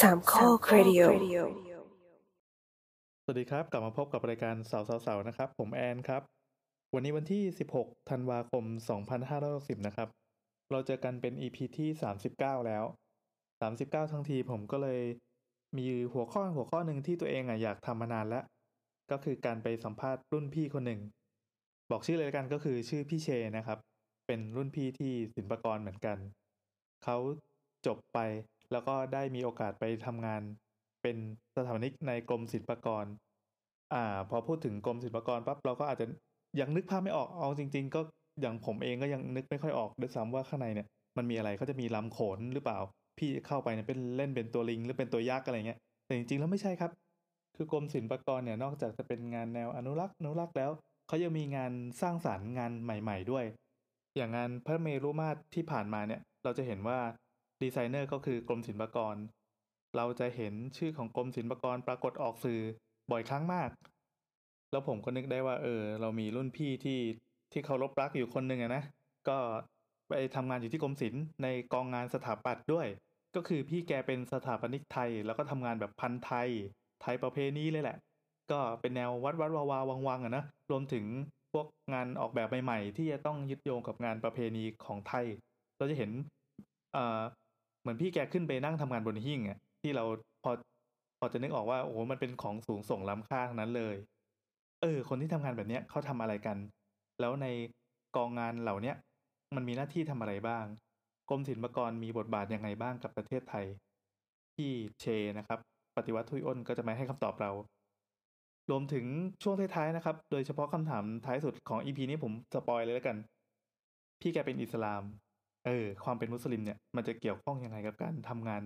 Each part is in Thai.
สามข้อครดิโอสวัสดีครับ กลับมาพบกับรายการเสาเสาๆนะครับ ผมแอนครับ วันนี้วันที่ 16 ธันวาคม 2560 นะครับ เราเจอกันเป็น EP ที่ 39 แล้ว 39 ทั้งทีผมก็เลยมีหัวข้อหัวข้อหนึ่งที่ตัวเองอะอยากทำมานานแล้ว ก็คือการไปสัมภาษณ์รุ่นพี่คนหนึ่ง บอกชื่อเลยละกันก็คือชื่อพี่เชนะครับ เป็นรุ่นพี่ที่ศิลปากรเหมือนกัน เขาจบไป แล้วก็ได้มีโอกาสไปทำงานเป็นสถาปนิกในกรมศิลปากร อ่า พอพูดถึงกรมศิลปากรปั๊บเราก็อาจจะยังนึกภาพไม่ออกเอาจริง ๆ ก็อย่างผมเองก็ยังนึกไม่ค่อยออกด้วยซ้ำว่าข้างในเนี่ย มันมีอะไรเขาจะมีลำโขนหรือเปล่า พี่เข้าไปเนี่ยเป็นเล่นเป็นตัวลิง หรือเป็นตัวยักษ์อะไรเงี้ยแต่จริงๆแล้วไม่ใช่ครับ คือกรมศิลปากรเนี่ยนอกจากจะเป็นงานแนวอนุรักษ์อนุรักษ์แล้วเขายังมีงานสร้างสารรค์งานใหม่ ๆด้วย อย่างงานพระเมรุมาตรที่ผ่านมาเนี่ย เราจะเห็นว่า ดีไซเนอร์ก็คือกรมศิลปากร เราจะเห็นชื่อของกรมศิลปากรปรากฏออกสื่อบ่อยครั้งมาก แล้วผมก็นึกได้ว่า เออ เรามีรุ่นพี่ที่ที่เคารพรักอยู่คนหนึ่งอะนะ ก็ไปทำงานอยู่ที่กรมศิลป์ในกองงานสถาปัตย์ด้วย ก็คือพี่แกเป็นสถาปนิกไทย แล้วก็ทำงานแบบพันไทย ไทยประเพณีเลยแหละ ก็เป็นแนววัดวัดวาวาวังวังอะนะ รวมถึงพวกงานออกแบบใหม่ๆ ที่จะต้องยึดโยงกับงานประเพณีของไทย เราจะเห็นอ่อเห มือนพี่แกขึ้นไปนั่งทำงานบนหิ้งอะที่เราพอพอจะนึกออกว่าโอ้โหมันเป็นของสูงส่งล้ำค่าทั้งนั้นเลย เออ คนที่ทำงานแบบเนี้ยเขาทำอะไรกัน แล้วในกองงานเหล่าเนี้ยมันมีหน้าที่ทำอะไรบ้างกรมศิลปากรมีบทบาทยังไงบ้างกับประเทศไทย ที่เชนะครับ ปฏิวัติทุยอ้นก็จะมาให้คำตอบเรา รวมถึงช่วงท้ายๆนะครับ โดยเฉพาะคำถามท้ายสุดของ EP นี้ผมสปอยเลยแล้วกัน พี่แกเป็นอิสลาม เออความเป็นมุสลิมเนี่ยมันจะเกี่ยวข้องยังไงกับการทำงาน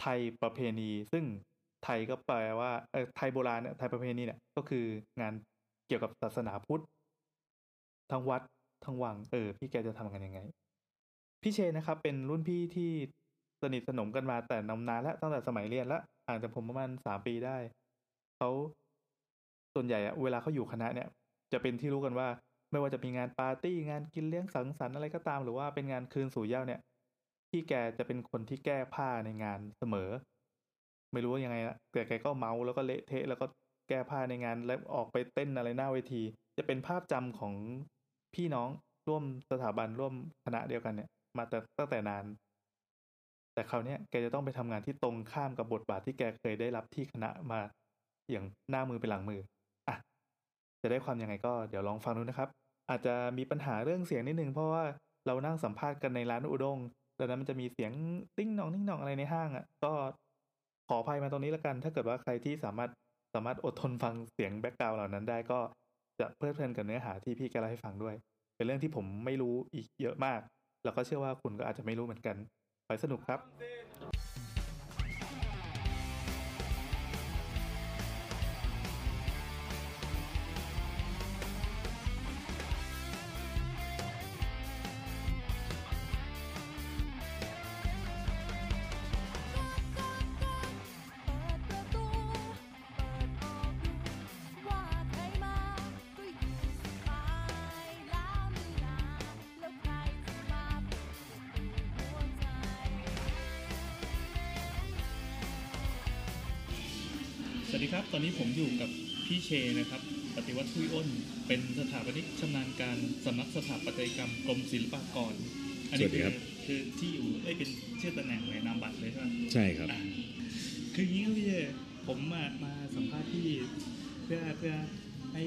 ไทยประเพณี ซึ่งไทยก็แปลว่าเออไทยโบราณเนี่ยไทยประเพณีเนี่ยก็คืองานเกี่ยวกับศาสนาพุทธทั้งวัดทั้งวังเออ พี่แกจะทำกันยังไง พี่เชนนะครับ เป็นรุ่นพี่ที่สนิทสนมกันมาแต่นมนานแล้วตั้งแต่สมัยเรียนละห่างจากผมประมาณสามปีได้เขาส่วนใหญ่อะเวลาเขาอยู่คณะเนี่ย จะเป็นที่รู้กันว่า ไม่ว่าจะมีงานปาร์ตี้งานกินเลี้ยงสังสรรค์อะไรก็ตาม หรือว่าเป็นงานคืนสู่เหย้าเนี่ย พี่แกจะเป็นคนที่แก้ผ้าในงานเสมอ ไม่รู้ว่ายังไงละแต่แกก็เมาแล้วก็เละเทะแล้วก็แก้ผ้าในงานแล้วออกไปเต้นอะไรหน้าเวที จะเป็นภาพจำของพี่น้องร่วมสถาบันร่วมคณะเดียวกันเนี่ย มาแต่ตั้งแต่นาน แต่คราวนี้แกจะต้องไปทำงานที่ตรงข้ามกับบทบาทที่แกเคยได้รับที่คณะมาอย่างหน้ามือเป็นหลังมืออะจะได้ความยังไงก็เดี๋ยวลองฟังดูนะครับ อาจจะมีปัญหาเรื่องเสียงนิดนึงเพราะว่าเรานั่งสัมภาษณ์กันในร้านอุด้งดังนั้นมันจะมีเสียงติ้งนองติ้งนองอะไรในห้างอะ ก็ขออภัยมาตรงนี้แล้วกัน ถ้าเกิดว่าใครที่สามารถสามารถอดทนฟังเสียง background เหล่านั้นได้ก็จะเพลิดเพลินกับเนื้อหาที่พี่แกเล่าให้ฟังด้วย เป็นเรื่องที่ผมไม่รู้อีกเยอะมาก แล้วก็เชื่อว่าคุณก็อาจจะไม่รู้เหมือนกัน ไปสนุกครับ วัสดีครับ ตอนนี้ผมอยู่กับพี่เชนะครับ ปฏิวัติทุยอ้น เป็นสถาปนิกชำนาญการสำนักสถาปัตยกรรมกรมศิลปากร อันี้สวัสดีครับอคือที่อยู่ได้ยเป็นชื่อตำแหน่งในนามบัตรเลยใช่ไหมใช่ครับอะคืออย่างนี้ครับพี่เชผมมามาสัมภาษณ์พี่เพื่อเพื่อให้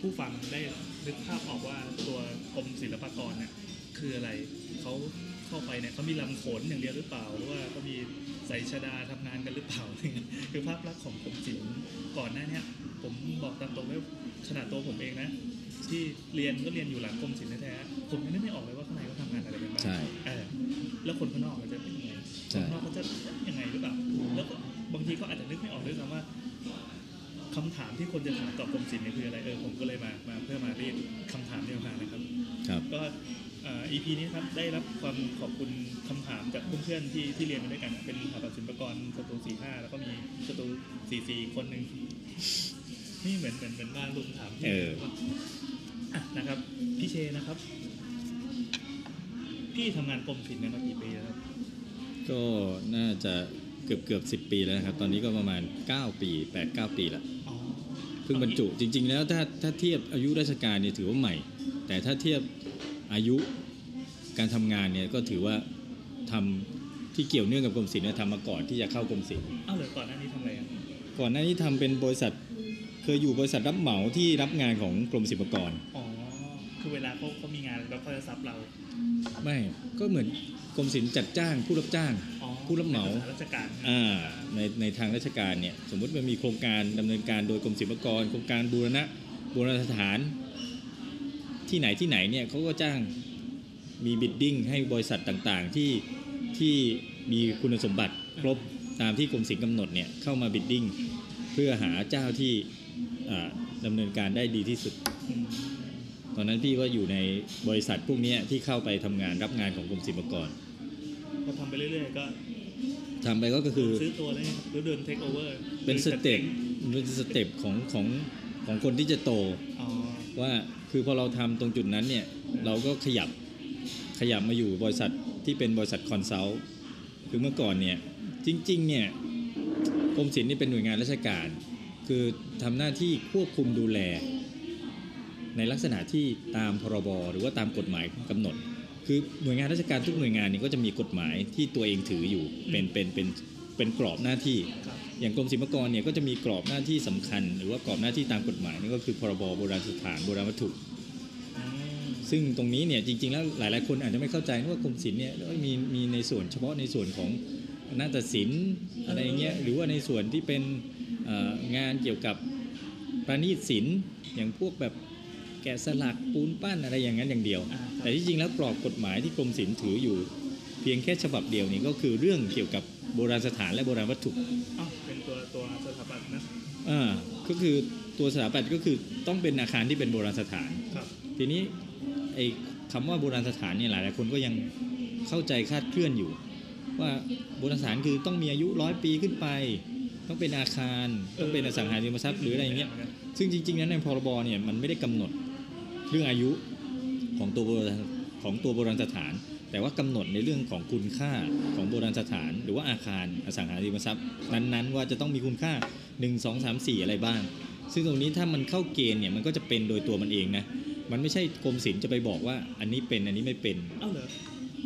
ผู้ฟังได้นึกภาพออกว่าตัวกรมศิลปากรเนี่ยคืออะไรเขา เข้าไปเนี่ยเขามีลำโขนอย่างเดียวหรือเปล่า หรือว่าเขามีใส่ชดาทำงานกันหรือเปล่า คือภาพลักษณ์ของกรมศิลป์ก่อนหน้าเนี้ผมบอกตามตรงว่าขนาดตัวผมเองนะ ที่เรียนก็เรียนอยู่หลังกรมศิลป์แท้ๆผมยังนึกไม่ออกเลยว่าข้างในเขาทำงานอะไรกันบ้างใช่เออแล้วคนข้างนอกมันจะเป็นยังไงใช่คนข้างนอกเขาจะยังไงหรือเปล่าแล้วก็บางทีก็อาจจะนึกไม่ออกด้วยซ้ำว่าคำถามที่คนจะถามต่อกรมศิลป์เนี่ยคือ EP นี้ครับได้รับความขอบคุณคำถามจากเพื่อนๆที่ที่เรียนมาด้วยกันอะเป็นสถาปัตย์ศิลปากรสตูสี่ห้าแล้วก็มีสตูสี่สี่คนหนึ่งนี่เหมือนเหมือนเหมือนบ้านลุงถามพี่เอออะนะครับพี่เชนะครับ พี่ทำงานกรมศิลป์เนี่ยมากี่ปีแล้วครับก็น่าจะเกือบเกือบสิปีแล้วนะครับ ตอนนี้ก็ประมาณ 9 ปี8 9ปีแล้วอ๋อเพิ่งบรรจุจริง ๆ แล้วถ้าถ้าเทียบอายุราชการเนี่ยถือว่าใหม่ แต่ถ้าเทียบอายุ การทำงานเนี่ยก็ถือว่าทำที่เกี่ยวเนื่องกับกรมศิลป์เนี่ยทำมาก่อนที่จะเข้ากรมศิลป์เอ้าเหรอก่อนหน้านี้ทำอะไรอะก่อนหน้านี้ทำเป็นบริษัทเคยอยู่บริษัทรับเหมาที่รับงานของกรมศิลปากรอ๋อคือเวลาเขาเขามีงานแล้วเขาจะซับเรา ไม่ก็เหมือนกรมศิลป์จัดจ้าง ผู้รับจ้างอ๋อผู้รับเหมาป็นสถนราชการอ่าในในทางราชการเนี่ยสมมุติมันมีโครงการดำเนินการโดยกรมศิลปากร โครงการบูรณะโบราณสถาน ที่ไหนที่ไหนเนี่ยเขาก็จ้าง มี bidding ให้บริษัทต่างๆ ที่ที่มีคุณสมบัติครบตามที่กรมศิลป์กำหนดเนี่ยเข้ามา bidding เพื่อหาเจ้าที่อ่าดำเนินการได้ดีที่สุดอืมตอนนั้นพี่ก็อยู่ในบริษัทพวกเนี้ยที่เข้าไปทำงานรับงานของกรมศิลปากรพอทำไปเรื่อยๆก็ทำไปก็คือซื้อตัวเลยหรือเดินเทคโอเวอร์เป็น step เป็น step ของของของคนที่จะโตอ๋อว่าคือพอเราทำตรงจุดนั้นเนี่ยเราก็ขยับ ขยับมาอยู่บริษัทที่เป็นบริษัท consult คือเมื่อก่อนเนี่ยจริงๆเนี่ยกรมศิลป์นี่เป็นหน่วยงานราชการ คือทำหน้าที่ควบคุมดูแล ในลักษณะที่ตามพรบหรือว่าตามกฎหมายกำหนด คือหน่วยงานราชการทุกหน่วยงานนี่ก็จะมีกฎหมายที่ตัวเองถืออยู่เป็นเป็นเป็นเป็นกรอบหน้าที่อย่างกรมศิลปากรเนี่ยก็จะมีกรอบหน้าที่สำคัญ หรือว่ากรอบหน้าที่ตามกฎหมายนี่ก็คือพรบโบราณสถานโบราณวัตถุ ซึ่งตรงนี้เนี่ยจริง ๆ แล้วหลาย ๆ คนอาจจะไม่เข้าใจว่ากรมศิลป์เนี่ยเอ้ยมีมีในส่วนเฉพาะในส่วนของนาฏศิลป์อะไรอย่างเงี้ยหรือว่าในส่วนที่เป็นเอ่องานเกี่ยวกับประณีตศิลป์อย่างพวกแบบแกะสลักปูนปั้นอะไรอย่างนั้นอย่างเดียวอ่าครับแต่ที่จริงแล้วกรอบกฎหมายที่กรมศิลป์ถืออยู่ เพียงแค่ฉบับเดียวนี่ก็คือเรื่องเกี่ยวกับโบราณสถานและโบราณวัตถุอ้าวเป็นตัวตัวสถาปัตย์นะอ่าก็คือตัวสถาปัตย์ก็คือต้องเป็นอาคารที่เป็นโบราณสถานครับทีนี้ ไอ้คำว่าโบราณสถานเนี่ยหลายหลายคนก็ยังเข้าใจคาดเคลื่อนอยู่ ว่าโบราณสถานคือต้องมีอายุร้อยปีขึ้นไป ต้องเป็นอาคารต้องเป็นอสังหาริมทรัพย์หรืออะไรอย่างเงี้ยซึ่งจริงๆนั้นในพรบเนี่ยมันไม่ได้กำหนดเรื่องอายุของตัวของตัวโบราณสถาน แต่ว่ากำหนดในเรื่องของคุณค่าของโบราณสถาน หรือว่าอาคารอสังหาริมทรัพย์ นั้นๆ ว่าจะต้องมีคุณค่า 1 2 3 4 อะไรบ้าง ซึ่งตรงนี้ถ้ามันเข้าเกณฑ์เนี่ยมันก็จะเป็นโดยตัวมันเองนะ มันไม่ใช่กรมศิลป์จะไปบอกว่า อันนี้เป็นอันนี้ไม่เป็นเอ้าเหรอ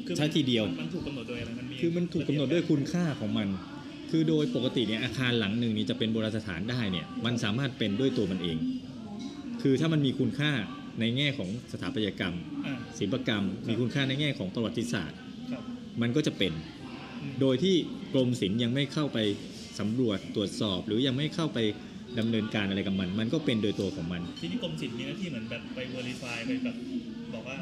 คือใช้ทีเดียวมันมันถูกกำหนดโดยอะไรมันมีคือมันถูกกำหนดด้วยคุณค่าของมัน คือโดยปกติเนี่ยอาคารหลังหนึ่งนี้จะเป็นโบราณสถานได้เนี่ยมันสามารถเป็นด้วยตัวมันเอง คือถ้ามันมีคุณค่าในแง่ของสถาปัตยกรรมอ่าศิลปกรรม มีคุณค่าในแง่ของประวัติศาสตร์ครับมันก็จะเป็นอืมโดยที่กรมศิลป์ยังไม่เข้าไปสำรวจตรวจสอบ หรือยังไม่เข้าไป ดำเนินการอะไรกับมัน มันก็เป็นโดยตัวของมัน ทีนี้กรมศิลป์มีหน้าที่เหมือนแบบไป verify ไปแบบบอกว่า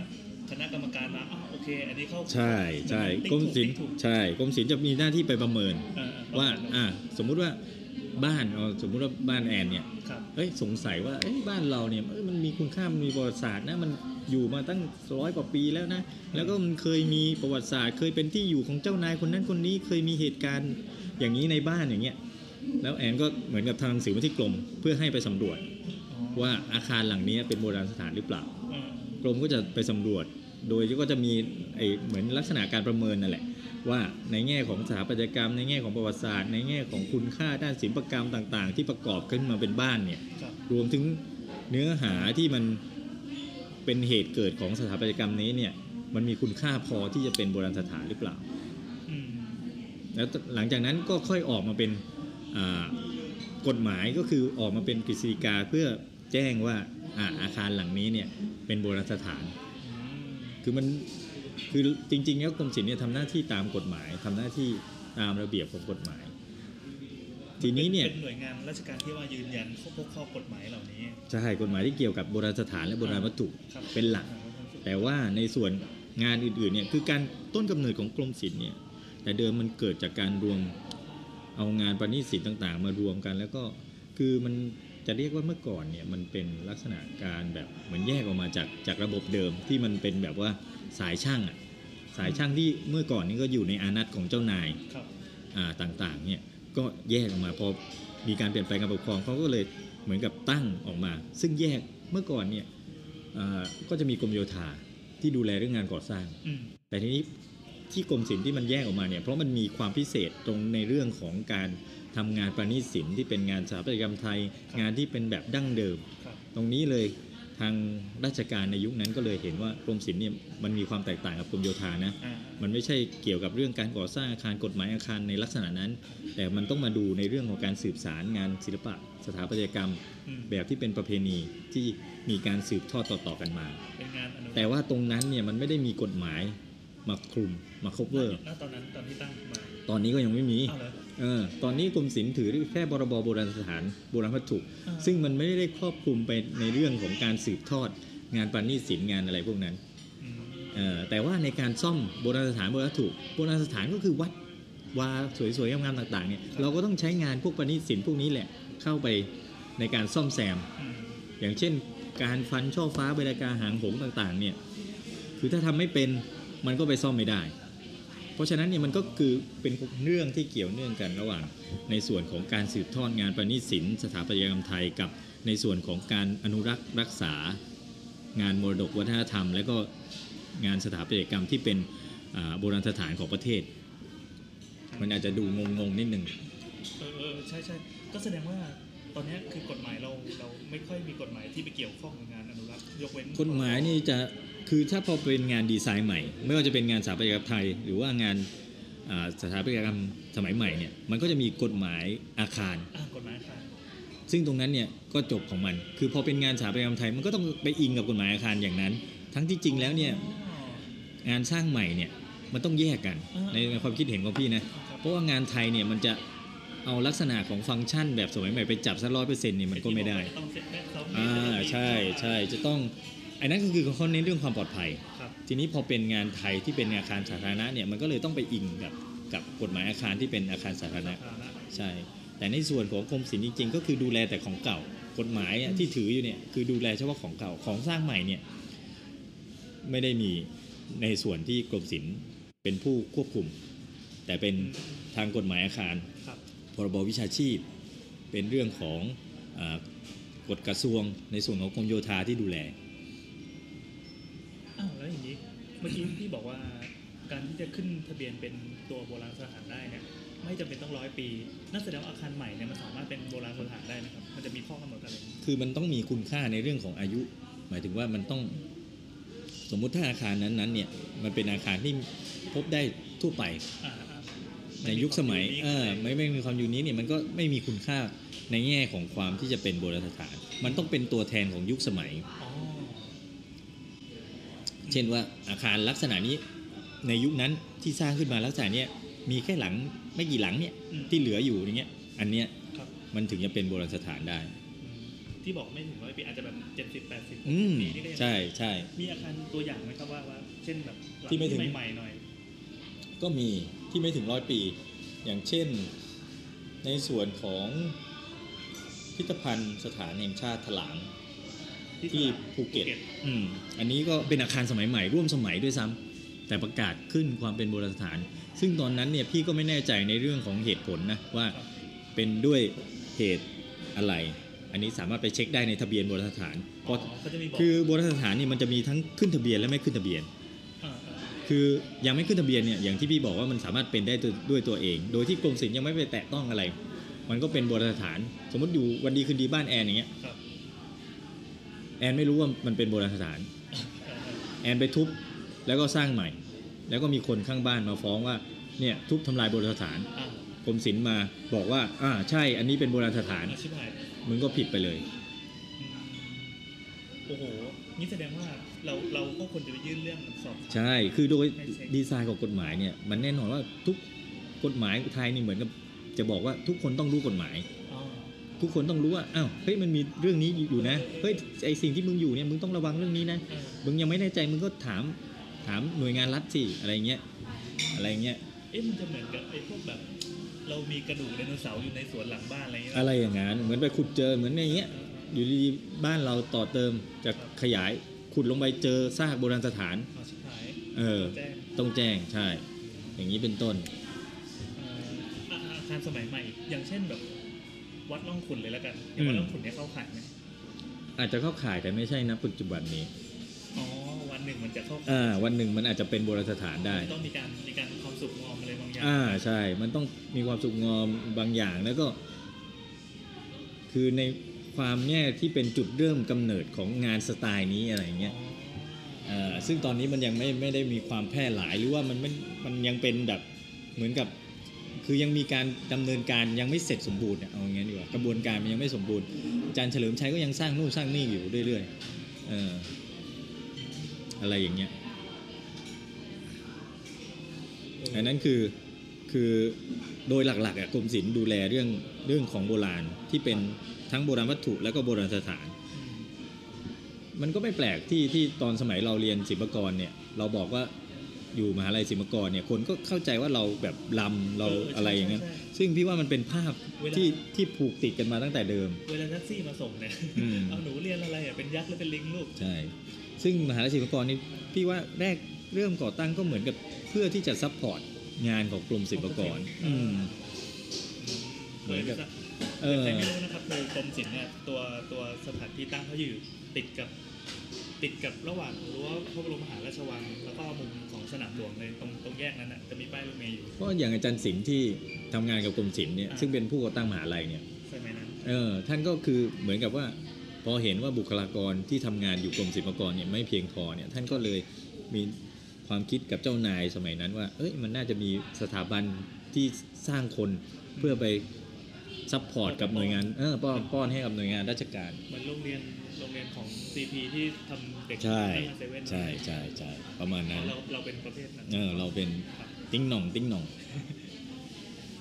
คณะกรรมการมาอ้าวโอเค อันนี้เข้าใช่ใช่ติ๊กรมถูศิลป์ติ๊ถูกใช่กรมศิลป์จะมีหน้าที่ไปประเมินอ่ว่าประมณอ่าสมมุติว่าบ้านเอาสมมุติว่าบ้านแอนเนี่ยครับเอ้ยสงสัยว่าเอ้ยบ้านเราเนี่ยเอ้ยมันมีคุณค่ามันมีประวัติศาสตร์นะมันอยู่มาตั้งร้อยกว่าปีแล้วนะ แล้วก็มันเคยมีประวัติศาสตร์ เคยเป็นที่อยู่ของเจ้านายคนนั้นคนนี้เคยมีเหตุการณ์อย่างนี้ในบ้านอย่างเงี้ย แล้วแอนก็เหมือนกับทางหนังสือมาที่กรมเพื่อให้ไปสำรวจอ๋อว่าอาคารหลังนี้เป็นโบราณสถานหรือเปล่าอ่ากรมก็จะไปสำรวจ โดยก็จะมีไอเหมือนลักษณะการประเมินนั่นแหละ ว่าในแง่ของสถาปัตยกรรม ในแง่ของประวัติศาสตร์ ในแง่ของคุณค่าด้านศิลปกรรมต่าง ๆ ที่ประกอบขึ้นมาเป็นบ้านเนี่ยครับรวมถึงเนื้อหาที่มันเป็นเหตุเกิดของสถาปัตยกรรมนี้เนี่ยมันมีคุณค่าพอที่จะเป็นโบราณสถานหรือเปล่าอืมแล้วหลังจากนั้นก็ค่อยออกมาเป็นอ่า กฎหมายก็คือออกมาเป็นกฤษฎีกาเพื่อแจ้งว่าอาอาคารหลังนี้เนี่ยเป็นโบราณสถานอืมคือมันคือจริงๆแล้วกรมศิลป์เนี่ยทำหน้าที่ตามกฎหมายทำหน้าที่ตามระเบียบของกฎหมาย ทีนี้เนี่ยเป็นหน่วยงานราชการที่ว่ายืนยันข้อพวกข้อกฎหมายเหล่านี้จะให้กฎหมายที่เกี่ยวกับโบราณสถานและโบราณวัตถุครับเป็นหลัก แต่ว่าในส่วนงานอื่นๆเนี่ยคือการต้นกำเนิดของกรมศิลป์เนี่ยแต่เดิมมันเกิดจากการรวม เอางานประณีตศิลป์ต่าง ๆ มารวมกัน แล้วก็คือมันจะเรียกว่าเมื่อก่อนเนี่ยมันเป็นลักษณะการแบบเหมือนแยกออกมาจากจากระบบเดิมที่มันเป็นแบบว่าสายช่างอะสายช่างที่เมื่อก่อนนี้ก็อยู่ในอานัตของเจ้านายครับอ่าต่างๆเนี่ยก็แยกออกมาพอมีการเปลี่ยนแปลงการปกครองเขาก็เลยเหมือนกับตั้งออกมา ซึ่งแยกเมื่อก่อนเนี่ยอ่าก็จะมีกรมโยธาที่ดูแลเรื่องงานก่อสร้างอืมแต่ทีนี้ ที่กรมศิลป์ที่มันแยกออกมาเนี่ยเพราะมันมีความพิเศษตรงในเรื่องของการทำงานประณีตศิลป์ที่เป็นงานสถาปัตยกรรมไทย งานที่เป็นแบบดั้งเดิมครับตรงนี้เลยทางราชการในยุคนั้นก็เลยเห็นว่ากรมศิลป์เนี่ยมันมีความแตกต่างกับกรมโยธานะอ่ามันไม่ใช่เกี่ยวกับเรื่องการก่อสร้างอาคารกฎหมายอาคารในลักษณะนั้น แต่มันต้องมาดูในเรื่องของการสืบสารงานศิลปะ สถาปัตยกรรมอืมแบบที่เป็นประเพณีที่มีการสืบทอดต่อๆกันมาเป็นงานอนุรักษ์แต่ว่าตรงนั้นเนี่ยมันไม่ได้มีกฎหมายมาคลุม มา cover ณตอนนั้นตอนที่ตั้งมา ตอนนี้ก็ยังไม่มีอ้าวเหรอเออตอนนี้กรมศิลป์ถือแค่พรบโบราณสถานโบราณวัตถุอ่าซึ่งมันไม่ได้ครอบคลุมไปในเรื่องของการสืบทอดงานประณีตศิลป์งานอะไรพวกนั้นอืมเอ่อแต่ว่าในการซ่อมโบราณสถานโบราณวัตถุโบราณสถานก็คือวัดวาสวยๆงามๆต่างๆเนี่ยเราก็ต้องใช้งานพวกประณีตศิลป์พวกนี้แหละเข้าไปในการซ่อมแซมอืมอย่างเช่น การฟันช่อฟ้าเบลากาหางหงส์ต่างๆเนี่ยคือถ้าทำไม่เป็นมันก็ไปซ่อมไม่ได้เพ ราะฉะนั้นเนี่ยมันก็คือเป็นเรื่องที่เกี่ยวเนื่องกันระหว่าง ในส่วนของการสืบทอดงานประณีตศิลป์สถาปัตยกรรมไทยกับในส่วนของการอนุรักษ์รักษางานมรดกวัฒนธรรม และก็งานสถาปัตยกรรมที่เป็นโบราณสถานของประเทศ มันอาจจะดูงงๆนิดนึงเออใช่ใช่ก็แสดงว่า ตอนเนี้ยคือกฎหมายเราเราไม่ค่อยมีกฎหมายที่ไปเกี่ยวข้องกับงานอนุรักษ์ยกเว้นกฎหมายนี่จะคือถ้าพอเป็นงานดีไซน์ใหม่ ไม่ว่าจะเป็นงานสถาปัตยกรรมไทย หรือว่างานอ่าสถาปัตยกรรมสมัยใหม่เนี่ยมันก็จะมีกฎหมายอาคารอ่ากฎหมายอาคารซึ่งตรงนั้นเนี่ยก็จบของมัน คือพอเป็นงานสถาปัตยกรรมไทยมันก็ต้องไปอิงกับกฎหมายอาคารอย่างนั้น ทั้งที่จริงแล้วเนี่ยอ๋องานสร้างใหม่เนี่ยมันต้องแยกกันอ่าในในความคิดเห็นของพี่นะครับเพราะว่างานไทยเนี่ยมันจะ เอาลักษณะของฟังก์ชันแบบสมัยใหม่ไปจับซะร้อยเปอร์เซ็นต์เนี่ยมันก็ไม่ได้ต้องเซ็ตแบ็คเซาท์อ่าใช่ใช่จะต้องอันนั้นก็คือเขาเน้นเรื่องความปลอดภัยครับทีนี้พอเป็นงานไทยที่เป็นอาคารสาธารณะเนี่ยมันก็เลยต้องไปอิงกับกับกฎหมายอาคารที่เป็นอาคารสาธารณะสาธารณะใช่ แต่ในส่วนของกรมศิลป์จริง ๆ ก็คือดูแลแต่ของเก่ากฎหมายอะที่ถืออยู่เนี่ยคือดูแลเฉพาะของเก่าของสร้างใหม่เนี่ยไม่ได้มีในส่วนที่กรมศิลป์เป็นผู้ควบคุม แต่เป็นทางกฎหมายอาคารค รับพรบวิชาชีพ เป็นเรื่องของอากฎกระทรวงในส่วนของกรมโยธาที่ดูแลอ้าวแล้วอย่างนี้เมื่อกี้พี่บอกว่าการที่จะขึ้นทะเบียนเป็นตัวโบราณสถานได้เนี่ยไม่จำเป็นต้องร้อยปีนั่นแสดงว่าอาคารใหม่เนี่ยมันสามารถเป็นโบราณสถานได้นะครับมันจะมีข้อกำหนดอะไรคือมันต้องมีคุณค่าในเรื่องของอายุ หมายถึงว่ามันต้องสมมุติถ้าอาคารนั้นๆเนี่ยมันเป็นอาคารที่พบได้ทั่วไปอ่าอ่า ในยุคสมัยนเออไม่ไม่มีความยูนี้เนี่ยมันก็ไม่มีคุณค่าในแง่ของความที่จะเป็นโบราณสถาน มันต้องเป็นตัวแทนของยุคสมัยอ๋อเช่นว่าอาคารลักษณะนี้ในยุคนั้นที่สร้างขึ้นมาลักษณะเนี้ยมีแค่หลังไม่กี่หลังเนี่ยอืมที่เหลืออยู่อย่างเงี้ย อันเนี้ยครับมันถึงจะเป็นโบราณสถานได้อืมที่บอกไม่ถึงร้อยปีอาจจะแบบเจ็ดสิบแปดสิบอืมปีนี่ก็ยังใช่ใช่มีอาคารตัวอย่างไหมครับว่าว่า เช่นแบบหลังที่ไม่ถึงใหม่ๆหน่อย ก็มี ที่ไม่ถึงร้อยปี อย่างเช่น ในส่วนของพิพิธภัณฑ์สถานแห่งชาติถลางที่ภูเก็ตอืมอันนี้ก็เป็นอาคารสมัยใหม่ร่วมสมัยด้วยซ้ำแต่ประกาศขึ้นความเป็นโบราณสถาน ซึ่งตอนนั้นเนี่ยพี่ก็ไม่แน่ใจในเรื่องของเหตุผลนะว่าครับเป็นด้วยเหตุอะไร อันนี้สามารถไปเช็คได้ในทะเบียนโบราณสถานเพอ๋อราะเขาจะมีบอกคือโบราณสถานนี่มันจะมีทั้งขึ้นทะเบียนและไม่ขึ้นทะเบียนาอ่า คือยังไม่ขึ้นทะเบียนเนี่ยอย่างที่พี่บอกว่ามันสามารถเป็นได้ด้วยด้วยตัวเอง โดยที่กรมศิลป์ยังไม่ไปแตะต้องอะไร มันก็เป็นโบราณสถาน สมมติอยู่วันดีคืนดีบ้านแอนอย่างเงี้ยครับแอนไม่รู้ว่ามันเป็นโบราณสถานเออเออแอนไปทุบแล้วก็สร้างใหม่ แล้วก็มีคนข้างบ้านมาฟ้องว่าเนี่ยทุบทำลายโบราณสถานอ่ากรมศิลป์มาบอกว่าอ่าใช่อันนี้เป็นโบราณสถานอาชิบหายมึงก็ผิดไปเลยอืมโอ้โหนี่แสดงว่า เราเราก็ควรจะไปยื่นเรื่องสอบถามใช่ คือโดยให้เช็คดีไซน์ของกฎหมายเนี่ยมันแน่นอนว่าทุกกฎหมายไทยนี่เหมือนกับจะบอกว่าทุกคนต้องรู้กฎหมายอ๋อทุกคนต้องรู้ว่าอ้าวเฮ้ยมันมีเรื่องนี้อยู่นะเฮ้ยไอสิ่งที่มึงอยู่เนี่ยมึงต้องระวังเรื่องนี้นะเออมึงยังไม่แน่ใจมึงก็ถามถามหน่วยงานรัฐสิอะไรเงี้ยอะไรเงี้ยเอ๊ะมันจะเหมือนกับไอ้พวกแบบ เรามีกระดูกไดโนเสาร์อยู่ในสวนหลังบ้านอะไรอย่างเงี้ยอะไรอย่างนั้นเหมือนไปขุดเจอเหมือนในเงี้ยอยู่ดีๆบ้านเราต่อเติมจะขยาย ขุดลงไปเจอซากโบราณสถานอาชิบหายเออ แจ้งต้องแจ้งใช่ อย่างนี้เป็นต้น เอ่ออะอาคารสมัยใหม่ อย่างเช่นแบบ วัดล่องขุนเลยแล้วกันอย่างวัดอืมล่องขุนเนี่ยเข้าข่ายไหมอาจจะเข้าข่ายแต่ไม่ใช่นะปัจจุบันนี้อ๋อวัดวันหนึ่งมันจะเข้าอ่าวันหนึ่งมันอาจจะเป็นโบราณสถานได้ต้องมีการมีการความสุขงอมอะไรบางอย่างอ่าใช่ มันต้องมีความสุขงอมบางอย่างแล้วก็ คือใน ความแง่ที่เป็นจุดเริ่มกำเนิดของงานสไตล์นี้อะไรอย่างเงี้ยซึ่งตอนนี้มันยังไม่ไม่ได้มีความแพร่หลายหรือว่ามันไม่มันยังเป็นแบบเหมือนกับ คือยังมีการดำเนินการยังไม่เสร็จสมบูรณ์เอาอย่างงี้ดีกว่ากระบวนการมันยังไม่สมบูรณ์อาจารย์เฉลิมชัยก็ยังสร้างนู่นสร้างนี่อยู่เรื่อยๆอออะไรอย่างเงี้ยอันนั้นคือ คือโดยหลักๆอะกรมศิลป์ดูแลเรื่องเรื่องของโบราณที่เป็นทั้งโบราณวัตถุและก็โบราณสถาน มันก็ไม่แปลกที่ที่ตอนสมัยเราเรียนศิลปากรเนี่ยเราบอกว่าอยู่มหาลัยศิลปากรเนี่ยคนก็เข้าใจว่าเราแบบลำเราเออใช่อะไรอย่างนั้นใช่ซึ่งพี่ว่ามันเป็นภาพเวลาที่ที่ผูกติดกันมาตั้งแต่เดิม เวลาแท็กซี่มาส่งเนี่ยอืมเอาหนูเรียนอะไรอะเป็นยักษ์หรือเป็นลิงลูกใช่ซึ่งมหาลัยศิลปากรนี่พี่ว่าแรกเริ่มก่อตั้งก็เหมือนกับเพื่อที่จะ support งานของกรมศิลปากรอืมเหมือนกับเออใครไม่รู้นะครับคือกรมศิลป์เนี่ยตัวตัวสถานที่ตั้งเขาอยู่ติดกับติดกับระหว่างรั้วพระบรมมหาราชวัง แล้วก็มุมของสนามหลวงเลยตรงตรงแยกนั้นน่ะจะมีป้ายรถเมล์อยู่เพราะอย่างอาจารย์สิงห์ที่ทำงานกับกรมศิลป์เนี่ยอ่าซึ่งเป็นผู้ก่อตั้งมหาลัยเนี่ยใช่ไหมนั้นเออท่านก็คือเหมือนกับว่า พอเห็นว่าบุคลากรที่ทำงานอยู่กรมศิลปากรเนี่ยไม่เพียงพอเนี่ยท่านก็เลยมี ความคิดกับเจ้านายสมัยนั้นว่า เอ้ยมันน่าจะมีสถาบันที่สร้างคนเพื่อไป support กับหน่วยงานเออป้อนป้อนให้กับหน่วยงานราชการเหมือนโรงเรียนโรงเรียนของ CP ที่ทำเด็กใช่ห้มาเซเว่นใช่ใช่ใช่ประมาณนั้นเราเราเป็นประเภทนั้นเออเราเป็นครับติ้งหน่องติ้งหน่อง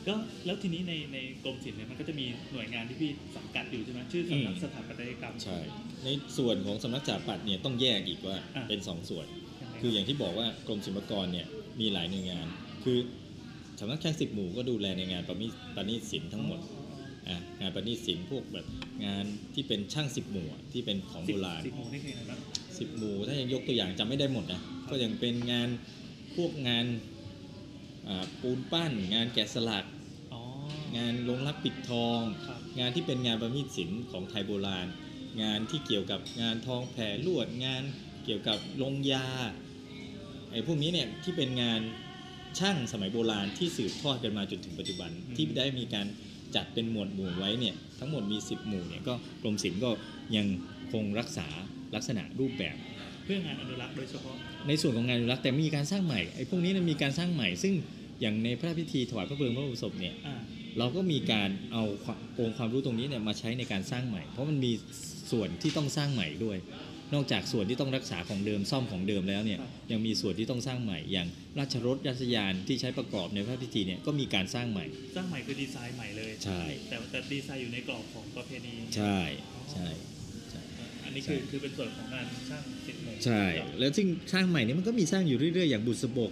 ก็แล้วทีนี้ในในกรมศิลป์เนี่ยมันก็จะมีหน่วยงานที่พี่สังกัดอยู่ใช่ไหมชื่อสำนักอืมสถาปัตยกรรมใช่ในส่วนของสำนักสถาปัตย์เนี่ยต้องแยกอีกว่าอะเป็นสองส่วนยังไง คืออย่างที่บอกว่ากรมศิลปากรเนี่ยมีหลายหน่วยงาน คือสำนักช่างสิบหมู่ก็ดูแลในงานประมิประณีตศิลป์ทั้งหมดอะงานประณีตศิลป์พวกแบบงานที่เป็นช่างสิบหมู่อะที่เป็นของโบราณสิบโมงนี่คืออะไรบ้างสิบหมู่ถ้ายังยกตัวอย่างจำไม่ได้หมดนะก็ยังเป็นงานพวกงานอ่าปูนปั้น งานแกะสลัก อ๋อ งานลงรักปิดทอง ครับ งานที่เป็นงานประณีตศิลป์ของไทยโบราณ งานที่เกี่ยวกับงานทองแผ่ลวดงานเกี่ยวกับลงยา ไอ้พวกนี้เนี่ยที่เป็นงานช่างสมัยโบราณที่สืบทอดกันมาจนถึงปัจจุบัน ที่ได้มีการจัดเป็นหมวดหมู่ไว้เนี่ยทั้งหมดมี 10 หมู่เนี่ยก็กรมศิลป์ก็ยังคงรักษาลักษณะรูปแบบ เพื่องานอนุรักษ์โดยเฉพาะ ในส่วนของงานอนุรักษ์แต่มีการสร้างใหม่ไอ้พวกนี้เนี่ยมีการสร้างใหม่ ซึ่งอย่างในพระราชพิธีถวายพระเพลิงพระบรมศพเนี่ยอ่าเราก็มีการเอาความองค์ความรู้ตรงนี้เนี่ยมาใช้ในการสร้างใหม่ เพราะมันมีส่วนที่ต้องสร้างใหม่ด้วย นอกจากส่วนที่ต้องรักษาของเดิมซ่อมของเดิมแล้วเนี่ยครับยังมีส่วนที่ต้องสร้างใหม่ อย่างราชรถราชยานที่ใช้ประกอบในพระพิธีเนี่ยก็มีการสร้างใหม่ สร้างใหม่คือดีไซน์ใหม่เลยใช่แต่แต่ดีไซน์อยู่ในกรอบของประเพณีใช่ใช่ใช่อันนี้คือใช่คือเป็นส่วนของงานช่างสิบโมงใช่ แล้วซึ่งสร้างใหม่เนี่ยมันก็มีสร้างอยู่เรื่อยๆอย่างบุษบก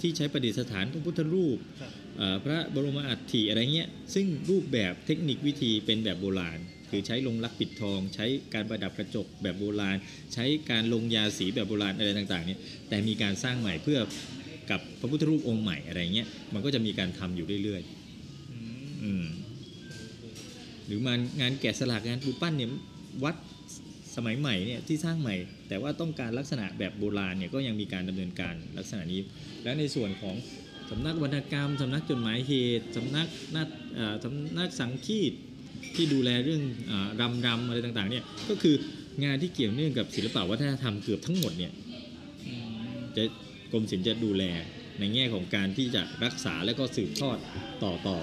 ที่ใช้ประดิษฐานพระพุทธรูปครับเอ่อพระบรมอัฐิอะไรเงี้ยซึ่งรูปแบบเทคนิควิธีเป็นแบบโบราณ คือใช้ลงลักปิดทอง ใช้การประดับกระจกแบบโบราณ ใช้การลงยาสีแบบโบราณอะไรต่างๆเนี่ยแต่มีการสร้างใหม่เพื่อกับพระพุทธรูปองค์ใหม่อะไรเงี้ยมันก็จะมีการทำอยู่เรื่อยอืมๆอืมหรือมางานแกะสลักงานปูปั้นเนี่ยวัดสมัยใหม่เนี่ยที่สร้างใหม่ แต่ว่าต้องการลักษณะแบบโบราณเนี่ยก็ยังมีการดำเนินการลักษณะนี้ แล้วในส่วนของสำนักวรรณกรรมสำนักจดหมายเหตุสำนักนาฏเอ่อสำนักสังคีต ที่ดูแลเรื่องอารำรำอะไรต่างๆเนี่ยก็คืองานที่เกี่ยวเนื่องกับศิลปวัฒนธรรมเกือบทั้งหมดเนี่ยอืมจะกรมศิลป์จะดูแลในแง่ของการที่จะรักษาและก็สืบทอดต่อต่อ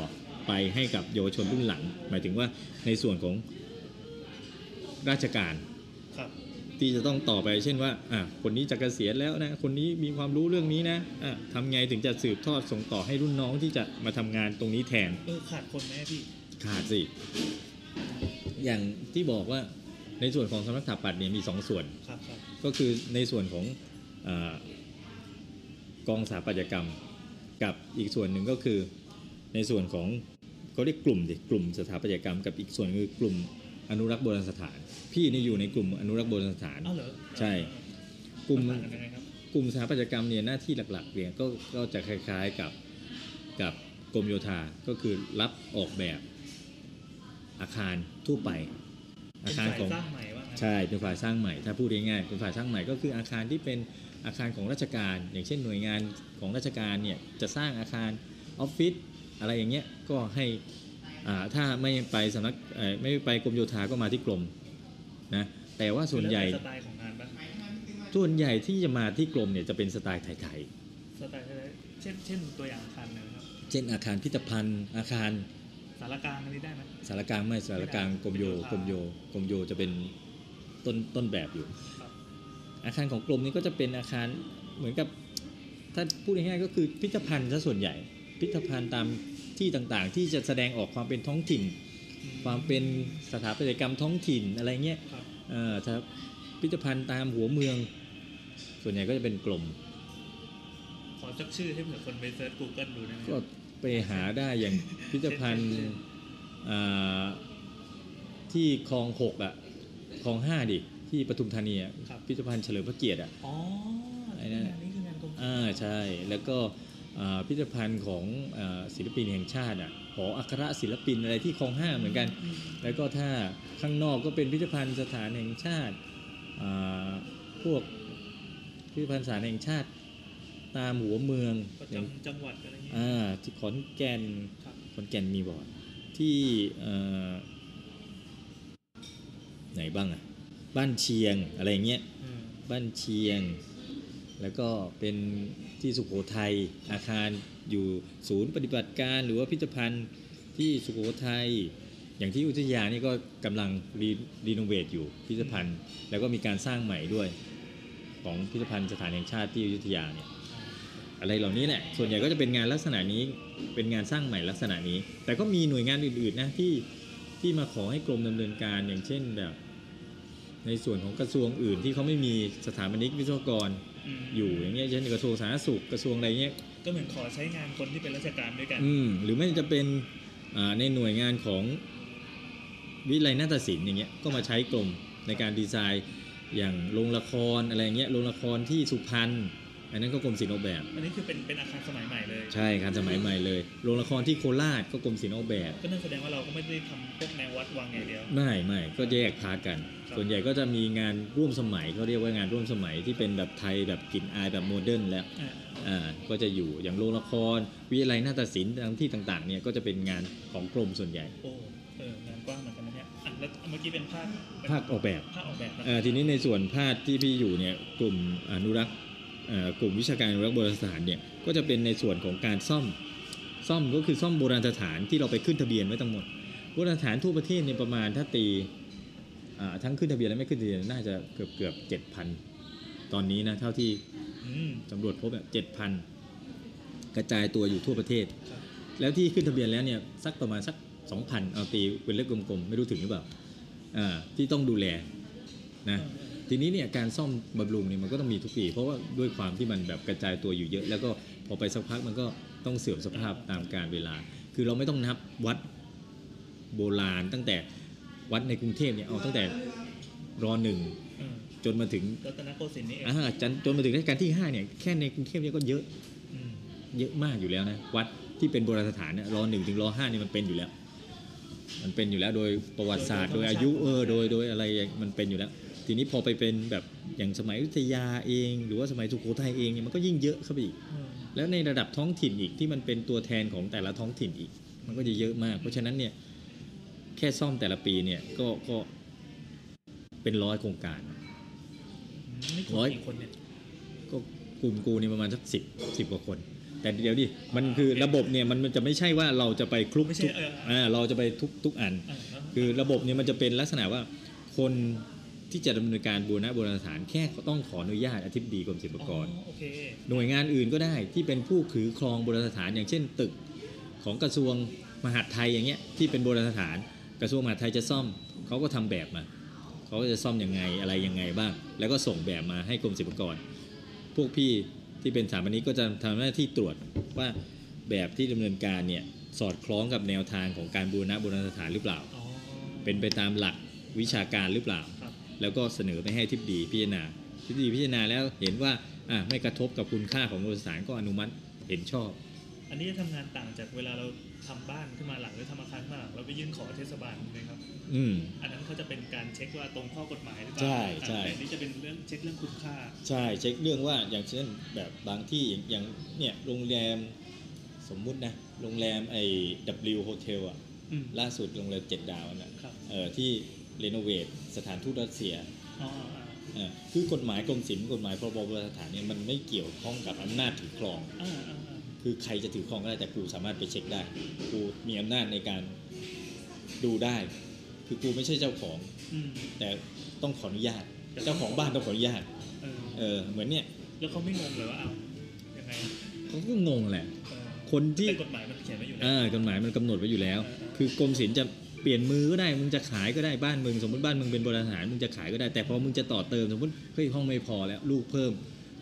ไปให้กับเยาวชนรุ่นหลัง หมายถึงว่าในส่วนของราชการครับที่จะต้องต่อไปเช่นว่าอะคนนี้จะเกษียณแล้วนะคนนี้มีความรู้เรื่องนี้นะอะทำไงถึงจะสืบทอดส่งต่อให้รุ่นน้องที่จะมาทำงานตรงนี้แทนเออขาดคนไหมพี่ ขาดสิ อย่างที่บอกว่าในส่วนของสำนักสถาปัตย์เนี่ยมีสองส่วน ครับครับก็คือในส่วนของเออกองสถาปัตยกรรมกับอีกส่วนหนึ่งก็คือในส่วนของเขาเรียกกลุ่มดิกลุ่มสถาปัตยกรรมกับอีกส่วนคือกลุ่มอนุรักษ์โบราณสถาน พี่นี่อยู่ในกลุ่มอนุรักษ์โบราณสถานเอ้าเหรอใช่กลุ่มนต่างกันยังไงครับกลุ่มสถาปัตยกรรมเนี่ยหน้าที่หลักๆเนี่ยก็ก็จะคล้ายๆกับกับกรมโยธาก็คือรับออกแบบ อาคารทั่วไป อาคารของเป็นสายสร้างใหม่ว่างั้นใช่เป็นฝ่ายสร้างใหม่ ถ้าพูดง่ายๆเป็นฝ่ายสร้างใหม่ก็คืออาคารที่เป็นอาคารของราชการ อย่างเช่นหน่วยงานของราชการเนี่ยจะสร้างอาคารออฟฟิศอะไรอย่างเงี้ยก็ให้อ่าถ้าไม่ไปสำนักเอ่อไม่ไปกรมโยธาก็มาที่กรมนะแต่ว่าส่วนใหญ่แล้วแต่สไตล์ของงานบ้างส่วนใหญ่ที่จะมาที่กรมเนี่ยจะเป็นสไตล์ไทยสไตล์อะไรเช่นเช่นตัวอย่างอาคารหนะครับๆเช่นอาคารพิพิธภัณฑ์อาคารสารกลางอันนี้ได้ไหม สารกลางไม่สารกลางกรมโยกรมโยกรมโยจะเป็นต้นต้นแบบอยู่ครับอาคารของกรมนี้ก็จะเป็นอาคารเหมือนกับถ้าพูดง่ายๆก็คือพิพิธภัณฑ์ซะส่วนใหญ่ พิพิธภัณฑ์ตามที่ต่างๆ ที่จะแสดงออกความเป็นท้องถิ่น ความเป็นสถาปัตยกรรมท้องถิ่นอะไรเงี้ยครับเอ่อถ้าพิพิธภัณฑ์ตามหัวเมือง ส่วนใหญ่ก็จะเป็นกลมขอจักชื่อให้เผื่อคนไปเซิร์ช Google ดูได้ไหมก็ไปหาได้อย่างพิพิธภัณฑ์อ่า ที่คลองหกอะคลองห้าดิที่ปทุมธานีอะพิพิธภัณฑ์เฉลิมพระเกียรติอะอ๋อไอ้นั่นงานนี้คืองานกรมอ่าใช่แล้วก็อ่าพิพิธภัณฑ์ของอาศิลปินแห่งชาติอะหออัครศิลปินอะไรที่คลองห้าเหมือนกันอืมแล้วก็ถ้าข้างนอกก็เป็นพิพิธภัณฑ์สถานแห่งชาติอ่าพวกพิพิธภัณฑ์สถานแห่งชาติตามหัวเมืองประอย่างจำจังหวัดอะไรอย่างเงี้ยอ่าที่ขอนแก่นครับขอนแก่นมีบ่อย ที่เอ่อไหนบ้างอะบ้านเชียงอะไรอย่างเงี้ยอืมบ้านเชียง แล้วก็เป็นที่สุโขทัยอาคารอยู่ศูนย์ปฏิบัติการหรือว่าพิพิธภัณฑ์ที่สุโขทัยอย่างที่อุทยานนี่ก็กำลังรีรีโนเวทอยู่พิพิธภัณฑ์ แล้วก็มีการสร้างใหม่ด้วยของพิพิธภัณฑ์สถานแห่งชาติที่อยุธยาเนี่ย อะไรเหล่านี้แหละส่วนใหญ่ก็จะเป็นงานลักษณะนี้เป็นงานสร้างใหม่ลักษณะนี้ แต่ก็มีหน่วยงานอื่นๆนะที่ที่มาขอให้กรมดำเนินการอย่างเช่นแบบ ในส่วนของกระทรวงอื่นที่เขาไม่มีสถาปนิกวิศวกรมอยู่อย่างเงี้ยเช่นกระทรวงสาธารณสุขกระทรวงอะไรเงี้ยก็เหมือนขอใช้งานคนที่เป็นราชการด้วยกันอืมหรือไม่จะเป็นอ่าในหน่วยงานของวิทยาลัยนาฏศิลป์อย่างเงี้ยก็มาใช้กรมในการดีไซน์อย่างโรงละครอะไรเงี้ยโรงละครที่สุพรรณ อันนั้นก็กรมศิลป์ออกแบบ อันนี้คือเป็นเป็นอาคารสมัยใหม่เลยใช่อาคารสมัยใหม่เลยโรงละครที่โคราชก็กรมศิลป์ออกแบบ ก็นั่นแสดงว่าเราก็ไม่ได้ทำพวกแนววัดวังอย่างเดียว ไม่ไม่ก็แยก part กันครับส่วนใหญ่ก็จะมีงานร่วมสมัยเขาเรียกว่างานร่วมสมัยที่เป็นแบบไทยแบบกลิ่นอายแบบ modern แล้วอ่า อ่าก็จะอยู่อย่างโรงละคร วิทยาลัยนาฏศิลป์ตามที่ต่างๆเนี่ยก็จะเป็นงานของกรมส่วนใหญ่ โอ้เอองานกว้างเหมือนกันนะเนี่ยอะแล้วเมื่อกี้เป็นภาคภาคออกแบบ ภาคออกแบบนะเอ่อทีนี้ในส่วนภาคที่พี่อยู่เนี่ยกลุ่มอนุรักษ์เอ่อ กลุ่มวิชาการอนุรักษ์โบราณสถานเนี่ยก็จะเป็นในส่วนของการซ่อมซ่อมก็คือซ่อมโบราณสถานที่เราไปขึ้นทะเบียนไว้ทั้งหมดโบราณสถานทั่วประเทศเนี่ยประมาณถ้าตีทั้งขึ้นทะเบียนและไม่ขึ้นทะเบียนน่าจะเกือบเกือบเจ็ดพันตอนนี้นะเท่าที่ตำรวจพบเจ็ดพันกระจายตัวอยู่ทั่วประเทศ แล้วที่ขึ้นทะเบียนแล้วเนี่ยสักประมาณสักสองพันเอาตีเป็นเลขกลมๆไม่รู้ถึงหรือเปล่าที่ต้องดูแลนะ ทีนี้เนี่ยการซ่อมบำรุงเนี่ยมันก็ต้องมีทุกปี เพราะว่าด้วยความที่มันแบบกระจายตัวอยู่เยอะ แล้วก็พอไปสักพักมันก็ต้องเสื่อมสภาพตามกาลเวลา คือเราไม่ต้องนับวัดโบราณ ตั้งแต่วัดในกรุงเทพเนี่ยเอาตั้งแต่รอหนึ่งอืมจนมาถึงรัตนโกสินทร์นี่เองอ่าจนจนมาถึงรัชกาลที่ห้าเนี่ยแค่ในกรุงเทพเนี่ยก็เยอะอืมเยอะมากอยู่แล้วนะวัดที่เป็นโบราณสถานเนี่ยรอหนึ่งถึงรอห้านี่มันเป็นอยู่แล้ว มันเป็นอยู่แล้วโดยประวัติศาสตร์โดยอายุเออโดยโดยอะไรมันเป็นอยู่แล้ว ทีนี้พอไปเป็นแบบอย่างสมัยอยุธยาเอง หรือว่าสมัยสุโขทัยเองเนี่ยมันก็ยิ่งเยอะเข้าไปอีกอืมแล้วในระดับท้องถิ่นอีกที่มันเป็นตัวแทนของแต่ละท้องถิ่นอีก มันก็จะเยอะมาก เพราะฉะนั้นเนี่ยแค่ซ่อมแต่ละปีเนี่ยก็ก็เป็นร้อยโครงการนี่คนร้อยกี่คนเนี่ยก็กลุ่มกูนี่ประมาณสักสิบสิบกว่าคน แต่เดี๋ยวดิมันคือระบบเนี่ยมันมันจะไม่ใช่ว่าเราจะไปคลุกไม่ใช่ทุกเอออ่าเราจะไปทุกทุกอันอ่าแล้วคือระบบเนี่ยมันจะเป็นลักษณะว่าคน ที่จะดำเนินการบูรณะโบราณสถานแค่ต้องขออนุญาตอธิบดีกรมศิลปากรอ๋อโอเคหน่วยงานอื่นก็ได้ที่เป็นผู้ถือครองโบราณสถานอย่างเช่น ตึกของกระทรวงมหาดไทยอย่างเงี้ยที่เป็นโบราณสถาน กระทรวงมหาดไทยจะซ่อมเขาก็ทำแบบมาเขาก็จะซ่อมยังไงอะไรยังไงบ้าง แล้วก็ส่งแบบมาให้กรมศิลปากร พวกพี่ที่เป็นสถาปนิกก็จะทำหน้าที่ตรวจว่าแบบที่ดำเนินการเนี่ยสอดคล้องกับแนวทางของการบูรณะโบราณสถานหรือเปล่าอ๋อเป็นไปตามหลักวิชาการหรือเปล่าครับ แล้วก็เสนอไปให้ทิบดีพิจารณาทิบดีพิจารณาแล้วเห็นว่าอะไม่กระทบกับคุณค่าของโบราณสถานก็อนุมัติเห็นชอบ อันนี้จะทำงานต่างจากเวลาเราทำบ้านขึ้นมาหลังหรือทำอาคารขึ้นมาหลังเราไปยื่นขอเทศบาลไหมครับ อืมอันนั้นเขาจะเป็นการเช็คว่าตรงข้อกฎหมายหรือเปล่าใช่ใช่แต่อันนี้จะเป็นเรื่องเช็คเรื่องคุณค่า ใช่เช็คเรื่องว่าอย่างเช่นแบบบางที่อย่างอย่างเนี่ยโรงแรมสมมุตินะโรงแรมไอ้ W Hotel อะอืมล่าสุดโรงแรมเจ็ดดาวน่ะครับเออที่ renovate สถานทูตรัสเซียอ๋ออ่าเออคือกฎหมายกรมศิลป์กฎหมายพรบโบราณสถานเนี่ยมันไม่เกี่ยวข้องกับอำนาจถือครองอ่าอ่าอ่าคือใครจะถือครองก็ได้แต่กูสามารถไปเช็คได้กูมีอำนาจในการดูได้ คือกูไม่ใช่เจ้าของอืมแต่ต้องขออนุญาตแต่ต้องเจ้าของบ้านต้องขออนุญาตเออเออเหมือนเนี่ย แล้วเขาไม่งงเลยว่าเอายังไงเขาก็งงแหละเออคนที่แต่กฎหมายมันเขียนไว้อยู่แล้วอ่ากฎหมายมันกำหนดไว้อยู่แล้ว คือกรมศิลป์จะ เปลี่ยนมือก็ได้มึงจะขายก็ได้บ้านมึงสมมติบ้านมึงเป็นโบราณสถานมึงจะขายก็ได้แต่พอมึงจะต่อเติมสมมติเฮ้ยห้องไม่พอแล้วลูกเพิ่ม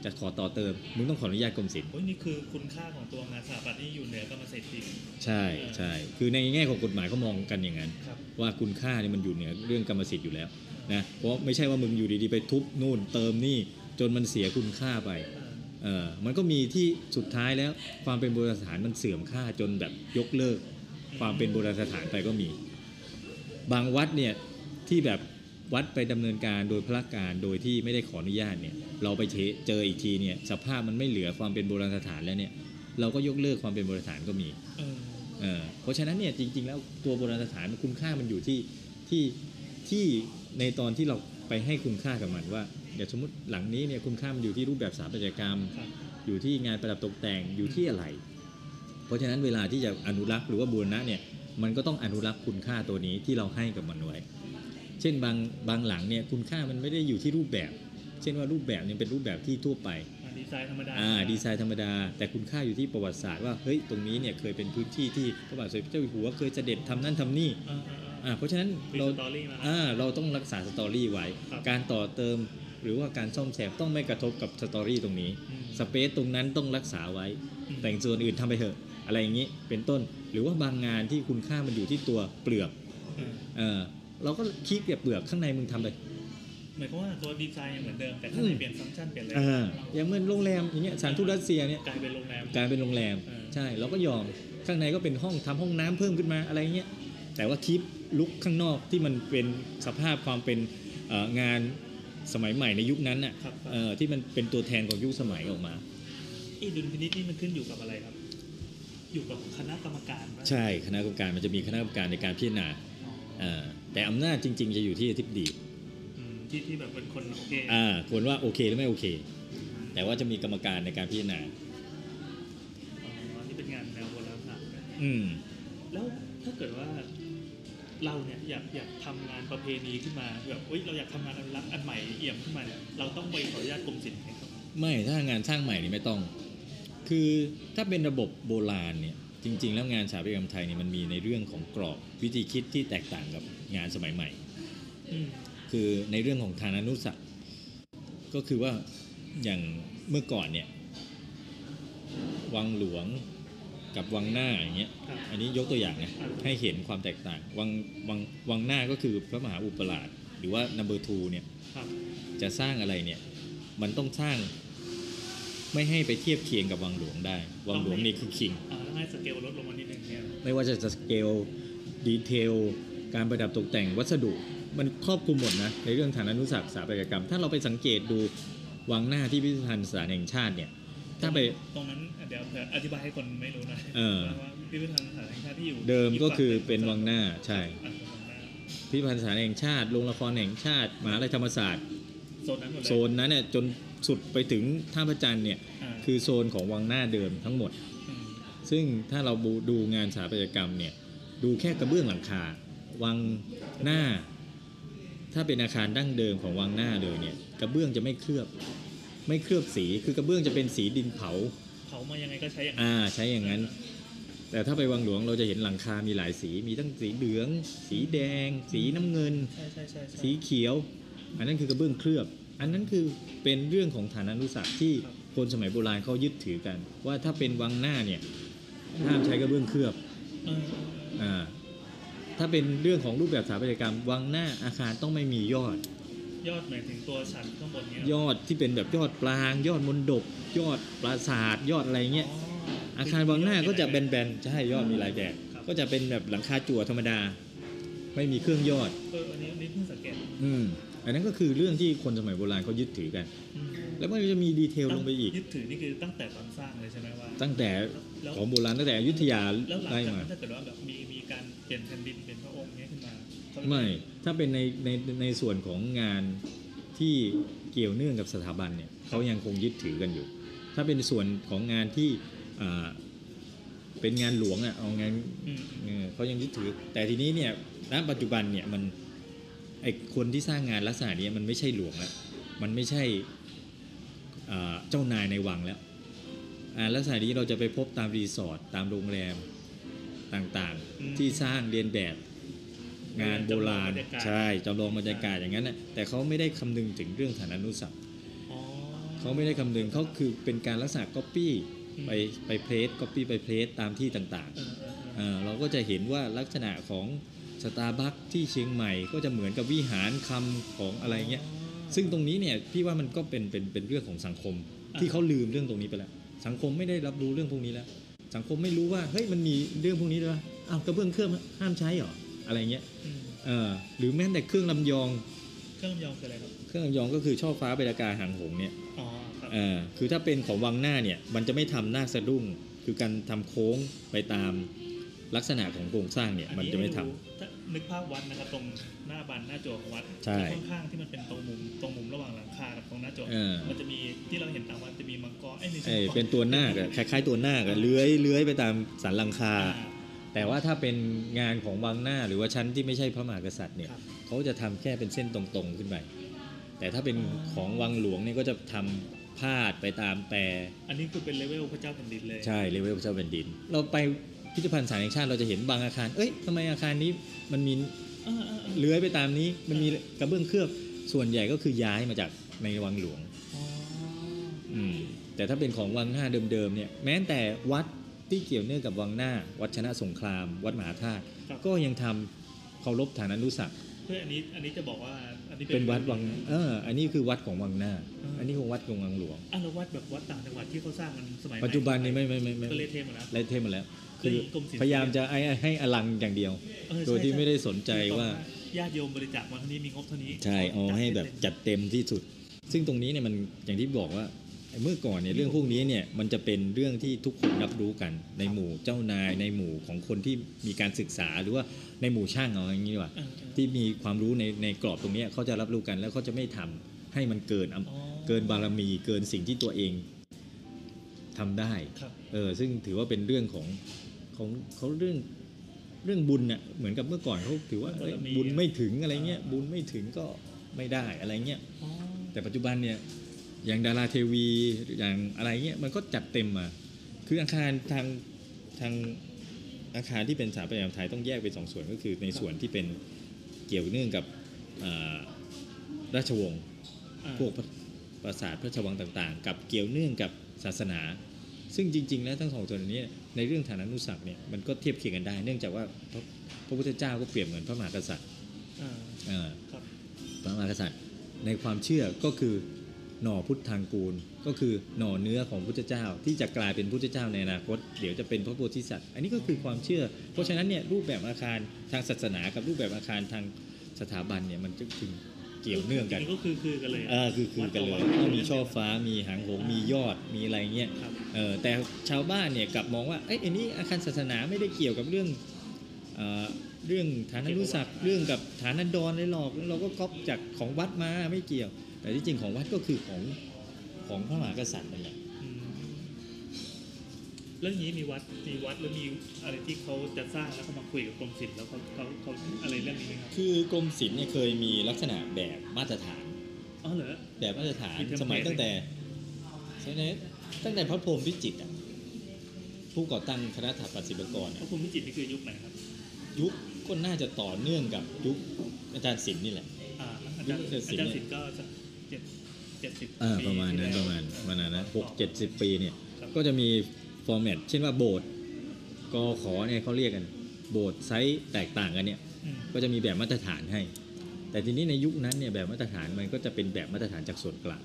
จะขอต่อเติมมึงต้องขออนุญาตกรมศิลป์โอ้ยนี่คือคุณค่าของตัวงานสถาปัตย์ที่อยู่เหนือกรรมสิทธิ์อีกใช่ใช่คือในแง่ของกฎหมายเขามองกันอย่างนั้นครับว่าคุณค่าเนี่ยมันอยู่เหนือเรื่องกรรมสิทธิ์อยู่แล้วนะเพราะไม่ใช่ว่ามึงอยู่ดีๆไปทุบนู่นเติมนี่จนมันเสียคุณค่าไปเออมันก็มีที่สุดท้ายแล้วความเป็นโบราณสถานมันเสื่อมค่าจนแบบยกเลิก ความเป็นโบราณสถานไปก็มี บางวัดเนี่ยที่แบบวัดไปดำเนินการโดยพระการโดยที่ไม่ได้ขออนุญาตเนี่ยเราไปเจเจออีกทีเนี่ยสภาพมันไม่เหลือความเป็นโบราณสถานแล้วเนี่ยเราก็ยกเลิกความเป็นโบราณสถานก็มีเออเออเพราะฉะนั้นเนี่ยจริง ๆ แล้วตัวโบราณสถานคุณค่ามันอยู่ที่ที่ที่ในตอนที่เราไปให้คุณค่ากับมันว่าเดี๋ยวสมมติหลังนี้เนี่ยคุณค่ามันอยู่ที่รูปแบบสถาปัตยกรรมครับอยู่ที่งานประดับตกแต่งอยู่ที่อะไร เพราะฉะนั้นเวลาที่จะอนุรักษ์หรือว่าบูรณะเนี่ย มันก็ต้องอนุรักษ์คุณค่าตัวนี้ที่เราให้กับมันไว้ เช่นบางบางหลังเนี่ยคุณค่ามันไม่ได้อยู่ที่รูปแบบ เช่นว่ารูปแบบเนี่ยเป็นรูปแบบที่ทั่วไปอ่าดีไซน์ธรรมดาอ่าดีไซน์ธรรมดา แต่คุณค่าอยู่ที่ประวัติศาสตร์ว่าเฮ้ยตรงนี้เนี่ยเคยเป็นพื้นที่ที่พระบาทสมเด็จพระเจ้าอยู่หัวเคยเสด็จทำนั่นทำนี่อ่าอ่าอ่าอ่าเพราะฉะนั้นมีเรา story มาอ่าเราต้องรักษา story ไว้ครับการต่อเติมหรือว่าการซ่อมแซมต้องไม่กระทบกับ story ตรงนี้อืม space ตรงนั้นต้องรักษาไว้อืมแต่งส่วนอื่นทำไปเถอะ อะไรอย่างนี้เป็นต้นห รือว่าบางงานที่คุณค่ามันอยู่ที่ตัวเปลือกเออเออเราก็คลิกกับเปลือกข้างในมึงทำไปหมายความว่าตัวดีไซน์ยังเหมือนเดิมแต่ข้างในอืมเปลี่ยนฟังก์ชันเปลี่ยนอะไรอ่าอย่างเหมื่อนโรงแรมอย่างเงี้ยสถานทูตรัสเซียเนี่ยกลายเป็นโรงแรมกลายเป็นโรงแรมเออใช่เราก็ยอมข้างในก็เป็นห้องทำห้องน้ำเพิ่มขึ้นมาอะไรเงี้ยแต่ว่าคลิปลุกข้างนอกที่มันเป็นสภาพความเป็นเอ่องานสมัยใหม่ในยุคนั้นน่ะครับครับเอ่อที่มันเป็นตัวแทนของยุคสมัยออกมาไอ้ดุลพินิจนี่มันขึ้นอยู่กับอะไรครับ อยู่กับคณะกรรมการปะใช่คณะกรรมการมันจะมีคณะกรรมการในการพิจารณาอ๋อเอ่อแต่อำนาจจริง ๆ จะอยู่ที่อธิบดีอืมที่ที่แบบเป็นคนโอเคอ่าควรว่าโอเคหรือไม่โอเค แต่ว่าจะมีกรรมการในการพิจารณาอ๋อนี่เป็นงานแนวโบราณศาสตร์อืมแล้วถ้าเกิดว่าเราเนี่ยอยากอยากทำงานประเพณีขึ้นมาแบบเฮ้ยเราอยากทำงานอนุรักษ์อันใหม่เอี่ยมขึ้นมาเนี่ยเราต้องไปขออนุญาตกรมศิลป์ไหมครับไม่ถ้างานสร้างใหม่นี่ไม่ต้อง คือถ้าเป็นระบบโบราณเนี่ยจริง ๆ แล้วงานสถาปัตยกรรมไทยเนี่ยมันมีในเรื่องของกรอบวิธีคิดที่แตกต่างกับงานสมัยใหม่อืมคือในเรื่องของทานานุสักดิ์ก็คือว่าอย่างเมื่อก่อนเนี่ยวังหลวงกับวังหน้าอย่างเงี้ยครับอันนี้ยกตัวอย่างนะให้เห็นความแตกต่างวังวังวังหน้าก็คือพระมหาอุปราชหรือว่า number two เนี่ยครับจะสร้างอะไรเนี่ยมันต้องสร้าง ไม่ให้ไปเทียบเคียงกับวังหลวงได้ วังหลวงนี่คือ kingอ่าแล้วให้สเกลลดลงมานิดนึงเนี่ยไม่ว่าจะ scale detail การประดับตกแต่งวัสดุมันครอบคลุมหมดนะในเรื่องฐานานุศักดิ์สถาปัตยกรรม ถ้าเราไปสังเกตดูวังหน้าที่พิพิธภัณฑ์สถานแห่งชาติเนี่ยถ้าไปตรงนั้นเดี๋ยวเผื่ออธิบายให้คนไม่รู้หนะเออว่าพิพิธภัณฑ์สถานแห่งชาติที่อยู่เดิมก็คือฝั่เป็นวังหน้าใช่อ่าเป็นวังหน้าพิพิธภัณฑ์สถานแห่งชาติโรงละครแห่งชาติมหาลัยธรรมศาสตร์โซนนั้นหมดเลยโซนนั้นเนี่ยจน สุดไปถึงท่าพระจันทร์เนี่ยาคือโซนของวังหน้าเดิมทั้งหมดมซึ่งถ้าเราดูงานสถาปัตยกรรมเนี่ยดูแค่กระเบื้องหลังคาวังหน้า ถ้าเป็นอาคารดั้งเดิมของวังหน้าเลยเนี่ยกระเบื้องจะไม่เคลือบ ไม่เคลือบสีคือกระเบื้องจะเป็นสีดินเผาเขามายังไงก็ใช้อย่างนั้นอ่าใช้อย่างนั้น แต่ถ้าไปวังหลวงเราจะเห็นหลังคา มีหลายสี มีทั้งสีเหลือง สีแดง สีน้ำเงินใช่ใช่ใช่ใช่สีเขียว อันนั้นคือกระเบื้องเคลือบ อันนั้นคือเป็นเรื่องของฐานานุสักดิ์ที่คนสมัยโบราณเขายึดถือกัน ว่าถ้าเป็นวังหน้าเนี่ยห้ามใช้กระเบื้องเคลือบเอออ่าถ้าเป็นเรื่องของรูปแบบสถาปัตยกรรม วังหน้าอาคารต้องไม่มียอด ยอดหมายถึงตัวฉันข้างบนเนี้ยยอดที่เป็นแบบยอดปลางยอดมนดบยอดปราสาทยอดอะไรเงี้ยอ๋ออาคารวังหน้าก็จะแบนๆใช่ยอดมีหลายแบบครับก็จะเป็นแบบหลังคาจั่วธรรมดา ไม่มีเครื่องยอดเอออันนี้อันนี้เพิ่งสังเกตอืม อันนั้นก็คือเรื่องที่คนสมัยโบราณเขายึดถือกันอืมแล้วมันก็จะมีดีเทลลงไปอีก ยึดถือนี่คือตั้งแต่ตอนสร้างเลยใช่ไหมว่า ตั้งแต่แล้วของโบราณตั้งแต่อยุธยาแล้วหลังไล่จากมานั้นถ้าเกิดว่าแบบมีมีการเปลี่ยนแผ่นดินเป็นพระองค์เนี้ยขึ้นมาเขาจะไม่ถ้าเป็นในในในส่วนของงานที่เกี่ยวเนื่องกับสถาบันเนี่ยเขายังคงยึดถือกันอยู่ ถ้าเป็นส่วนของงานที่อ่าเป็นงานหลวงอะเอางานอืมเออเขายังยึดถือ แต่ทีนี้เนี่ยณปัจจุบันเนี่ยมัน ไอคนที่สร้างงานลักษณะเนี้ยมันไม่ใช่หลวงแล้ว มันไม่ใช่อ่าเจ้านายในวังแล้วอ่าลักษณะนี้เราจะไปพบตามรีสอร์ทตามโรงแรมต่างๆ ที่สร้างเรียนแบบงานโบราณใช่จำลองบรรยากาศอย่างนั้นนะแต่เขาไม่ได้คำนึงถึงเรื่องฐานานุสัพท์อ๋อเขาไม่ได้คำนึงเขาคือเป็นการลักษณะก๊อปปี้อืมไปไป place copy ไป place ตามที่ต่างๆเออเออเออเอ่อเราก็จะเห็นว่าลักษณะของ สตาร์บัคที่เชียงใหม่ก็จะเหมือนกับวิหารคำของอะไรเงี้ยซึ่งตรงนี้เนี่ยพี่ว่ามันก็เป็นเป็นเป็นเรื่องของสังคม ที่เขาลืมเรื่องตรงนี้ไปแล้วสังคมไม่ได้รับรู้เรื่องพวกนี้แล้ว สังคมไม่รู้ว่าเฮ้ยมันมีเรื่องพวกนี้ด้วยวะอ้าวกระเบื้องเคลือบห้ามใช้เหรออะไรเงี้ยอืมเออหรือแม้แต่เครื่องลำยองเครื่องลำยองคืออะไรครับเครื่องลำยองก็คือช่อฟ้าเบญากาหางหงเนี่ยอ๋อครับเออคือถ้าเป็นของวังหน้าเนี่ยมันจะไม่ทำหน้าสะดุ้งคือการทำโค้งไปตามลักษณะของโครงสร้างเนี่ยอัมันจะไม่ทำรู้ถ้า นึกภาพวัดนะครับตรงหน้าบันหน้าจั่วของวัดใช่ที่ข้างๆที่มันเป็นตรงมุมตรงมุมระหว่างหลังคากับตรงหน้าจั่วเออ มันจะมีที่เราเห็นตามวัดจะมีมังกรไอ้ยไม่ใช่เอ้ยมังกรเป็นตัวหน้าคอะคล้ายๆตัวหน้าคอะเลื้อยเลื้อยไปตามสันหลังคา อ่า แต่ว่าถ้าเป็นงานของวังหน้าหรือว่าชั้นที่ไม่ใช่พระมหากษัตริย์เนี่ยครับ เขาจะทำแค่เป็นเส้นตรงๆขึ้นไป แต่ถ้าเป็นของวังหลวงเนี่ยก็จะทำพาดไปตามแปรอันนี้คือเป็นเลเวลพระเจ้าแผ่นดินเลย ใช่เลเวลพระเจ้าแผ่นดิน เราไป พิพิธภัณฑ์สารแห่งชาติเราจะเห็นบางอาคาร เอ้ยทำไมอาคารนี้มันมีอ่าอ่าอ่าเลื้อยไปตามนี้ มันมีกระเบื้องเคลือบส่วนใหญ่ก็คือย้ายมาจากในวังหลวงอ๋ออืมแต่ถ้าเป็นของวังหน้าเดิมๆเนี่ยแม้แต่วัดที่เกี่ยวเนื่องกับวังหน้า วัดชนะสงคราม วัดมหาธาตุครับก็ยังทำเคารพฐานานุสักดิ์เพื่ออันนี้อันนี้จะบอกว่าอันนี้เป็นวัดวังเอออันนี้คือวัดของวังหน้าอืมอันนี้ของวัดของวังหลวงอะแล้ววัดแบบวัดต่างจังหวัดที่เขาสร้างมันสมัยใหม่ปัจจุบันนี้ไม่ไม่ไม่ไม่ก็เละเทะหมดแล้วไล่เทมมาแล้ว คือเลยกรมศิลป์พยายามจะให้ให้อลังอย่างเดียวเออใช่โดยที่ใช่ไม่ได้สนใจคือว่าญาติโยมบริจาคมาเท่านี้มีงบเท่านี้ ใช่เอาให้แบบจัดเต็มที่สุด ซึ่งตรงนี้เนี่ยมันอย่างที่บอกว่าไอ้เมื่อก่อนเนี่ยเรื่องพวกนี้เนี่ยมันจะเป็นเรื่องที่ทุกคนรับรู้กันในหมู่เจ้านายในหมู่ของคนที่มีการศึกษาหรือว่าในหมู่ช่างเอาอย่างนี้ดีกว่าเออเออที่มีความรู้ในในกรอบตรงเนี้ยเขาจะรับรู้กันแล้วเขาจะไม่ทำให้มันเกินอำอ๋อเกินบารมีเกินสิ่งที่ตัวเองทำได้ครับเออซึ่งถือว่าเป็นเรื่องของ ของเขาเรื่องเรื่องบุญน่ะเหมือนกับเมื่อก่อนเขาถือว่าเอ้ยบุญไม่ถึงอะไรเงี้ยบุญไม่ถึงก็ไม่ได้อะไรเงี้ยอ๋อแต่ปัจจุบันเนี่ยอย่างดาราเทวีอย่างอะไรเงี้ยมันก็จัดเต็มมาคืออาคารทางทางอาคารที่เป็นสถาปัตยกรรมไทยต้องแยกเป็นสองส่วนก็คือในส่วนที่เป็นเกี่ยวเนื่องกับอ่าราชวงศ์อ่าพวกพระปราสาทพระราชวังต่างๆ กับเกี่ยวเนื่องกับศาสนา ซึ่งจริง ๆ แล้วทั้งสองส่วนนี้ในเรื่องฐานานุสักดิ์เนี่ยมันก็เทียบเคียงกันได้ เนื่องจากว่าพระพระพุทธเจ้าก็เปรียบเหมือนพระมหากษัตริย์อ่าเออครับพระมหากษัตริย์ในความเชื่อก็คือหน่อพุทธทางกูล ก็คือหน่อเนื้อของพุทธเจ้า ที่จะกลายเป็นพุทธเจ้าในอนาคต เดี๋ยวจะเป็นพระโพธิสัตว์ อันนี้ก็คือความเชื่อ เพราะฉะนั้นเนี่ยรูปแบบอาคารทางศาสนากับรูปแบบอาคารทางสถาบันเนี่ยมันจะถึง เกี่ยวเนื่องกันก็คือคือกันเลยเออคือคือกันเลยวัดต่อวัดก็มีช่อฟ้ามีหางหงส์มียอดมีอะไรเงี้ยครับเออแต่ชาวบ้านเนี่ยกลับมองว่าเอ้ยอันนี้อาคารศาสนาไม่ได้เกี่ยวกับเรื่องเอ่อเรื่องฐานานุสักดิ์เรื่องกับฐานันดรเลยหรอกแล้วเราก็ก๊อปจากของวัดมาไม่เกี่ยว แต่ที่จริงของวัดก็คือของของพระมหากษัตริย์นั่นแหละอืม เรื่องนี้มีวัดมีวัดหรือมีอะไรที่เขาจะสร้างแล้วเขามาคุยกับกรมศิลป์แล้วเขาเขาเขาอะไรเรื่องนี้ไหมครับคือกรมศิลป์เนี่ยเคยมีลักษณะแบบมาตรฐานอ๋อเหรอแบบมาตรฐานมีเทมเพลตสมัยตั้งแต่สมัยตั้งแต่พระพรหมวิจิตรอะผู้ก่อตั้งคณะสถาปัตย์ศิลปากรพอะระภูมิวิจิตรนี่คือยุคไหนครับ ยุคก็น่าจะต่อเนื่องกับยุคอาจารย์ศิลป์นี่แหละอ่าอาจารย์ยุคเศรษฐศิอาลป์จารย์ศิลป์ก็สักเจ็ดเจ็ดสิบอ่าปีประมาณนั้นที่ปแล้วระมาณประมาณนั้นหกเจ็ดสิบปีเนี่ยครับก็จะมี ฟอร์แมตเช่นว่าโบสถ์กอขอเนี่ยเขาเรียกกัน โบสถ์ไซส์แตกต่างกันเนี่ยอืมก็จะมีแบบมาตรฐานให้ แต่ทีนี้ในยุคนั้นเนี่ยแบบมาตรฐานมันก็จะเป็นแบบมาตรฐานจากส่วนกลาง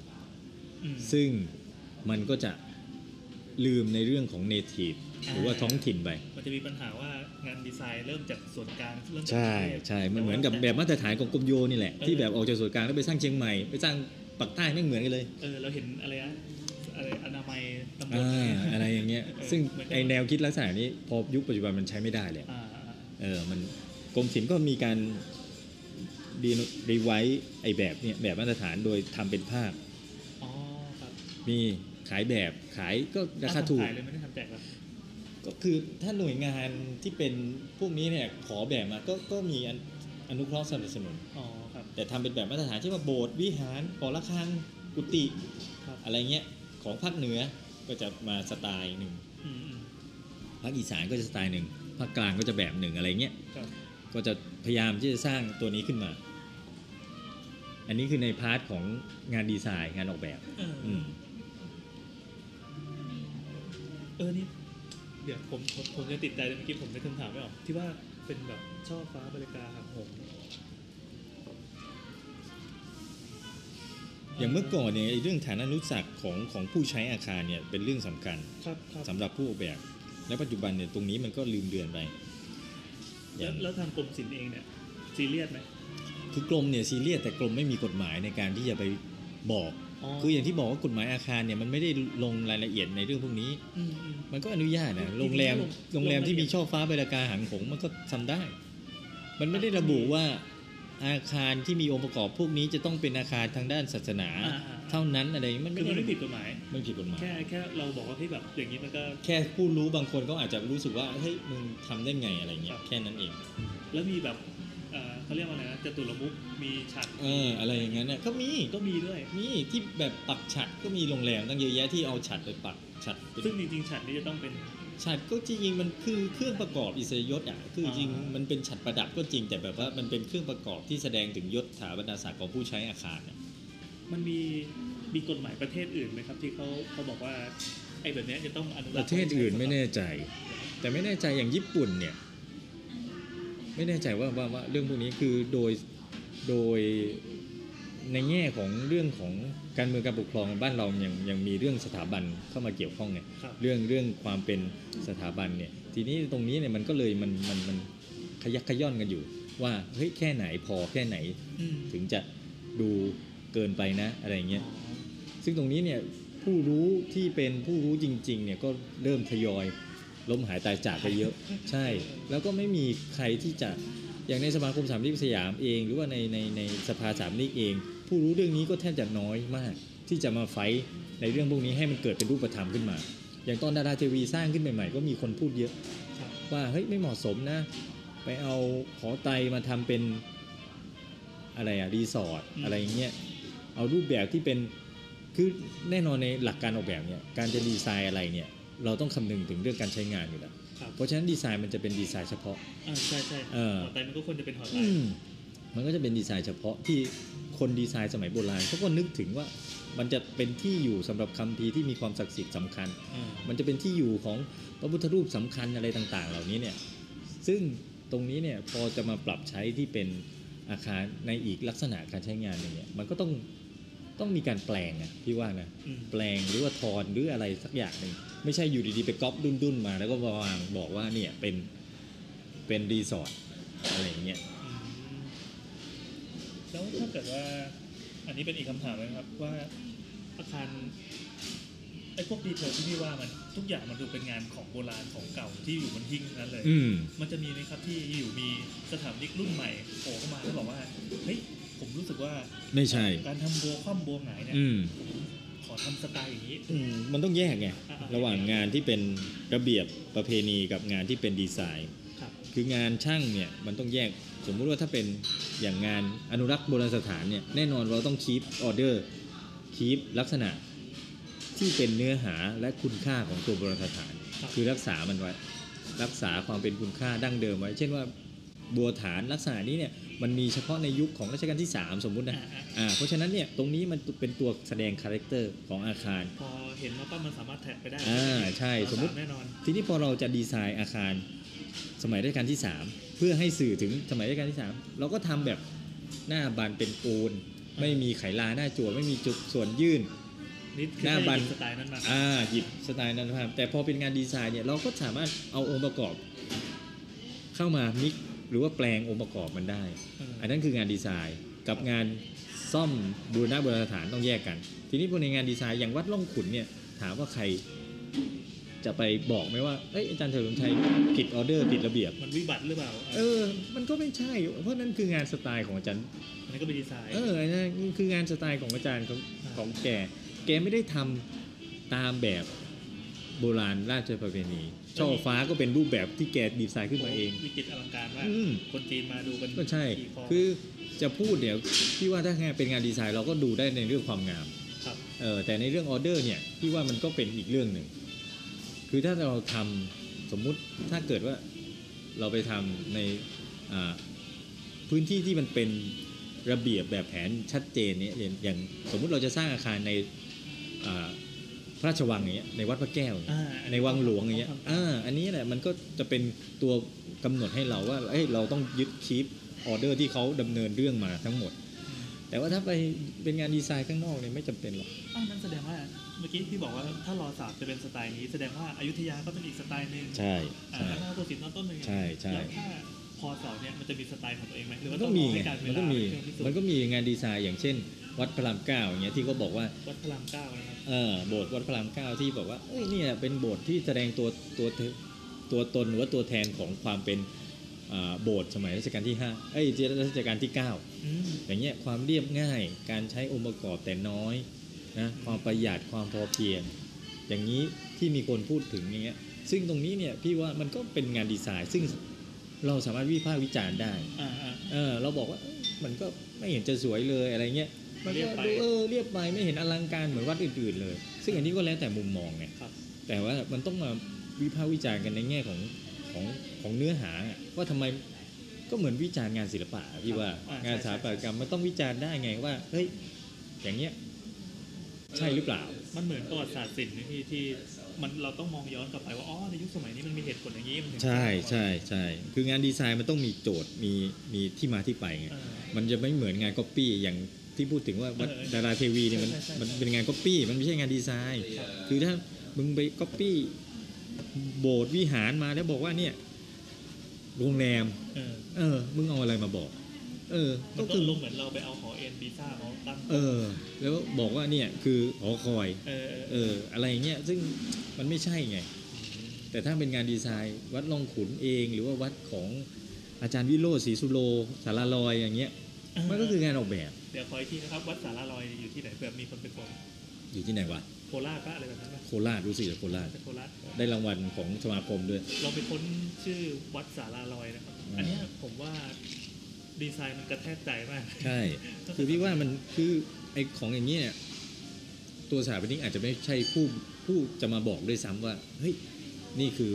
อืมซึ่งมันก็จะลืมในเรื่องของเนทีฟหรือว่าท้องถิ่นไป มันจะมีปัญหาว่างานดีไซน์เริ่มจากส่วนกลางเริ่มจากใช่กรุงเทพใช่มันเหมือนกับแบบมาตรฐานของกรมโยนี่แหละเออที่แบบออกจากส่วนกลางแล้วไปสร้างเชียงใหม่ ไปสร้างปักใต้ไม่งเหมือนกันเลย เออเราเห็นอะไรนะอะไรอนามัย ตำบลอ่าอะไรอะไรอย่างเงี้ยเออซึ่งเหมือนกันไอแนวคิดลักษณะนี้พอยุคปัจจุบันมันใช้ไม่ได้เลยอ่าอ่าเออมันกรมศิลป์ก็มีการดีรีไวซ์ไอแบบเนี่ยแบบมาตรฐานโดยทำเป็นภาพอ๋อครับมีขายแบบขายก็ราคาถูกขายเลยไม่ได้ทำแจกหรอก็คือถ้าหน่วยงานที่เป็นพวกนี้เนี่ยขอแบบมาก็ก็มีอนอนุเคราะห์สนับสนุนอ๋อครับแต่ทำเป็นแบบมาตรฐานเช่นว่าโบสถ์วิหารหอระฆังกุฏิครับอะไรเงี้ยของภาคเหนือ ก็จะมาสไตล์หนึ่งอืมอืมภาคอีสานก็จะสไตล์หนึ่งภาคกลางก็จะแบบหนึ่งอะไรเงี้ยครับก็จะพยายามที่จะสร้างตัวนี้ขึ้นมา อันนี้คือใน part ของงานดีไซน์งานออกแบบเออออืมเออนี่เดี๋ยวผมผมผมจะติดใจเลยเมื่อกี้ผมนึกคำถามไม่ออกที่ว่าเป็นแบบช่อฟ้าใบระกา อย่างเมื่อก่อนเนี่ยไอ้เรื่องฐานานุศักดิ์ของของผู้ใช้อาคารเนี่ยเป็นเรื่องสำคัญครับครับสำหรับผู้ออกแบบ และปัจจุบันเนี่ยตรงนี้มันก็ลืมเดือนไปอแล้ย่าวงแล้วทางกรมศิลป์เองเนี่ยซีเรียสไหมคือกรมเนี่ยซีเรียสแต่กรมไม่มีกฎหมายในการที่จะไปบอก คืออย่างที่บอกว่ากฎหมายอาคารเนี่ยมันไม่ได้ลงรายละเอียดในเรื่องพวกนี้อืมอืมมันก็อนุญาตนะจริงๆโรงแรมลงโรงแรมลงรายละเอียดที่มีช่อฟ้าใบราคาหางหงมันก็ทำได้ มันไม่ได้ระบุว่า อาคารที่มีองค์ประกอบพวกนี้จะต้องเป็นอาคารทางด้านศาสนาอ่าอ่าเท่านั้นอะไรมันคือมันไม่ระบุผิดกฎหมายไม่ผิดกฎหมายแค่แค่เราบอกว่าที่แบบอย่างนี้มันก็แค่ผู้รู้บางคนก็อาจจะรู้สึกว่าเฮ้ยมึงทำได้ไงอะไรเงี้ครัยบแค่นั้นเอง แล้วมีแบบเอ่อเขาเรียกว่าอะไรนะจตุรมุขมีฉากเอออะไรอย่างนั้นน่ะก็มีก็มีด้วยมีที่แบบปักฉัดก็มีโรงแรมตั้งเยอะแยะที่เอาฉัดไปปักฉัดเป็นซึ่งจริงๆฉากนี้จะต้องเป็น ฉัดก็จริงๆมันคือเครื่องประกอบอิสริยศอะคือจริงๆอ่ามัมันเป็นฉัดประดับก็จริง แต่แบบว่ามันเป็นเครื่องประกอบที่แสดงถึงยศถาบรรดาศักดิ์ของผู้ใช้อาคารน่ะมันมีมีกฎหมายประเทศอื่นไหมครับ ที่เขาเขาบอกว่าไอ้แบบเนี้ยจะต้องอนุปรักษ์ระเทศอื่นไม่แน่ใจ แต่ไม่แน่ใจอย่างญี่ปุ่นเนี่ยไม่แน่ใจว่าว่าว่าเรื่องพวกนี้คือโดยโดย ในแง่ของเรื่องของการเมืองการปกครองบ้านเรายังยังมีเรื่องสถาบันเข้ามาเกี่ยวข้องเนี่ยครับเรื่องเรื่องความเป็นสถาบันเนี่ยทีนี้ตรงนี้เนี่ยมันก็เลยมันมันมันขยักขย่อนกันอยู่ ว่าเฮ้ยแค่ไหนพอแค่ไหนอืมถึงจะดูเกินไปนะอะไรเงี้ยอ๋อซึ่งตรงนี้เนี่ยผู้รู้ที่เป็นผู้รู้จริงๆเนี่ยก็เริ่มทยอยล้มหายตายจากไปเยอะ ใช่ แล้วก็ไม่มีใครที่จะอย่างในสมาคมสามนิกสยามเอง หรือว่าในในในสภาสามนิกเอง ผู้รู้เรื่องนี้ก็แทบจะน้อยมาก ที่จะมาไฟท์ในเรื่องพวกนี้ให้มันเกิดเป็นรูปธรรมขึ้นมา อย่างตอนดาราทีวีสร้างขึ้นใหม่ๆ ก็มีคนพูดเยอะครับว่าเฮ้ยไม่เหมาะสมนะ ไปเอาหอไตรมาทำเป็นอะไรอะรีสอร์ทอืมอะไรอย่างเงี้ยเอารูปแบบที่เป็นคือแน่นอนในหลักการออกแบบเนี่ยการจะดีไซน์อะไรเนี่ยเราต้องคำนึงถึงเรื่องการใช้งานอยู่แล้วครับเพราะฉะนั้นดีไซน์มันจะเป็นดีไซน์เฉพาะอ่าใช่ใช่เออหอไตรมันก็ควรจะเป็นหอไตรอืมมันก็จะเป็นดีไซน์เฉพาะที่ คนดีไซน์สมัยโบราณเขาก็นึกถึงว่ามันจะเป็นที่อยู่สำหรับคัมภีร์ที่มีความศักดิ์สิทธิ์สำคัญอ่ามันจะเป็นที่อยู่ของพระพุทธรูปสำคัญอะไรต่างๆ เหล่านี้เนี่ย ซึ่งตรงนี้เนี่ยพอจะมาปรับใช้ที่เป็นอาคารในอีกลักษณะการใช้งานหนึ่งเนี่ยมันก็ต้องต้องมีการแปลงอะพี่ว่านะอืมแปลงหรือว่าทอนหรืออะไรสักอย่างหนึ่งไม่ใช่อยู่ดีๆไปก๊อปดุนๆมา แล้วก็มาวางบอกว่าเนี่ยเป็นเป็นรีสอร์ทอะไรอย่างเงี้ยอืม แล้วถ้าเกิดว่า อันนี้เป็นอีกคำถามเลยนะครับว่าอาคารไอ้พวก detail ที่พี่ว่ามันทุกอย่างมันดูเป็นงานของโบราณของเก่าที่อยู่บนหิ้งทั้งนั้นเลยอืมมันจะมีไหมครับที่อยู่มีสถาปนิกรุ่นใหม่โผล่เข้ามาแล้วบอกว่าเฮ้ยผมรู้สึกว่าไม่ใช่ การทำบัวคว่ำบัวหงายเนี่ยอืมผมขอทำสไตล์อย่างนี้อืมมันต้องแยกไงอ่าๆระหว่างงานที่เป็นระเบียบประเพณีกับงานที่เป็นดีไซน์ครับคืองานช่างเนี่ยมันต้องแยก สมมุติว่าถ้าเป็นอย่างงานอนุรักษ์โบราณสถานเนี่ยแน่นอนเราต้องคีปออเดอร์keep ลักษณะที่เป็นเนื้อหาและคุณค่าของตัวโบราณสถานครับคือรักษามันไว้ รักษาความเป็นคุณค่าดั้งเดิมไว้ เช่นว่าบัวฐานลักษณะนี้เนี่ยมันมีเฉพาะในยุคของรัชกาลที่ 3 สมมุตินะอ่าอ่าอ่าเพราะฉะนั้นเนี่ยตรงนี้มันเป็นตัวแสดง character ของอาคาร พอเห็นแล้วก็มันสามารถ track ไปได้อ่าใช่สมมุติแน่นอนทีนี้พอเราจะดีไซน์อาคาร สมัยรัชกาลที่ 3 เพื่อให้สื่อถึงสมัยรัชกาลที่ 3 เราก็ทำแบบหน้าบานเป็นปูน ไม่มีไขลาหน้าจั่วไม่มีจุดส่วนยื่นนี่คือหน้าแค่บันหยิบสไตล์นั้นมาอ่าหยิบสไตล์นั้นมาแต่พอเป็นงานดีไซน์เนี่ยเราก็สามารถเอาองค์ประกอบ เข้ามามิกหรือว่าแปลงองค์ประกอบมันได้เอออันนั้นคืองานดีไซน์กับงานซ่อมบูรณะโบราณสถานต้องแยกกัน ทีนี้พอในงานดีไซน์อย่างวัดล่องขุนเนี่ยถามว่าใคร จะไปบอกไหมว่าเอ้ยอาจารย์เฉลิมชัยผิดออเดอร์ผิดระเบียบ มันวิบัติหรือเปล่า เออ มันก็ไม่ใช่ เพราะนั่นคืองานสไตล์ของอาจารย์อันนี้ก็เป็นดีไซน์เอออันนั้นคืองานสไตล์ของอาจารย์ของอ่าของแกแกไม่ได้ทำตามแบบโบราณราชประเพณีช่อฟ้าก็เป็นรูปแบบที่แกดีไซน์ขึ้นมาเองวิจิตรอลังการมากอืมคนจีนมาดูกันก็ใช่ขี่คอคือจะพูดเนี่ยพี่ว่าถ้างานเป็นงานดีไซน์เราก็ดูได้ในเรื่องความงามครับเออแต่ในเรื่องออเดอร์เนี่ยพี่ว่ามันก็เป็นอีกเรื่องหนึ่ง คือถ้าเราทำสมมุติถ้าเกิดว่าเราไปทำในอ่าพื้นที่ที่มันเป็นระเบียบแบบแผนชัดเจนเนี่ยอย่างอย่างสมมุติเราจะสร้างอาคารในอ่าพระราชวังอย่างเงี้ยในวัดพระแก้วอย่างเงี้ยอ่าในวังหลวงอย่างเงี้ยต้ทำตามอ่าอันนี้แหละมันก็จะเป็นตัวกำหนดให้เราว่าเอ้ยเราต้องยึดคีปออเดอร์ที่เขาดำเนินเรื่องมาทั้งหมด แต่ว่าถ้าไปเป็นงานดีไซน์ข้างนอกเนี่ยไม่จำเป็นหรอกอ้าวนั่นแสดงว่าเมื่อกี้พี่บอกว่าถ้ารอสามจะเป็นสไตล์นี้ แสดงว่าอยุธยาก็เป็นอีกสไตล์หนึ่งใช่อ่าใช่แล้วนาฏศิลป์ตอนต้นเป็นไงใช่ใช่แล้วถ้าพอสอเนี่ยมันจะมีสไตล์ของตัวเองไหมหรือมัว่านต้ก็องรมีอไงให้การเวมันลาก็มีเป็นเครื่องพิสูจมันน์ก็มีงานดีไซน์อย่างเช่น วัดพระรามเก้าอย่างเงี้ยที่เขาบอกว่าวัดพระรามเก้านะครับเออโบสถ์วัดพระรามเก้าที่บอกว่าเอ้ยเนี่ยเป็นโบสถ์ที่แสดงตัวตัวตัวตนหรือว่าตัวแทนของความเป็นอ่า โบสถ์สมัยรัชกาลที่ห้าเอ้ยรัชกาลที่เก้าอืมอย่างเงี้ยความเรียบง่ายการใช้องค์ประกอบแต่น้อยนะความประหยัดความพอเพียง อย่างนี้ที่มีคนพูดถึงอย่างเงี้ยซึ่งตรงนี้เนี่ยพี่ว่ามันก็เป็นงานดีไซน์ ซึ่งเราสามารถวิพากษ์วิจารณ์ได้อ่าอ่าเออเราบอกว่าเอ้ยมันก็ไม่เห็นจะสวยเลยอะไรเงี้ยมันเรีก็ยบไปดูเออเรียบไปไม่เห็นอลังการเหมือนวัดอื่น ๆ เลย ซึ่งอันนี้ก็แล้วแต่มุมมองไงครับแต่ว่ามันต้องมาวิพากษ์วิจารณ์กันในแง่ของของ ของเนื้อหาอะว่าทำไมก็เหมือนวิจารณ์งานศิลปะอะพี่ว่าอ่างงานใช่สถาปัตยกรรมมันต้องวิจารณ์ได้ไงว่าเฮ้ยอย่างเงี้ยใช่หรือเปล่า มันเหมือนประวัติศาสตร์ศิลป์นะพี่ที่มันเราต้องมองย้อนกลับไปว่าอ๋อในยุคสมัยนี้มันมีเหตุผลอย่างนี้มันถึงใช่ใช่ใช่คืองานดีไซน์มันต้องมีโจทย์มีมีที่มาที่ไปไงเออมันจะไม่เหมือนงานก๊อปปี้อย่างที่พูดถึงว่าวัดเออดาราเทวีเนี่ยมันใช่ใช่ใช่มันเป็นงานก๊อปปี้มันไม่ใช่งานดีไซน์ คือถ้ามึงไปก๊อปปี้โบสถ์วิหารมาแล้วบอกว่าเนี่ย โรงแรม เออเออ มึงเอาอะไรมาบอก เออ มัก็นก็คือ ลงเหมือนเราไปเอาหอเอ็นปีซ่าเขาตั้งเออ แล้วบอกว่าเนี่ยคือหอคอย เออเอออะไรอย่างเงี้ย ซึ่งมันไม่ใช่ไง แต่ถ้าเป็นงานดีไซน์ วัดลองขุนเอง หรือว่าวัดของอาจารย์วิโรจน์ศรีสุโล สาราลอยอย่างเงี้ย มันก็คืองานออกแบบ เดี๋ยวคอยที่นะครับ วัดสาราลอยอยู่ที่ไหนเผื่อมีคนไปบอกอยู่ที่ไหนวะโคราชปะอะไรแบบนั้นปะโคราชรู้สึกจะโคราชเป็นโคราชได้รางวัลของสมาคมด้วยเราไปค้นชื่อวัดสาราลอยนะครับ อืม อันเนี้ยผมว่าดีไซน์มันกระแทกใจมากใช่ คือพี่ว่ามันคือไอของอย่างนี้เนี่ยตัวสถาปนิกอาจจะไม่ใช่ผู้ผู้จะมาบอกด้วยซ้ำว่าเฮ้ยนี่คือ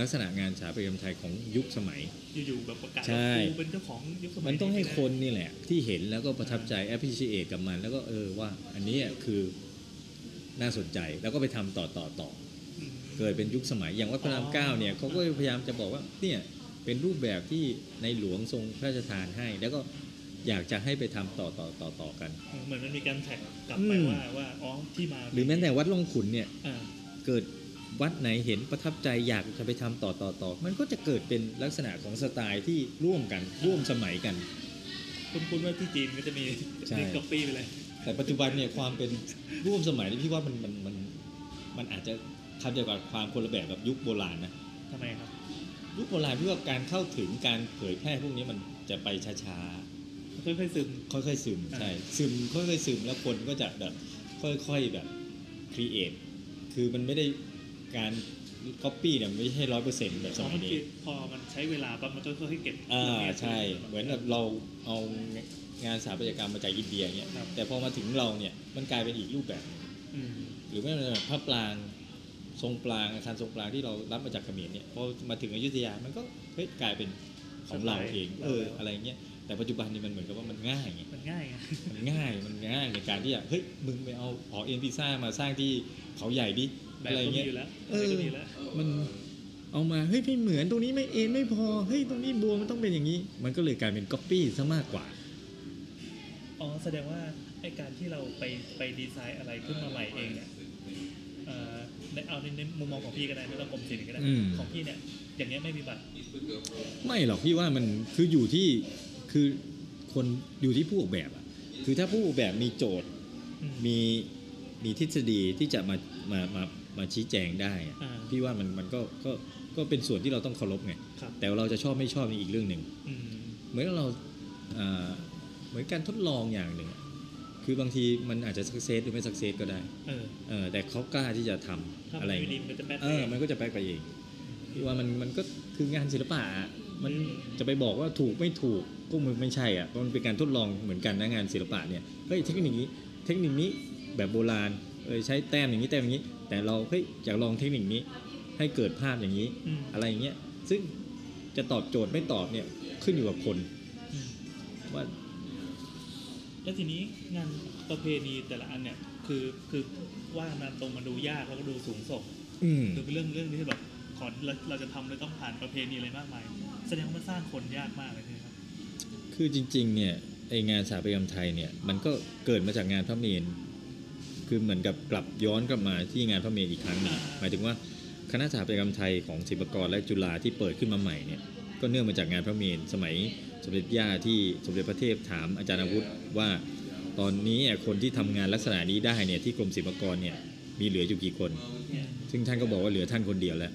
ลักษณะงานสถาปัตยกรรมไทยของยุคสมัย อยู่ๆแบบประกาศใช่ ว่ากูเป็นเจ้าของยุคสมัยมันต้องให้ไได้คนนี่แหละ ที่เห็นแล้วก็ประทับใจ appreciate กับมัน แล้วก็เออว่า อันนี้คือ น่าสนใจ แล้วก็ไปทำต่อต่อต่ออืมเกิดเป็นยุคสมัยอย่างวัดพระรามเก้าเนี่ยเขาก็พยายามจะบอกว่าเนี่ยเป็นรูปแบบที่ในหลวงทรงพระราชทานให้ แล้วก็อยากจะให้ไปทำต่อต่อต่อต่อกัน เหมือนมันมีการแท็กกลับไปอืมว่าว่าอ๋อที่มา หรือแม้แต่วัดล่องขุนเนี่ยอ่าเกิดวัดไหนเห็นประทับใจอยากจะไปทำต่อต่อต่อมันก็จะเกิดเป็นลักษณะของสไตล์ที่ร่วมกันร่วมสมัยกัน คุณคุณว่าที่จีนก็จะมีใช่นี่ก๊อปปี้ไปเลย แต่ปัจจุบันเนี่ยความเป็นร่วมสมัยนี่พี่ว่ามันมันมันมันอาจจะทำเกี่ยวกับความคนละแบบแบบยุคโบราณนะทำไมครับ ยุคโบราณพี่ว่าการเข้าถึงการเผยแพร่พวกนี้มันจะไปช้าค่อยๆซึมๆค่อยๆซึมอ่าใช่ซึมค่อยๆซึมแล้วคนก็จะแบบค่อยๆแบบครีเอทคือมันไม่ได้การก๊อปปี้เนี่ยไม่ใช่ร้อยเปอร์เซ็นต์แบบสพอมัมัยนนี้เก็บพอมันใช้เวลาปั๊บมันก็ค่อยๆเก็บอ่าละเอียดใช่ เหมือนแบบเราเอา งานสถาปัตยกรรมมาจากอินเดียเงี้ยครับ แต่พอมาถึงเราเนี่ยมันกลายเป็นอีกรูปแบบหนึ่งอืมหรือไม่ว่าแบบพระปรางทรงปรางอาคารทรงปรางที่เรารับมาจากเขมรเนี่ยพอมาถึงอยุธยามันก็เฮ้ยกลายเป็นของเราเองเอออะไรเงี้ยแต่ปัจจุบันนี่มันเหมือนกับว่ามันง่ายไง มันง่ายไง มันง่ายมันง่ายในการที่จะเฮ้ยมึงไปเอาหอเอ็นพิซซ่ามาสร้างที่เขาใหญ่ดิแบบอะไรก็มีเงี้ย อยู่แล้วเอออะไรก็มีแล้ว มันเอามาเฮ้ยไม่เหมือนตรงนี้ไม่เอ็นไม่พอเฮ้ยตรงนี้บัวมันต้องเป็นอย่างนี้ มันก็เลยกลายเป็นก๊อปปี้ซะมากกว่า อ๋อแสดงว่าไอการที่เราไปไปดีไซน์อะไรขึ้นมาใหม่เองเนี่ยเอ่อในเอาในในมุมมองของพี่ก็ได้ไม่ต้องกรมศิลป์ก็ได้อืม ของพี่เนี่ยอย่างเงี้ยไม่มีบัตรไม่หรอกพี่ว่ามันคืออยู่ที่คือคนอยู่ที่ผู้ออกแบบอะคือถ้าผู้ออกแบบมีโจทย์อืม มีมีทฤษฎีที่จะมามามามาชี้แจงได้อะอ่า พี่ว่ามันมันก็ก็ก็เป็นส่วนที่เราต้องเคารพไงครับแต่เราจะชอบไม่ชอบนี่อีกเรื่องหนึ่ง อืม เหมือนเราอ่า เหมือนการทดลองอย่างหนึ่งอะคือบางทีมันอาจจะสักเซสหรือไม่สักเซสก็ได้เออเออแต่เขากล้าที่จะทำถ้าอะมันไรอยู่ดีมันจะแป๊ดเออมันก็จะแปลกไปเองพี่ว่ามันมันก็คืองานศิลปะอะมันจะไปบอกว่าถูกไม่ถูกก็มันไม่ใช่อะเพราะมันเป็นการทดลองเหมือนกันนะงานศิลปะเนี่ยเฮ้ยเทคนิคนี้เทคนิคนี้แบบโบราณเออใช้แต้มอย่างนี้แต้มอย่างนี้ แต่เราเฮ้ยอยากลองเทคนิคนี้ให้เกิดภาพอย่างนี้อืมอะไรอย่างเงี้ยซึ่งจะตอบโจทย์ไม่ตอบเนี่ยขึ้นอยู่กับคนอืมว่า แล้วทีนี้งานประเพณีแต่ละอันเนี่ย คือคือว่านานตรงมาดูยากแล้วก็ดูสูงส่งอืมคือเป็นเรื่องเรื่องที่แบบก่อนเราเราจะทำเลยต้องผ่านประเพณีอะไรมากมายแสดงว่ามันสร้างคนยากมากเลยใช่ไหมครับ คือจริง ๆ เนี่ยไองานสถาปัตยกรรมไทยเนี่ยมันก็เกิดมาจากงานพระเมรุคือเหมือนกับกลับย้อนกลับมาที่งานพระเมรุอีกครั้งหนึ่งอ่าหมายถึงว่าคณะสถาปัตยกรรมไทยของศิลปากรและจุฬาที่เปิดขึ้นมาใหม่เนี่ย ก็เนื่องมาจากงานพระเมรุสมัยสมเด็จย่าที่สมเด็จพระเทพถามอาจารย์อาวุธว่าตอนนี้อะคนที่ทำงานลักษณะนี้ได้เนี่ยที่กรมศิลปากรเนี่ยมีเหลืออยู่กี่คนเนี่ยซึ่งท่านก็บอกว่าเหลือท่านคนเดียวแล้ว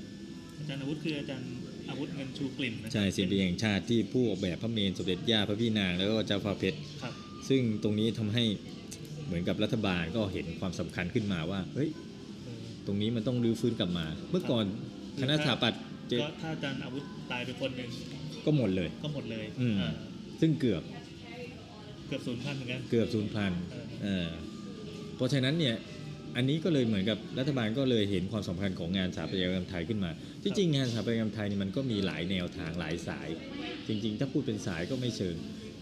อาจารย์อาวุธคืออาจารย์อาวุธเงินชูกลิ่นนะใช่ศิลปินแห่งชาติที่ผู้ออกแบบพระเมรุสมเด็จย่าพระพี่นางแล้วก็เจ้าฟ้าเพชรครับซึ่งตรงนี้ทำให้เหมือนกับรัฐบาลก็เห็นความสำคัญขึ้นมาว่าเฮ้ยเออตรงนี้มันต้องรื้อฟื้นกลับมา เมื่อก่อนคณะสถาปัตย์จะก็ถ้าอาจารย์อาวุธ ตายไปคนหนึ่งก็หมดเลย ก็หมดเลยอืม เออซึ่งเกือบเกือบศูนย์พันเหมือนกัน เกือบศูนย์พันเออเออเพราะฉะนั้นเนี่ย อันนี้ก็เลยเหมือนกับรัฐบาลก็เลยเห็นความสำคัญของงานสถาปัตยกรรมไทยขึ้นมา ที่จริงงานสถาปัตยกรรมไทยนี่มันก็มีหลายแนวทางหลายสาย จริง ๆ ถ้าพูดเป็นสายก็ไม่เชิง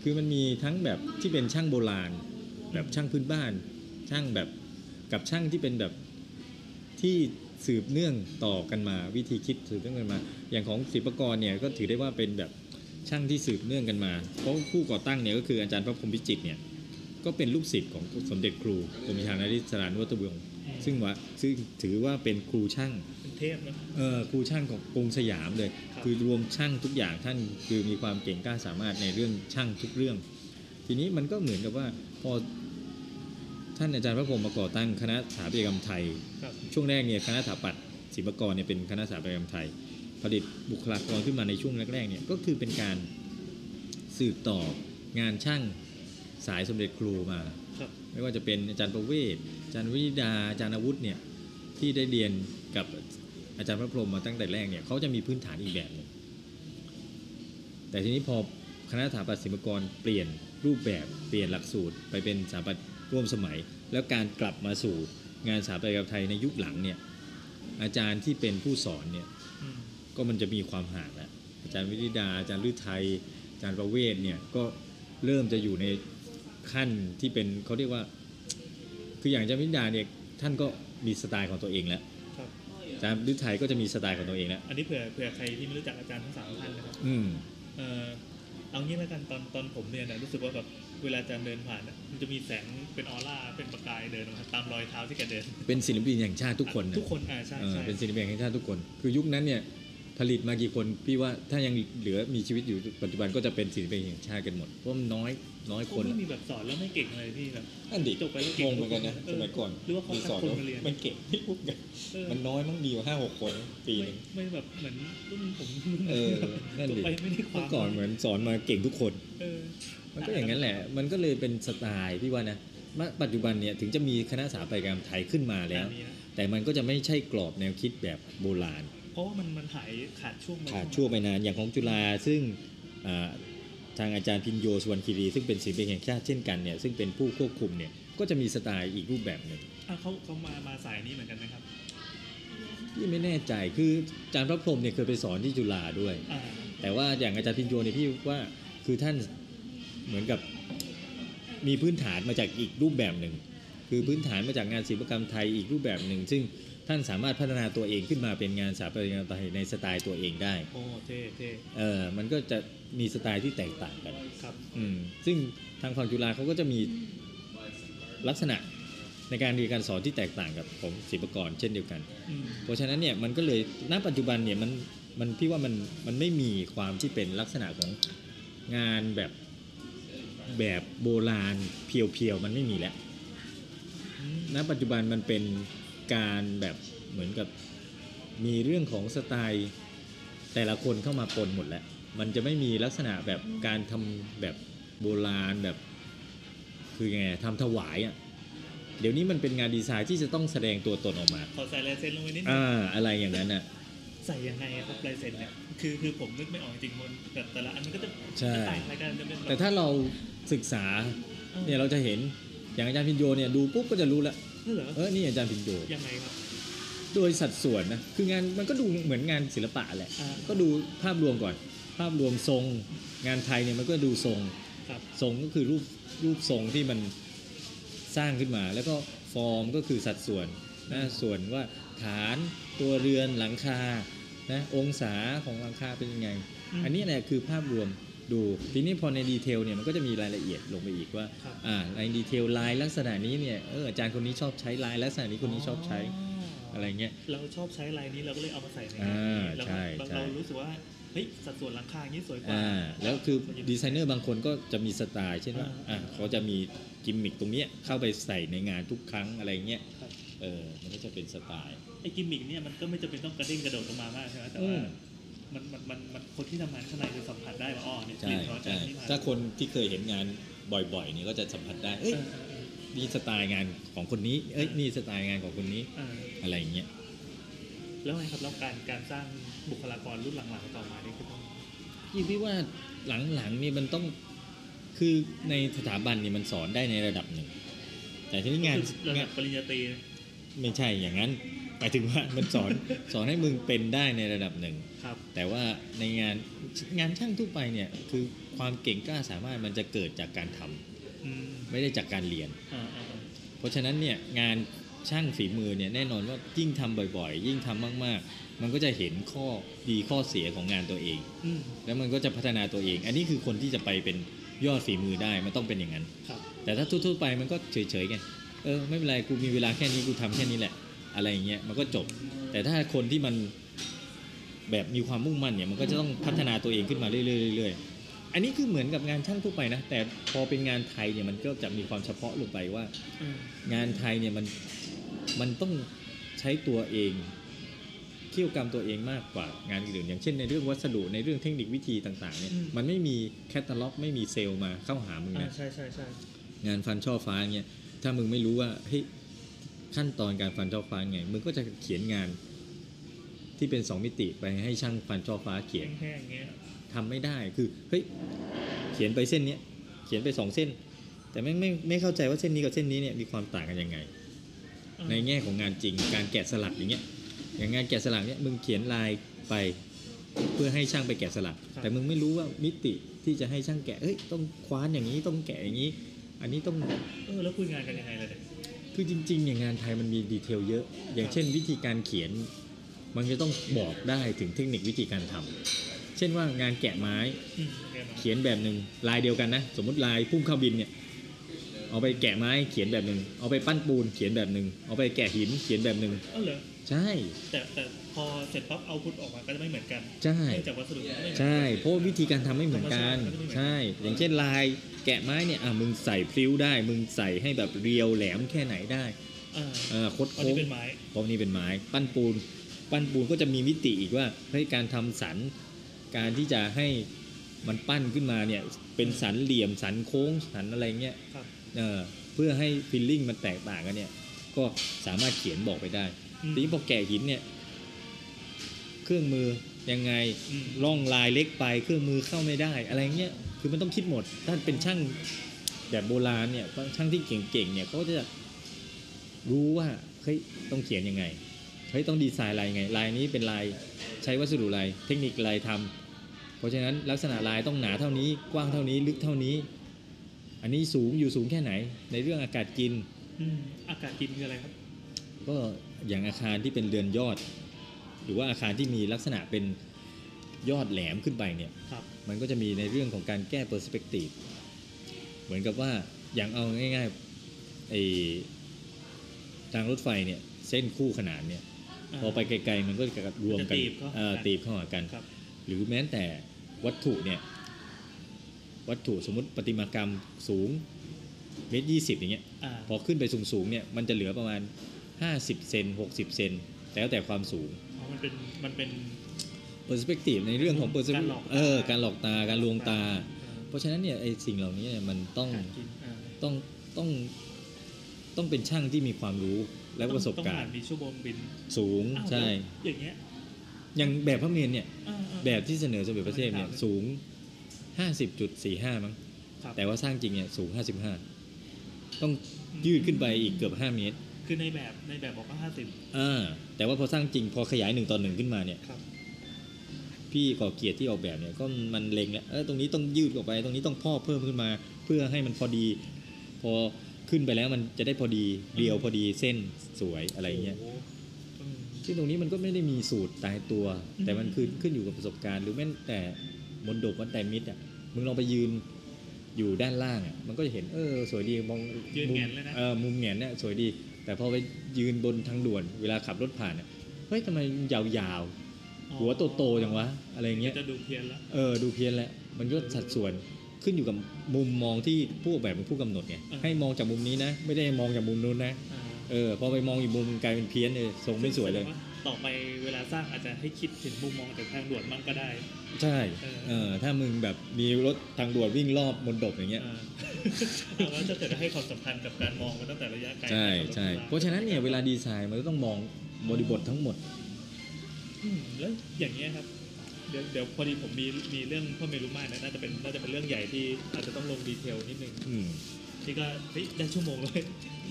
คือมันมีทั้งแบบที่เป็นช่างโบราณ แบบช่างพื้นบ้าน ช่างแบบกับช่างที่เป็นแบบที่ สืบเนื่องต่อกันมา วิธีคิดสืบเนื่องกันมา อย่างของศิลปากรเนี่ยก็ถือได้ว่าเป็นแบบช่างที่สืบเนื่องกันมา เพราะผู้ก่อตั้งเนี่ยก็คืออาจารย์พระพรหมวิจิตรเนี่ยก็เป็นลูกศิษย์ของสมเด็จครูกรมวิชานาริศรานุวัตวงศ์ซึ่งว่าซึ่งถือว่าเป็นครูช่างเป็นเทพนะเออครูช่างของกรุงสยามเลยครับคือรวมช่างทุกอย่างท่านคือมีความเก่งกล้าสามารถในเรื่องช่างทุกเรื่อง ทีนี้มันก็เหมือนกับว่าพอท่านอาจารย์พระพรหมมาก่อตั้งคณะสถาปัตยกรรมไทยครับ ช่วงแรกเนี่ยคณะสถาปัตย์ศิลปากรเนี่ยเป็นคณะสถาปัตยกรรมไทย ผลิตบุคลากรขึ้นมาในช่วงแรกๆเนี่ยก็คือเป็นการสืบต่องานช่างสายสมเด็จครูมาครับไม่ว่าจะเป็นอาจารย์ประเวศอาจารย์วิริดาอาจารย์อาวุธเนี่ยที่ได้เรียนกับอาจารย์พระพรหมมาตั้งแต่แรกเนี่ยเขาจะมีพื้นฐานอีกแบบหนึ่งแต่ทีนี้พอคณะสถาปัตย์ศิลปากรเปลี่ยนรูปแบบเปลี่ยนหลักสูตรไปเป็นสถาปัตย์ร่วมสมัย แล้วการกลับมาสู่ งานสถาปัตยกรรมไทยในยุคหลังเนี่ย อาจารย์ที่เป็นผู้สอนเนี่ยอืมก็มันจะมีความห่างแล้วอาจารย์วิริดาอาจารย์ฤทัยอาจารย์ประเวศเนี่ยก็เริ่มจะอยู่ในขั้นที่เป็นเขาเรียกว่า คืออย่างอาจารย์วิริดาเนี่ยท่านก็มีสไตล์ของตัวเองแล้วครับอาจารย์ฤทัยก็จะมีสไตล์ของตัวเองแล้วอันนี้เผื่อเผื่อใครที่ไม่รู้จักอาจารย์ทั้งสามท่านนะครับอืมเออเอางี้แล้วกันตอนตอนผมเรียนนะรู้สึกว่าแบบเวลาอาจารย์เดินผ่านอะมันจะมีแสง เป็นออร่าเป็นประกายเดินออกมาตามรอยเท้าที่แกเดิน เป็นศิลปินแห่งชาติทุกคนนะทุกคนอ่าใช่เออใช่เป็นศิลปินแห่งชาติทุกคน คือยุคนั้นเนี่ยผลิตมากี่คนพี่ว่าถ้ายังเหลือมีชีวิตอยู่ปัจจุบันก็จะเป็นศิลปินแห่งชาติกันหมดเพราะมันน้อยน้อยคคนนไม่มีแบบสอนแล้วไม่เก่งเลยพี่แบบอันดิจบไปแล้วเก่งงงเหมือนกันนะเอสอมัยก่อนหรือว่าเขามีคัดสอนคนมาเรียนมันเก่งไม่พูดกันเออมันน้อยมั้งมีอยู่ห้าหกคนปีหไม่นึงไม่แบบเหมือนรุ่นผมเออนั่นจบดิไปไม่ได้ควาเมื่มอก่อนเหมือนสอนมาเก่งทุกคนเออมันก็อย่างนั้นแหละ มันก็เลยเป็นสไตล์พี่ว่านะมา ปัจจุบันเนี่ยถึงจะมีคณะสถาปัตยกรรมไทยขึ้นมาแล้วอันนี้นะแต่มันก็จะไม่ใช่กรอบแนวคิดแบบโบราณ เพราะว่ามันมันหายขาดช่วงไปขาดช่วงไปนานอย่างของจุฬาซึ่งอ่าทางอาจารย์พินโยสุวรรณคีรีซึ่งเป็นศิลปินแห่งชาติเช่นกันเนี่ยซึ่งเป็นผู้ควบคุมเนี่ยก็จะมีสไตล์อีกรูปแบบหนึ่งอะเขาเขามามาสายนี้เหมือนกันไหมครับพี่ไม่แน่ใจคืออาจารย์พระพรหมเนี่ยเคยไปสอนที่จุฬาด้วยอ่าแต่ว่าอย่างอาจารย์พินโยเนี่ยพี่ว่าคือท่านเหมือนกับ มีพื้นฐานมาจากอีกรูปแบบหนึ่ง คือพื้นฐานมาจากงานศิลปกรรมไทยอีกรูปแบบหนึ่ง ซึ่งท่านสามารถพัฒนาตัวเองขึ้นมาเป็นงานสถาปัตยกรรมไทยในสไตล์ตัวเองได้โอ้เท่เท่เออมันก็จะมีสไตล์ที่แตกต่างกันครับอืมซึ่งทางฝั่งจุฬาเขาก็จะมีลักษณะในการเรียนการสอนที่แตกต่างกับของศิลปากรเช่นเดียวกันอืมเพราะฉะนั้นเนี่ยมันก็เลยณปัจจุบันเนี่ยมันมันพี่ว่ามันมันไม่มีความที่เป็นลักษณะของงานแบบ แบบโบราณเพียวๆมันไม่มีแล้วอืมณปัจจุบันมันเป็นการแบบเหมือนกับมีเรื่องของสไตล์แต่ละคนเข้ามาปนหมดแล้ว มันจะไม่มีลักษณะแบบการทำแบบโบราณแบบ คือไงทำถวายอะ่ะเดี๋ยวนี้มันเป็นงานดีไซน์ที่จะต้องแสดงตัวตนออกมาขอใส่ลายเซ็นลงไปนิดนึงอ่าอะไรอย่างนั้นอะใส่ยังไงอะครับลายเซ็นเนี่ยคือคือผมนึกไม่ออกจริงๆมันแบบแต่ละอันมันก็จะใช่จะต่างอะไรกันจะเป็นบบแต่ถ้าเรา ศึกษาเนี่ยเราจะเห็นอย่างอาจารย์พินโยเนี่ยดูปุ๊บก็จะรู้แล้วเออเหรอเออนี่อาจารย์พินโยยังไงครับโดยสัดส่วนนะคืองานมันก็ดูเหมือนงานศิลปะแหละอ่าก็ดูภาพรวมก่อน ภาพรวมทรงงานไทยเนี่ยมันก็ดูทรงครับทรงก็คือรูปรูปทรงที่มันสร้างขึ้นมา แล้วก็ฟอร์มก็คือสัดส่วนนะส่วนว่าฐานตัวเรือนหลังคานะองศาของหลังคาเป็นยังไงอืมอันนี้แหละคือภาพรวม ดูทีนี้พอในดีเทลเนี่ยมันก็จะมีรายละเอียดลงไปอีกว่าครับอ่าในดีเทลลายลักษณะนี้เนี่ยเอออาจารย์คนนี้ชอบใช้ลายลักษณะนี้คนนี้ชอบใช้อะไรเงี้ยเราชอบใช้ลายนี้เราก็เลยเอามาใส่ในอ่าแล้วใช่เราใช่เรารู้สึกว่าเฮ้ยสัดส่วนหลังคาอย่างนี้สวยกว่าอ่าแล้วคือดีไซเนอร์บางคนก็จะมีสไตล์เช่นว่าอ่าอ่าเขาจะมีกิมมิคตรงเนี้ยเข้าไปใส่ในงานทุกครั้งอะไรเงี้ยครับเออมันก็จะเป็นสไตล์ไอ้กิมมิกเนี่ยมันก็ไม่จำเป็นต้องกระเด้งกระโดดออกมามากใช่ไหมแต่อืว่า มมันมันมันมันคนที่ทำงานข้างในจะสัมผัสได้ว่าอ๋อเนี่ยใช่กลิ่นของอาจารใช่ย์ที่มาถ้าคนที่เคยเห็นงานบ่อยๆเนี่ยก็จะสัมผัสได้เอเอ้ยอเออเออนี่สไตล์งานของคนนี้เอ้ยนี่สไตล์งานของคนนี้เอออะไรอย่างเงี้ยแล้วไงครับแล้วการการสร้างบุคลากรรุ่นหลังๆต่อมานี่คือต้องพี่พี่ว่าหลังๆนี่มันต้องคือในสถาบันนี่มันสอนได้ในระดับหนึ่ง แต่ทีนี้งานคือระงาดันบปริญญาตรีไม่ใช่อย่างนั้นห มายถึงว่ามันสอนสอนให้มึงเป็นได้ในระดับหนึ่งครับ แต่ว่าในงานงานช่างทั่วไปเนี่ยคือความเก่งกล้าสามารถมันจะเกิดจากการทำอืมไม่ได้จากการเรียนอ่าอ่าอ่าเพราะฉะนั้นเนี่ยงานช่างฝีมือเนี่ยแน่นอนว่ายิ่งทำบ่อยๆ ยิ่งทำมากๆ มันก็จะเห็นข้อดีข้อเสียของงานตัวเองอืมแล้วมันก็จะพัฒนาตัวเอง อันนี้คือคนที่จะไปเป็นยอดฝีมือได้มันต้องเป็นอย่างนั้นครับแต่ถ้าทั่วๆไปมันก็เฉยๆไงเออไม่เป็นไรกูมีเวลาแค่นี้กูทำแค่นี้แหละ อะไรอย่างเงี้ยมันก็จบ แต่ถ้าคนที่มันแบบมีความมุ่งมั่นเนี่ยมันก็จะต้องพัฒนาตัวเองขึ้นมาเรื่อยๆเรื่อยๆอันนี้คือเหมือนกับงานช่างทั่วไปนะ แต่พอเป็นงานไทยเนี่ยมันก็จะมีความเฉพาะลงไปว่าอืมงานไทยเนี่ยมันมันต้องใช้ตัวเองเขี่ยวกรรมตัวเองมากกว่างานอื่นอย่างเช่นในเรื่องวัสดุในเรื่องเทคนิควิธีต่างๆเนี่ยมันไม่มีแคตตาล็อกไม่มีเซลล์มาเข้าหามึงอ่านะใช่ใช่ใช่งานฟันช่อฟ้าเนี่ยถ้ามึงไม่รู้ว่าเฮ้ย ขั้นตอนการฟันช่อฟ้าไงมึงก็จะเขียนงานที่เป็นสองมิติไปให้ช่างฟันช่อฟ้าเขียนแห้งๆอย่างเงี้ยทำไม่ได้คือเฮ้ยเขียนไปเส้นเนี้ยเขียนไปสองเส้น แต่ไม่ไม่ไม่เข้าใจว่าเส้นนี้กับเส้นนี้เนี่ยมีความต่างกันยังไงอ่าในแง่ของงานจริงการแกะสลักอย่างเงี้ยอย่างงานแกะสลักเนี่ยมึงเขียนลายไปเพื่อให้ช่างไปแกะสลัก แต่มึงไม่รู้ว่ามิติที่จะให้ช่างแกะเอ้ยต้องคว้านอย่างนี้ต้องแกะอย่างนี้ อันนี้ต้องเออแล้วคุยงานกันยังไงล่ะเนี่ย คือจริงๆอย่างงานไทยมันมีดีเทลเยอะ อย่างเช่นวิธีการเขียน มันจะต้องบอกได้ถึงเทคนิควิธีการทำเช่นว่างานแกะไม้อืมแกมาเขียนแบบหนึ่งลายเดียวกันนะ สมมติลายพุ่งเข้าบินเนี่ยเอาไปแกะไม้เขียนแบบหนึ่งเอาไปปั้นปูนเขียนแบบหนึ่งเอาไปแกะหินเขียนแบบหนึ่งเออเหรอใช่แต่แต่ พอเสร็จปั๊บเอาพุทออกมาก็จะไม่เหมือนกันใช่เนื่องจากวัสดุมันไม่เหมือนกันใช่เพราะว่าวิธีการทำไม่เหมือนกันธรรมชาติมันก็ไม่เหมือนกัน ใช่ อย่างเช่นลายแกะไม้เนี่ยอะมึงใส่พลิ้วได้ มึงใส่ให้แบบเรียวแหลมแค่ไหนได้อ่าเออคดอันโค้นี้งเป็นไม้เพราะนี่เป็นไม้ ปั้นปูน ปั้นปูนก็จะมีมิติอีกว่าเฮ้ยการทำสัน การที่จะให้มันปั้นขึ้นมาเนี่ยเป็นสันเหลี่ยมสันโค้งสันอะไรเงี้ยครับเออเพื่อให้ฟิลลิ่งมันแตกต่างกันเนี่ยก็สามารถเขียนบอกไปได้อืมทีนี้พอแกะหินเนี่ย เครื่องมือยังไงอืมร่องลายเล็กไปเครื่องมือเข้าไม่ได้อะไรเงี้ยคือมันต้องคิดหมด ถ้าเป็นช่างแบบโบราณเนี่ยช่างที่เก่งๆเนี่ยเขาก็จะรู้ว่าเฮ้ยต้องเขียนยังไงเฮ้ยต้องดีไซน์ลายยังไงลายนี้เป็นลายใช้วัสดุอะไรเทคนิคอะไรทำเพราะฉะนั้นลักษณะลายต้องหนาเท่านี้ กว้างเท่านี้ลึกเท่านี้ อันนี้สูงอยู่สูงแค่ไหน ในเรื่องอากาศกินอืมอากาศกินคืออะไรครับ ก็อย่างอาคารที่เป็นเรือนยอด หรือว่าอาคารที่มีลักษณะเป็นยอดแหลมขึ้นไปเนี่ยครับมันก็จะมีในเรื่องของการแก้เปอร์สเปกทีฟเหมือนกับว่าอย่างเอาง่ายไอทางรถไฟเนี่ยเส้นคู่ขนานเนี่ยาพอไปไกลๆมันก็จะรวมกันจะตีบเข้าหาเอ่อกันตีบเข้าหากันครับหรือแม้แต่วัตถุเนี่ยวัตถุสมมติประติมากรรมสูงเมตรยี่สิบอย่างเงี้ยอ่าพอขึ้นไปสูงๆเนี่ยมันจะเหลือประมาณ 50 เซน60 เซนแล้วแต่ความสูง อ๋อมันเป็นมันเป็นเปอร์สเปกทีฟในเรื่องของเปอร์สการหลอกตาเออการหลอกตาการลวงตาอ่เพราะฉะนั้นเนี่ยไอสิ่งเหล่านี้เนี่ยมันต้องการกินอ่าต้องต้องต้องเป็นช่างที่มีความรู้และประสบต้องการผ่านณ์มีชั่วโมงบินสูงอ้าวใช่แล้วอย่างเงี้ยอย่างแบบพระเมรุเนี่ยอ่าอ่าแบบที่เสนอสมเด็จพระเทพเนี่ยไม่ได้ถามเลยสูง 50.45 มั้งครับแต่ว่าสร้างจริงเนี่ยสูง 55 ต้องยืดขึ้นไปอีกเกือบ 5 เมตร คือในแบบในแบบบอกว่าห้าสิบอ่าแต่ว่าพอสร้างจริงพอขยายหนึ่งต่อหนึ่งขึ้นมาเนี่ยครับพี่ก่อเกียรติที่ออกแบบเนี่ยก็มันเล็งแล้วเออตรงนี้ต้องยืดออกไป ตรงนี้ต้องพอกเพิ่มขึ้นมา เพื่อให้มันพอดี พอขึ้นไปแล้วมันจะได้พอดีเรียวพอดีเส้นสวยอะไรอย่างเงี้ยโโหอืมซึ่งตรงนี้มันก็ไม่ได้มีสูตรตายตัวอืมแต่มันคือขึ้นอยู่กับประสบการณ์ หรือแม้แต่มนดบวัดไตรมิตรอะมึงลองไปยืนอยู่ด้านล่างอะมันก็จะเห็นเออสวยดีมองยืนมุมแงนเลยนะเออมุมแหงนเนี่ยสวยดี แต่พอไปยืนบนทางด่วนเวลาขับรถผ่านอะเฮ้ยทำไมยาวๆ หัวโตๆจังวะ อะไรเงี้ยจะดูเพี้ยนแล้วเออดูเพี้ยนแล้ว มันก็สัดส่วนขึ้นอยู่กับมุมมองที่ผู้ออกแบบเป็นผู้กำหนดไงอ่าให้มองจากมุมนี้นะ ไม่ได้มองจากมุมนู้นนะอ่าเออพอไปมองอีกมุมกลายเป็นเพี้ยนเลยทรงไม่สวยเลยแดงา ต่อไปเวลาสร้างอาจจะให้คิดถึงมุมมองจากทางด่วนมั่งก็ได้ ใช่เออเออถ้ามึงแบบมีรถทางด่วนวิ่งรอบมนดบอย่างเงี้ยอ่าเอาแล้วจะเกิดให้ความสำคัญกับการมองมาตั้งแต่ระยะไกลใช่นะครับใช่เพราะฉะนั้นเนี่ยเวลาดีไซน์มันก็ต้องมองบริบททั้งหมดอืมแล้วอย่างเงี้ยครับเดี๋ยวเดี๋ยวพอดีผมมีมีเรื่องพ่อเมรุมาตรนะน่าจะเป็นน่าจะเป็นเรื่องใหญ่ที่อาจจะต้องลงดีเทลนิดนึงอืมนี่ก็เฮ้ยได้ชั่วโมงเลย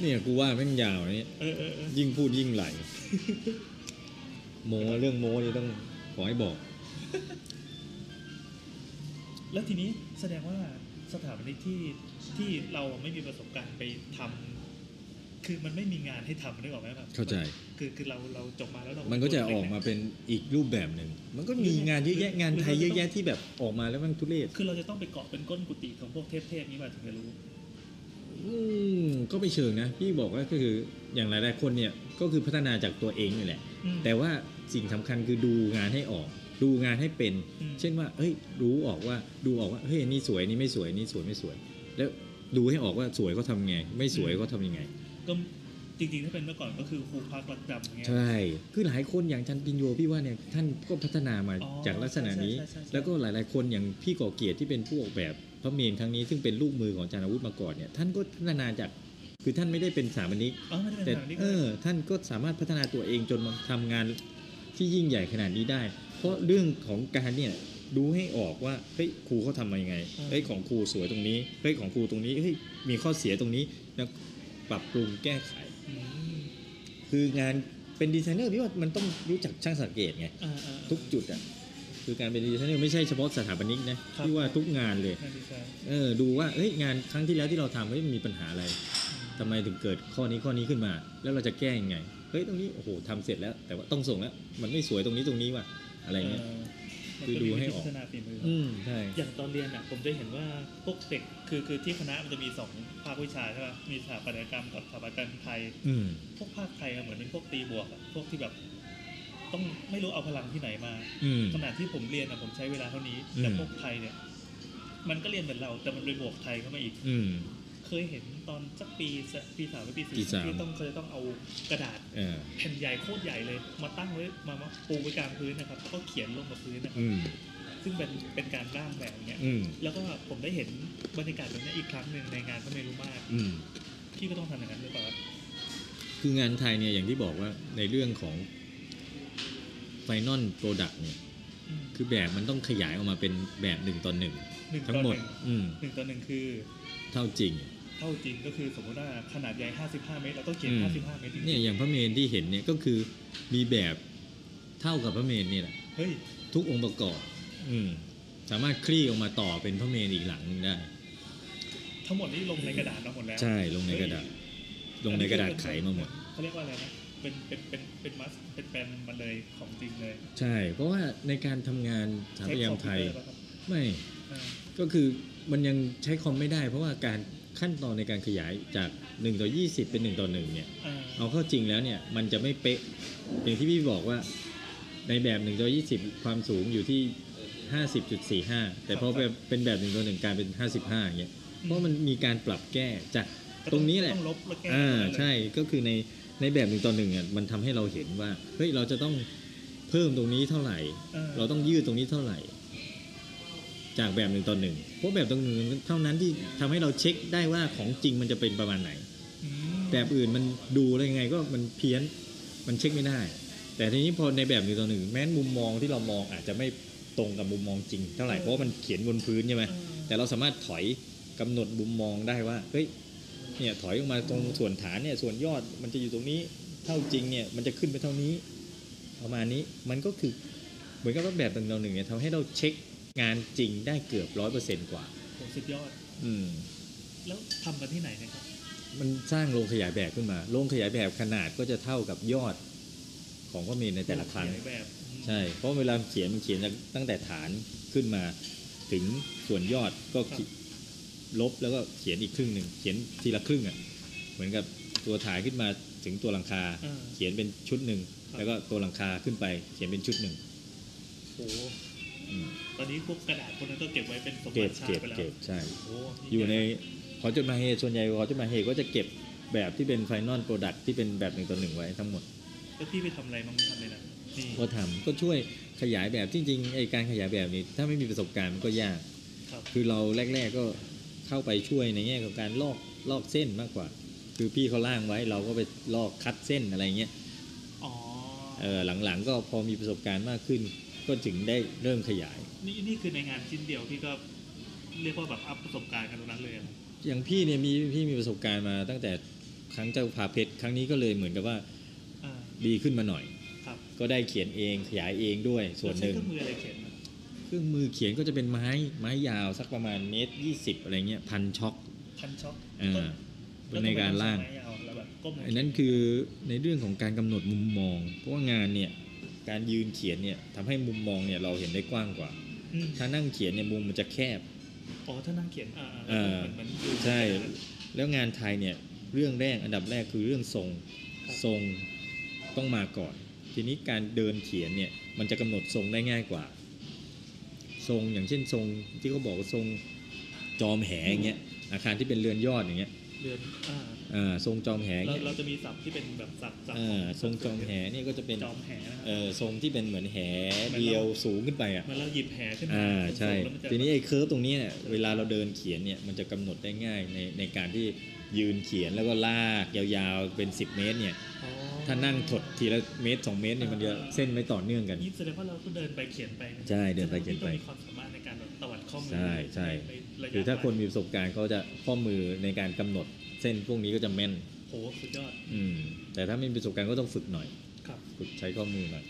เนี่ยกูว่าแม่งยาวนะเนี่ยเออเออเออยิ่งพูดยิ่งไหล โมเรื่องโมนี่ต้องขอให้บอก แล้วทีนี้แสดงว่าสถาปนิกที่ที่เราไม่มีประสบการณ์ไปทำคือมันไม่มีงานให้ทำนึกออกไหมครับเข้าใจ คือคือเราเราจบมาแล้วเรา มันก็จะออกมาเป็นอีกรูปแบบหนึ่ง มันก็มีงานเยอะแยะงานไทยเยอะแยะที่แบบออกมาแล้วมันทุเรศ คือเราจะต้องไปเกาะเป็นก้นกุฏิของพวกเทพๆนี้มาถึงจะรู้อืมก็ไม่เชิงนะ พี่บอกว่าก็คืออย่างหลายๆคนเนี่ยก็คือพัฒนาจากตัวเองนี่แหละอืม แต่ว่าสิ่งสำคัญคือดูงานให้ออก ดูงานให้เป็นอืมเช่นว่า เฮ้ย รู้ออกว่าดูออกว่าเฮ้ยอันนี่สวยอันนี่ไม่สวยอันนี่สวยไม่สวย แล้วดูให้ออกว่าสวยเขาทำไง ไม่สวยเขาทำยังไงก็จริงๆ ถ้าเป็นเมื่อก่อนก็คือครูพักรักจำอย่างเงี้ยใช่ คือหลายคนอย่างจันปินโยพี่ว่าเนี่ยท่านก็พัฒนามาอ๋อจากลักษณะนี้ใช่ใช่ใช่ใช่แล้วก็หลายๆคนอย่างพี่ก่อเกียรติที่เป็นผู้ออกแบบพระเมรุครั้งนี้ซึ่งเป็นลูกมือของอาจารย์อาวุธมาก่อนเนี่ยท่านก็พัฒนาจาก คือท่านไม่ได้เป็นสถาปนิกอ๋อไม่ได้แต่เป็นแบบนี้เออท่านก็สามารถพัฒนาตัวเองจนมาทำงานที่ยิ่งใหญ่ขนาดนี้ได้ เพราะเรื่องของการเนี่ยดูให้ออกว่าเฮ้ยครูเขาทำมายังไงเฮ้ยของครูสวยตรงนี้เฮ้ยของครูตรงนี้เฮ้ยมีข้อเสียตรงนี้แล้วปรับปรุงแก้ไข อืมคืองานเป็นดีไซเนอร์พี่ว่ามันต้องรู้จักช่างสังเกตไง อ่าอ่า ทุกจุดอะคือการเป็นดีไซเนอร์ไม่ใช่เฉพาะสถาปนิกนะครับพี่ว่าทุกงานเลย งานดีไซน์เออดูว่าเฮ้ยงานครั้งที่แล้วที่เราทำเฮ้ยมันมีปัญหาอะไร ทำไมถึงเกิดข้อนี้ข้อนี้ขึ้นมา แล้วเราจะแก้ยังไง เฮ้ยตรงนี้โอ้โหทำเสร็จแล้ว แต่ว่าต้องส่งแล้ว มันไม่สวยตรงนี้ตรงนี้ว่ะอะไรเงี้ยมันคือก็ดูมีให้วิธีออกพัฒนาฝีมือออืมใช่อย่างตอนเรียนอะผมจะเห็นว่าพวกเด็กคือคือที่คณะมันจะมีสองภาควิชาใช่ป่ะมีสถาปัตยกรรมกับสถาปัตยกรรมไทยอืมพวกภาคไทยอะเหมือนเป็นพวกตีบวกอะพวกที่แบบต้องไม่รู้เอาพลังที่ไหนมาอืมขนาดที่ผมเรียนอะผมใช้เวลาเท่านี้อืมแต่พวกไทยเนี่ย มันก็เรียนเหมือนเราแต่มันไปบวกไทยเข้ามาอีกอืม เคยเห็นตอนสักปีสปีสามหรือปีปีสี่สามที่ต้องเคยต้องเอากระดาษเออแผ่นใหญ่โคตรใหญ่เลย มาตั้งไว้มามาปูไว้กลางพื้นนะครับแล้วก็เขียนลงกับพื้นนะครับอืมซึ่งเป็นเป็นการร่างแบบเนี้ยอืมแล้วก็ผมได้เห็นบรรยากาศแบบนี้อีกครั้งหนึ่งในงานพระเมรุมาตรอืมพี่ก็ต้องทำอย่างนั้นหรือเปล่าครับคืองานไทยเนี่ยอย่างที่บอกว่าในเรื่องของ final product เนี่ยอืมคือแบบมันต้องขยายออกมาเป็นแบบหนึ่งต่อหนึ่งทั้งหมดหนึ่งต่อหนึ่งอืมหนึ่งต่อหนึ่งคือ เท่าจริง เท่าจริงก็คือสมมติว่าขนาดใหญ่ 55 เมตรเราต้องเขียนอืม55 เมตรจริงๆเนี่ยอย่างพระเมรุที่เห็นเนี่ยก็คือมีแบบเท่ากับพระเมรุนี่แหละเฮ้ยทุกองค์ประกอบ อืมสามารถคลี่ออกมาต่อเป็นพระเมรุอีกหลังหนึ่งได้ ทั้งหมดนี่ลงในกระดาษมาหมดแล้วใช่ลงในกระดาษ ลงในกระดาษไขมาหมด เขาเรียกว่าอะไรนะเป็นเป็นเป็นเป็นมัสเป็นแปลนมาเลยของจริงเลยใช่ เพราะว่าในการทำงานสถาปัตยกรรมไทย ใช้คอมพิวเตอร์ป่ะครับไม่ อ่าก็คือมันยังใช้คอมไม่ได้ เพราะว่าการ ขั้นตอนในการขยายจาก 1 ต่อ 20 เป็น 1 ต่อ1เนี่ยอ่าเอาเข้าจริงแล้วเนี่ยมันจะไม่เป๊ะอย่างที่พี่บอกว่าในแบบ 1 ต่อ 20 ความสูงอยู่ที่ 50.45 แต่พอแบบเป็นแบบ1ต่อ1กลายเป็น 55อย่างเงี้ยเพราะมันมีการปรับแก้จากก็ตรงนี้แหละต้องลบแล้วแก้อ่าตรงนั้นเลยใช่ก็คือในในแบบหนึ่งต่อหนึ่งอะมันทำให้เราเห็นว่าเฮ้ยเราจะต้องเพิ่มตรงนี้เท่าไหร่ออเราต้องยืดตรงนี้เท่าไหร่ จากแบบหนึ่งต่อหนึ่งเพราะแบบตรงหนึ่งเท่านั้นที่ทำให้เราเช็คได้ว่าของจริงมันจะเป็นประมาณไหนอืมแบบอื่นมันดูอะไรยังไงก็มันเพี้ยนมันเช็คไม่ได้ แต่ทีนี้พอในแบบหนึ่งต่อหนึ่งแม้นมุมมองที่เรามองอาจจะไม่ตรงกับมุมมองจริงเท่าไหร่เพราะว่ามันเขียนบนพื้นใช่ไหมเออแต่เราสามารถถอยกำหนดมุมมองได้ว่าเฮ้ยเนี่ยถอยออกมาตรงส่วนฐานเนี่ยส่วนยอดมันจะอยู่ตรงนี้เท่าจริงเนี่ยมันจะขึ้นไปเท่านี้ประมาณนี้มันก็คือเหมือนกับว่าแบบหนึ่งต่อหนึ่งเนี่ยทำให้เราเช็ค งานจริงได้เกือบร้อยเปอร์เซนต์กว่าโหสุดยอด อืม แล้วทำกันที่ไหนเนะครับ มันสร้างโรงขยายแบบขึ้นมา โรงขยายแบบขนาดก็จะเท่ากับยอดของข้อมูลในแต่ละครั้ง ขยายแบบอืมใช่ เพราะเวลาเขียนมันเขียนจากตั้งแต่ฐานขึ้นมา ถึงส่วนยอดก็ขีลบแล้วก็เขียนอีกครึ่งหนึ่งเขียนทีละครึ่งอะ เหมือนกับตัวถ่ายขึ้นมาถึงตัวหลังคาเออเขียนเป็นชุดหนึ่งครับ แล้วก็ตัวหลังคาขึ้นไป เขียนเป็นชุดหนึ่งโอ้อืมต อนนี้พวกกระดาษพวกนั้นก็เก็บไว้เป็นสมเก็บับติชาเก็ติบไปแล้วเก็บใช่ โอ้อยู่ในหอจดหมายเหตุส่วนใหญ่หอจดหมายเหตุก็จะเก็บแบบที่เป็น final product ที่เป็นแบบหนึ่งต่อหนึ่งไว้ทั้งหมดแล้วพี่ไปทำอะไรบ้างทำอะไรนะนี่ก็ทำก็ช่วยขยายแบบจริงๆไอการขยายแบบนี้ ถ้าไม่มีประสบการณ์มันก็ยาก ครับคือเราแรก ๆก็เข้าไปช่วยในแง่ของการลอกลอกเส้นมากกว่า คือพี่เขาร่างไว้เราก็ไปลอกคัดเส้นอะไรเงี้ยอ๋อเออหลังๆก็พอมีประสบการณ์มากขึ้น ก็ถึงได้เริ่มขยาย นี่นี่คือในงานชิ้นเดียวพี่ก็เรียกว่าแบบอัพประสบการณ์กันตรงนั้นเลยอะอย่างพี่เนี่ยมีพี่มีประสบการณ์มาตั้งแต่ครั้งเจ้าพาเพชรครั้งนี้ก็เลยเหมือนกับว่าอ่า ดีขึ้นมาหน่อย ครับก็ได้เขียนเองขยายเองด้วยส่วนหนึ่ง แล้วใช้เครื่องมืออะไรเขียนอะเครื่องมือเขียนก็จะเป็นไม้ไม้ยาวสักประมาณเมตรยี่สิบอะไรเงี้ยพันช็อคพันช็อคอ่า แล้วในการล่างทำไมต้องใช้ไม้ยาวแล้วแบบก้มลงอันนั้นคือในเรื่องของการกำหนดมุมมอง เพราะว่างานเนี่ยการยืนเขียนเนี่ยทำให้มุมมองเนี่ยเราเห็นได้กว้างกว่าอืม ถ้านั่งเขียนเนี่ยมุมมันจะแคบอ๋อถ้านั่งเขียนอ่าเออเหมือนเหมือนดูใช่ แล้วงานไทยเนี่ยเรื่องแรกอันดับแรกคือเรื่องทรงทรงต้องมาก่อน ทีนี้การเดินเขียนเนี่ยมันจะกำหนดทรงได้ง่ายกว่า ทรงอย่างเช่นทรงที่เขาบอกว่าทรงจอมแหอย่างเงี้ยอาคารที่เป็นเรือนยอดอย่างเงี้ยเดือนอ่าอ่า ทรงจอมแหอย่างเราเงี้ยเราจะมีศัพท์ที่เป็นแบบศัพท์ศัพท์อ่าทรงจอมแหเนี่ยก็จะเป็นจอมแหนะครับเออทรงที่เป็นเหมือนแหเหมือนเราเดียวสูงขึ้นไปอะเหมันเราหยิบแหขึ้นมาอ่าใช่สูงๆแล้วมัจะทีนี้ไอ้เคิร์ฟตรงนี้เนี่ยเวลาเราเดินเขียนเนี่ยมันจะกำหนดได้ง่ายในในการที่ยืนเขียนแล้วก็ลากยาวๆเป็น 10 เมตรเนี่ยอ๋อถ้านั่งถดทีละเมตร 2 เมตรเนี่ยมันจะเส้นไม่ต่อเนื่องกันนี่แสดงว่าเราก็เดินไปเขียนไปนะใช่เดินไปเขียนไปต้องมีความสามารถในการแบบตวัดข้อมือใช่ใช่ในระยะคือถ้าคนไกลมีประสบการณ์เขาจะข้อมือในการกำหนด เส้นพวกนี้ก็จะแม่นโหสุดยอด อืม แต่ถ้าไม่มีประสบการณ์ก็ต้องฝึกหน่อย ครับ ฝึกใช้ข้อมือหน่อย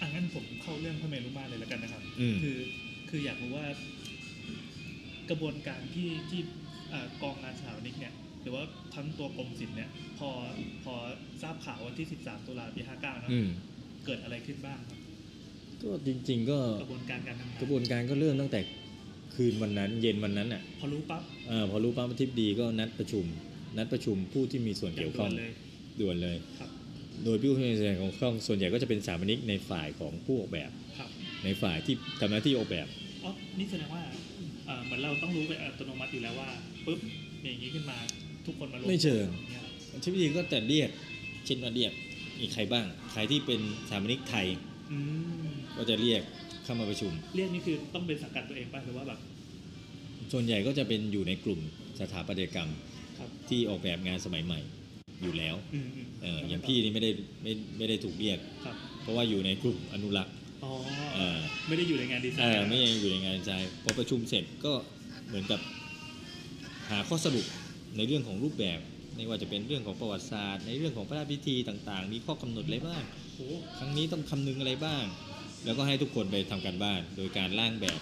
อะงั้นผมเข้าเรื่องพระเมรุมาตรเลยแล้วกันนะครับ อืม คือคืออยากรู้ว่า กระบวนการที่ที่อ่ากองงานสถาปนิกเนี่ย หรือว่าทั้งตัวกรมศิลป์เนี่ย พอพอทราบข่าววันที่ 13 ตุลาปี 59นะอืม เกิดอะไรขึ้นบ้างครับก็จริง ๆ ก็กระบวนการการทำงานกระบวนการก็เริ่มตั้งแต่ คืนวันนั้นเย็นวันนั้นอะพอรู้ปั๊บเออพอรู้ปั๊บอาทิตย์ดีก็นัดประชุม นัดประชุมผู้ที่มีส่วนอย่างเกี่ยวด่ข้วองนเลยด่วนเลยครับโดยผู้ที่มีส่วนเกี่ยวข้องส่วนใหญ่ก็จะเป็นสถาปนิกในฝ่ายของผู้ออกแบบครับในฝ่ายที่ทำหน้าที่ออกแบบอ๋อนี่แสดงว่าเอ่อเหมือนเราต้องรู้ไปอัตโนมัติอยู่แล้วว่าปุ๊บมีอย่างนี้ขึ้นมาทุกคนมารวมไม่เชิงตัวกันนี่ยครับอธิบดีก็แต่เรียกเช่นว่าเรียกมีใครบ้าง ใครที่เป็นสถาปนิกไทยอืมก็จะเรียก เข้ามาประชุม เรียกนี่คือต้องเป็นสังกัดตัวเองป่ะหรือว่าแบบส่วนใหญ่ก็จะเป็นอยู่ในกลุ่มสถาปัตยกรรมครับที่ออกแบบงานสมัยใหม่อยู่แล้วอืมอืมเอออย่างพี่นี่ไม่ได้ไม่ไม่ได้ถูกเรียกครับเพราะว่าอยู่ในกลุ่มอนุรักษ์อ๋อเออไม่ได้อยู่ในงานดีไซเอน์อไม่ยังอยู่ในงานใจพอประชุมเสร็จก็เหมือนกับหาข้อสรุปในเรื่องของรูปแบบไม่ว่าจะเป็นเรื่องของประวัติศาสตร์ ในเรื่องของพระราชพิธีต่าง ๆ มีข้อกำหนดอะไรบ้างโอ้ครั้งนี้ต้องคำนึงอะไรบ้าง แล้วก็ให้ทุกคนไปทำการบ้านโดยการร่างแบบ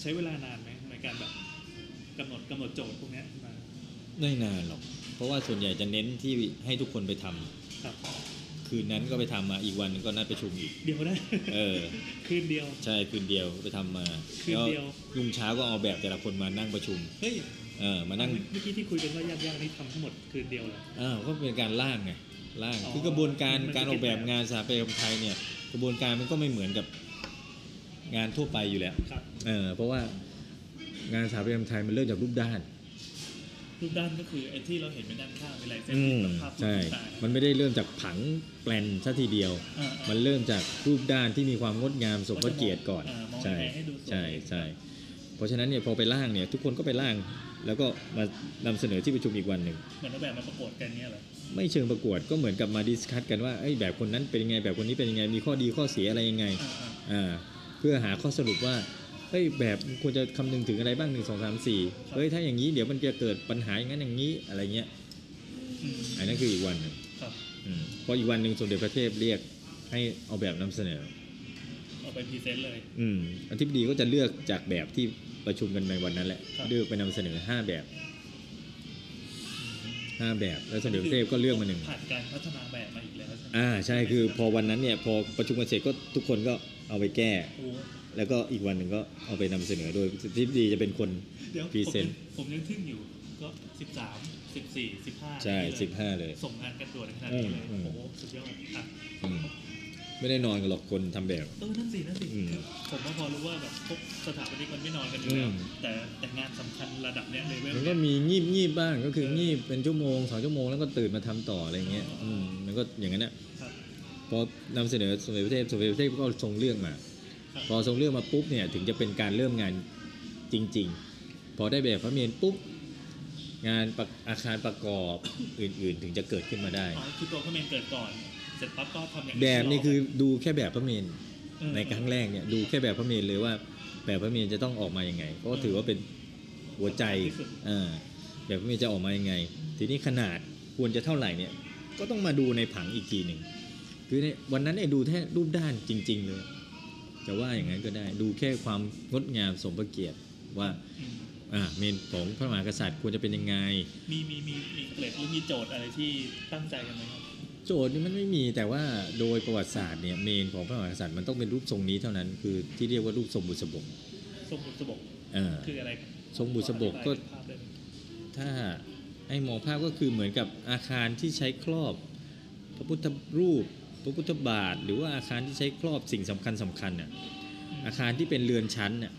ใช้เวลานานไหมในการแบบกำหนดกำหนดโจทย์พวกเนี้ยมาไม่นานหรอก เพราะว่าส่วนใหญ่จะเน้นที่ให้ทุกคนไปทำครับคืนนั้นก็ไปทำมาอีกวันหนึงก็นัดประชุมอีกเดียวนะเออคืนเดียว ใช่คืนเดียวไปทำมาคืนเดียวแล้รุ่งเช้าก็เอาแบบแต่ละคนมานั่งประชุมเฮ้ยเออมานั่งเมื่อกี้ที่คุยกันว่ายากๆนี่ทำทั้งหมดคืนเดียวเหรออ้าวก็เป็นการล่างไงล่างอ๋อคือกระบวนการมันการออกแบบมันเป็นแบบงานสถาปัตยกรรมไทยเนี่ยก ระบวนการมันก็ไม่เหมือนกับงานทั่วไปอยู่แล้วครับ เออเพราะว่างานสถาปัตยกรรมไทยมันเริ่มจากรูปด้าน รูปด้านก็คือไอ้ที่เราเห็นเป็นด้านข้างเป็นลายเส้นอืมกับภาพใช่ ต่างๆ มันไม่ได้เริ่มจากผังแปลนซะทีเดียว อ่าๆมันเริ่มจากรูปด้านที่มีความงดงามสมพระเกียรติก่อน อ่ามองใช่ยังไงให้ดูสวย ใช่ใช่เพราะฉะนั้นเนี่ยพอไปล่างเนี่ยทุกคนก็ไปล่าง แล้วก็มานำเสนอที่ประชุมอีกวันหนึ่ง เหมือนเอาแบบมาประกวดกันเนี่ยเหรอ ไม่เชิงประกวดก็เหมือนกับมาดิสคัตกันว่าเอ้ยแบบคนนั้นเป็นยังไง แบบคนนี้เป็นยังไงมีข้อดีข้อเสียอะไรยังไงอ่าอ่าเพื่อหาข้อสรุปว่าเฮ้ยแบบควรจะคำนึงถึงอะไรบ้างหนึ่งสองสามสี่เฮ้ยถ้าอย่างนี้เดี๋ยวมันจะเกิดปัญหาอย่างนั้นอย่างนี้อะไรเงี้ยๆอืมอันนั้นคืออีกวันหนึ่งครับอืมพออีกวันหนึ่งสมเด็จพระเทพเรียกให้เอาแบบนำเสนอเอาไป present เลยอืมอธิบดีก็จะเลือกจากแบบที่ประชุมกันในวันนั้นแหละครับเลือกไปนำเสนอห้าแบบ ห้าแบบแล้วสมเด็จพระเทพก็เลือกมาหนึ่งผ่านการพัฒนาแบบมาอีกแล้วใช่ไหมอ่าใช่คือพอวันนั้นเนี่ยพอประชุมกันเสร็จก็ทุกคนก็เอาไปแก้โอ้แล้วก็อีกวันหนึ่งก็เอาไปนำเสนอโดยอธิบดีจะเป็นคนเดี๋ยว presentผมยังผมยังทึ่งอยู่ก็สิบสามสิบสี่สิบห้าใช่สิบห้าเลย ส่งงานกันด่วนขนาดนี้เลยอืมโอ้โหสุดยอดอะอืม ไม่ได้นอนกันหรอกคนทำแบบเออนั่นสินั่นสิอืมคือผมว่าพอรู้ว่าแบบพวกสถาปนิกมันไม่นอนกันอยู่แล้วอืมแต่แต่งานสำคัญระดับเนี้ยเลเวลมันก็มีงีบงีบบ้างก็คืองีบเป็นชั่วโมงสองชั่วโมงแล้วก็ตื่นมาทำต่ออะไรเงี้ยอืมมันก็อย่างนั้นนะครับพอนำเสนอสมเด็จพระเทพสมเด็จพระเทพก็ทรงเรื่องมาครับพอทรงเรื่องมาปุ๊บเนี่ยถึงจะเป็นการเริ่มงานจริง ๆ พอได้แบบพระเมรุปุ๊บงานประอาคารประกอบอื่น ๆ ถึงจะเกิดขึ้นมาได้อ๋อคือตัวพระเมนเกิดก่อน เสร็จปั๊บก็ทำอย่างแบบนี่คือดูแค่แบบพระเมรุเออในครั้งแรกเนี่ยดูแค่แบบพระเมรุเลยว่า แบบพระเมรุจะต้องออกมายังไงเพราะว่าถือว่าเป็นหัวใจเออแบบพระเมรุจะออกมายังไง ทีนี้ขนาดควรจะเท่าไหร่เนี่ย ก็ต้องมาดูในผังอีกทีหนึ่งคือในวันนั้นเนี่ยดูแค่รูปด้านจริง ๆ เลย จะว่าอย่างนั้นก็ได้ดูแค่ความงดงามสมพระเกียรติว่าอืมอ่าเมนของพระมหากษัตริย์ควรจะเป็นยังไง มีมีมีมีเกร็ดหรือมีโจทย์อะไรที่ตั้งใจกันไหมครับ โจทย์นี่มันไม่มีแต่ว่าโดยประวัติศาสตร์เนี่ยเมนของพระมหากษัตริย์มันต้องเป็นรูปทรงนี้เท่านั้นคือที่เรียกว่ารูปทรงบุษบกทรงบุษบกเออคืออะไรทรงบุษบกก็อธิบายเป็นภาพได้ไหมถ้าให้มองภาพก็คือเหมือนกับอาคารที่ใช้ครอบ พระพุทธรูป พระพุทธบาท หรือว่าอาคารที่ใช้ครอบสิ่งสำคัญสำคัญน่ะอาคารที่เป็นเรือนชั้นน่ะ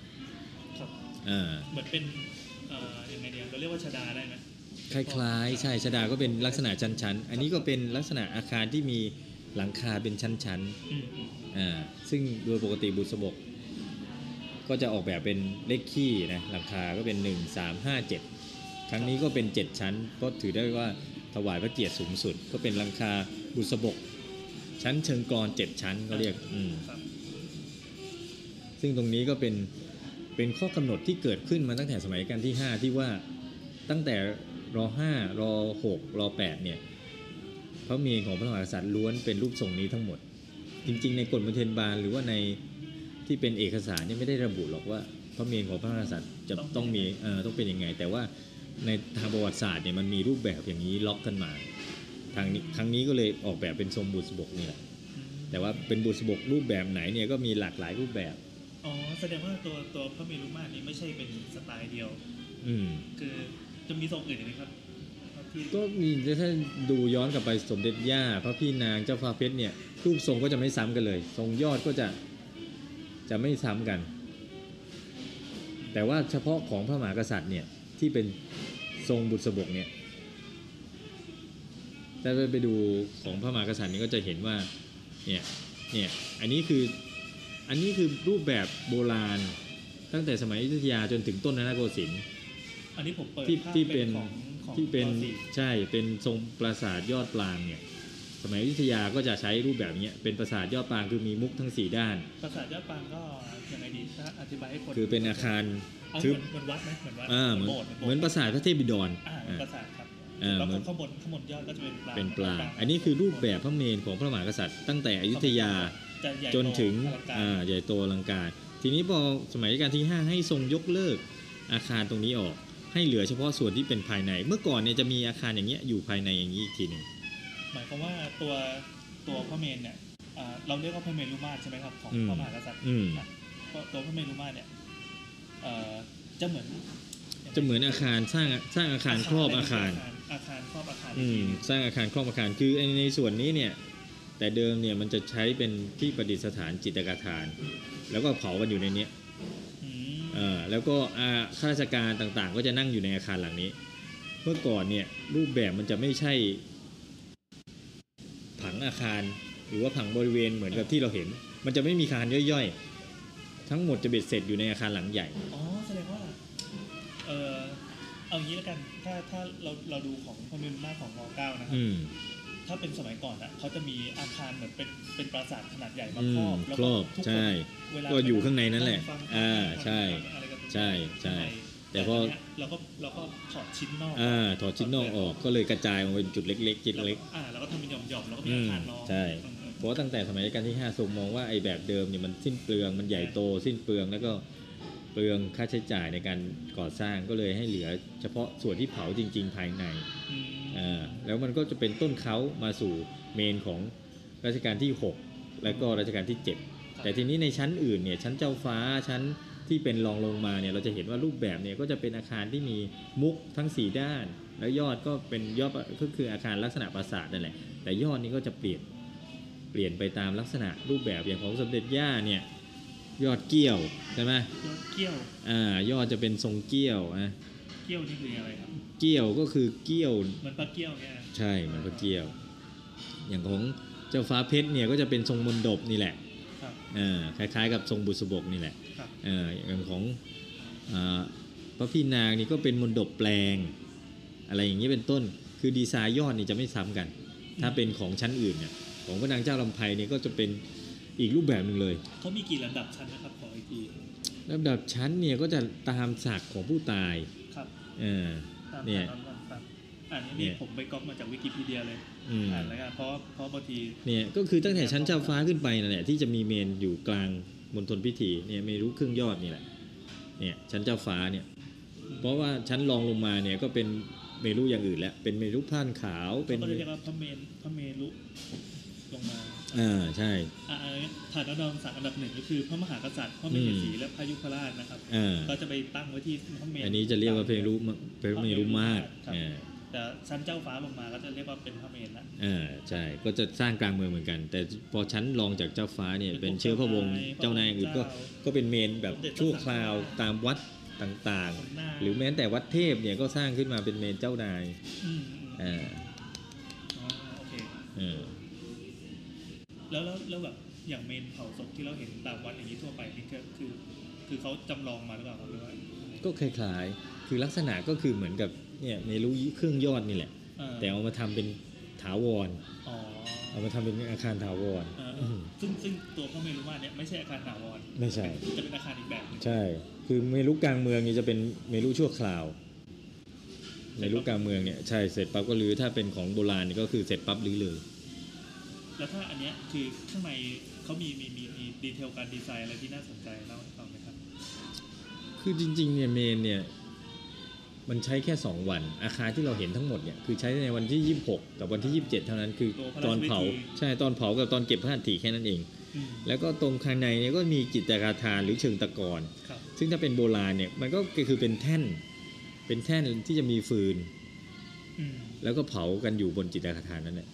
ครับเออเหมือนเป็นเอ่อยังไงเดียวเราเรียกว่าชดาได้ไหม คล้ายๆ ใช่ชดาก็เป็นลักษณะชั้นๆ อันนี้ก็เป็นลักษณะอาคารที่มีหลังคาเป็นชั้นอืมอืมๆอ่าซึ่งโดยปกติบุษบก ก็จะออกแบบเป็นเลขคี่นะหลังคาก็เป็น 1 3 5 7 ครั้งนี้ก็เป็น 7 ชั้น ก็ถือได้ว่าถวายพระเกียรติสูงสุด ก็เป็นหลังคาบุษบก ชั้นเชิงกรอน7ชั้นก็เรียกอืมครับซึ่งตรงนี้ก็เป็นเป็นข้อกำหนดที่เกิดขึ้นมาตั้งแต่สมัยรัชกาลที่ 5 ที่ว่าตั้งแต่ ร5ร6ร8เนี่ยพระเมรุของพระมหากษัตริย์ล้วนเป็นรูปทรงนี้ทั้งหมด จริง ๆ ในกฎมนเทียนบานหรือว่าในที่เป็นเอกสารเนี่ยไม่ได้ระบุหรอกว่าพระเมรุของพระมหากษัตริย์จะต้องมีเอ่อต้องเป็นยังไง แต่ว่าในทางประวัติศาสตร์เนี่ยมันมีรูปแบบอย่างนี้ล็อกกันมาทางนี้ครั้งนี้ก็เลยออกแบบเป็นทรงบุษบกนี่แหละอืมแต่ว่าเป็นบุษบกรูปแบบไหนเนี่ยก็มีหลากหลายรูปแบบอ๋อแสดงว่าตัวตัวพระเมรุมาตรนี้ไม่ใช่เป็นสไตล์เดียว อืมคือ จะมีทรงอื่นอีกไหมครับก็มีถ้าดูย้อนกลับไปสมเด็จย่าพระพี่นางเจ้าฟ้าเพชรเนี่ยรูปทรงก็จะไม่ซ้ำกันเลย ทรงยอดก็จะจะไม่ซ้ำกัน แต่ว่าเฉพาะของพระมหากษัตริย์เนี่ยที่เป็นทรงบุษบกเนี่ยถ้าไปดูของพระมหากษัตริย์นี่ก็จะเห็นว่าเนี่ยเนี่ยอันนี้คืออันนี้คือรูปแบบโบราณตั้งแต่สมัยอยุธยาจนถึงต้นนนโกสินทร์ อันนี้ผมเปิดที่ภาพที่เป็นของของที่เป็นปสี่ใช่เป็นทรงปราสาทยอดปรางเนี่ยสมัยอยุธยาก็จะใช้รูปแบบเนี้ยเป็นปราสาทยอดปรางคือมีมุกทั้งสี่ด้าน ปราสาทยอดปางก็ยังไงดีถ้าอธิบายให้คนคือเป็นอาคารเอาทึเหบมือนเหมือนวัดไหมเหมือนวัดอ่าเหมือนโบสถ์เหมือนปราสาทพระเทพบิดรอ่าอ่าปราสาทครับอ่าแล้วเหมือนข้างบนข้างบนยอดก็จะเป็นปลาเป็นปลาปลอันนี้คือรูปแบบพระเมรุของพระมหากษัตริย์ ตั้งแต่อยุธยาจะใหญ่จนถึงโตอลังการอ่าใหญ่โตอลังการ ทีนี้พอสมัยรัชกาลที่ 5 ให้ทรงยกเลิกอาคารตรงนี้ออก ให้เหลือเฉพาะส่วนที่เป็นภายใน เมื่อก่อนเนี่ยจะมีอาคารอย่างเงี้ยอยู่ภายในอย่างนี้อีกทีหนึ่งหมายความว่าตัวตัวพระเมรุเนี่ยอ่าเราเรียกว่าพระเมรุมาตรใช่ไหมครับของอืมพระมหากษัตริย์อืมอะก็ตัวพระเมรุมาตรเนี่ยเอ่อจะเหมือนยังไงจะเหมือนอาคารสร้างสร้างอาคารครอบอาคาร อาคารครอบอาคารอืมสร้างอาคารครอบอาคารคือไอ้ในส่วนนี้เนี่ยแต่เดิมเนี่ยมันจะใช้เป็นที่ประดิษฐานจิตรกฐาน แล้วก็เผากันอยู่ในเนี้ยอืมเออ แล้วก็อาข้าราชการต่างๆ ก็จะนั่งอยู่ในอาคารหลังนี้ เมื่อก่อนเนี่ยรูปแบบมันจะไม่ใช่ ผังอาคารหรือว่าผังบริเวณเหมือนกับที่เราเห็น มันจะไม่มีอาคารย่อยๆ ทั้งหมดจะเบ็ดเสร็จอยู่ในอาคารหลังใหญ่ อ๋อแสดงว่าเออเอางี้แล้วกัน ถ้าถ้าเราเราดูของพระเมรุมาตรของมเก้านะครับอืม ถ้าเป็นสมัยก่อนอะเขาจะมีอาคารเหมือนเป็นเป็นปราสาทขนาดใหญ่มาอืครอมบแล้วครก็อบทุกคนใช่เวลาก็อยู่ข้างในนั่นแหละฟังอ่าใช่อะไรกันใช่ใช่แต่แต่พอพอเราก็เราก็ถอดชิ้นนอกอ่าถอดชิ้นนอกออกก็เลยกระจายออกเป็นจุดเล็กๆจุดเล็กอ่าแล้วก็ทำเป็นหย่อมๆแล้วก็มีอือามคารรองใช่อืมอืมเพราะว่าตั้งแต่สมัยรัชกาลที่5ทรงมองว่าไอ้แบบเดิมเนี่ยมันสิ้นเปลืองมันใหญ่โตสิ้นเปลืองแล้วก็เปลืองค่าใช้จ่ายในการก่อสร้างก็เลยให้เหลือเฉพาะส่วนที่เผาจริง ๆ ภายในอืมอ่า แล้วมันก็จะเป็นต้นเขามาสู่เมนของรัชกาลที่ 6 แล้วก็รัชกาลที่ 7 แต่ทีนี้ในชั้นอื่นเนี่ยชั้นเจ้าฟ้าชั้นที่เป็นรองลงมาเนี่ยเราจะเห็นว่ารูปแบบเนี่ยก็จะเป็นอาคารที่มีมุกทั้ง 4 ด้าน แล้วยอดก็เป็นยอดก็คืออาคารลักษณะปราสาทนั่นแหละแต่ยอดนี้ก็จะเปลี่ยนเปลี่ยนไปตามลักษณะรูปแบบอย่างของสมเด็จย่าเนี่ยยอดเกี้ยวใช่ไหมยอดเกี้ยวอ่ายอดจะเป็นทรงเกี้ยวนะ เกี้ยวนี่คืออะไรครับ เกี้ยวก็คือเกี้ยวเหมือนปลาเกี้ยวเนี่ยใช่มันก็เกี้ยว อย่างของเจ้าฟ้าเพชรเนี่ยก็จะเป็นทรงมนดบนี่แหละครับเออคล้ายๆกับทรงบุษบกนี่แหละครับเอออย่างของอาพระพี่นางนี่ก็เป็นมนดบแปลง อะไรอย่างนี้เป็นต้นคือดีไซน์ยอดนี่จะไม่ซ้ำกัน ถ้าเป็นของชั้นอื่นเนี่ยของพระนางเจ้าลำไพเนี่ยก็จะเป็นอีกรูปแบบหนึ่งเลยเขามีกี่ลำดับชั้นนะครับขออีกทีลำดับชั้นเนี่ยก็จะตามศักดิ์ของผู้ตายครับ เออตามเนี่ยตามตามตามอันนี้เนี่นี่ยผมไปก๊อปมาจากวิกิพีเดียเลยอืมอ่านแล้วกันเพราะเพราะบางทีเนี่ยก็คือตั้งแต่ชั้นเจ้าฟ้าขึ้นไปนั่นแหละที่จะมีเมนอยู่กลางมณฑลพิธีเนี่ยเมรุครึ่งยอดนี่แหละเนี่ยชั้นเจ้าฟ้าเนี่ยเพราะว่าชั้นรองลงมาเนี่ยก็เป็นเมรุอย่างอื่นแล้วเป็นเมรุผ่านขาวเป็เขานก็เลยเรียกว่าพระเมนพระเมรุลงมา อ่าใช่อ่าฐานดำศักดิ์อันดับหนึ่งก็คือพระมหากษัตริย์พระมเหสีและพระยุพราชนะครับอ่าก็จะไปตั้งไว้ที่พระเมรุอันนี้จะเรียกว่าเพรุมเพรุเมรุมาศครับอ่าแต่ชั้นเจ้าฟ้าลงมาก็จะเรียกว่าเป็นพระเมรุละอ่าใช่ก็จะสร้างกลางเมืองเหมือนกัน แต่พอชั้นรองจากเจ้าฟ้าเนี่ยเป็นเชื้อพระวงศ์เจ้านายอื่นก็ก็เป็นเมนแบบชั่วคราวตามวัดต่างคนหน้าๆหรือแม้แต่วัดเทพเนี่ยก็สร้างขึ้นมาเป็นเมนเจ้านายอืมอืมอ่าอ๋อโอเคเออ แล้วแล้วแล้วแบบอย่างเมนเผาศพที่เราเห็นตามวัดอย่างนี้ทั่วไปนี่ก็คือคือเขาจำลองมาหรือเปล่าครับหรือว่าก็คล้ายๆ คือลักษณะก็คือเหมือนกับเนี่ยเมรุเครื่องยอดนี่แหละเอ่อแต่เอามาทำเป็นถาวรอ๋อเอามาทำเป็นอาคารถาวรเออเออซึ่งซึ่งตัวพระเมรุมาตรเนี่ยไม่ใช่อาคารถาวรไม่ใช่จะเป็นอาคารอีกแบบหนึงใช่ คือเมรุกลางเมืองนี่จะเป็นเมรุชั่วคราวเมรุกลางเมืองเนี่ยใช่เสร็จปั๊บก็รื้อถ้าเป็นของโบราณนี่ก็คือเสร็จปั๊บรื้อเลย แล้วถ้าอันเนี้ยคือข้างในเขามีมีมีมีดีเทลการดีไซน์อะไรที่น่าสนใจเล่าให้ฟังไหมครับ คือจริงๆเนี่ยเมนเนี่ยมันใช้แค่ 2 วัน อาคารที่เราเห็นทั้งหมดเนี่ยคือใช้ในวันที่ 26 กับวันที่ 27 เท่านั้นคือตัวพระตอนเผาราชพิธีใช่ตอนเผากับตอนเก็บพระอัฐิแค่นั้นเองอืมแล้วก็ตรงข้างในเนี่ยก็มีจิตรกาทานหรือเชิงตะกอนครับซึ่งถ้าเป็นโบราณเนี่ยมันก็คือเป็นแท่น เป็นแท่นที่จะมีฟืนอืมแล้วก็เผากันอยู่บนจิตรกาทานนั่นแหละ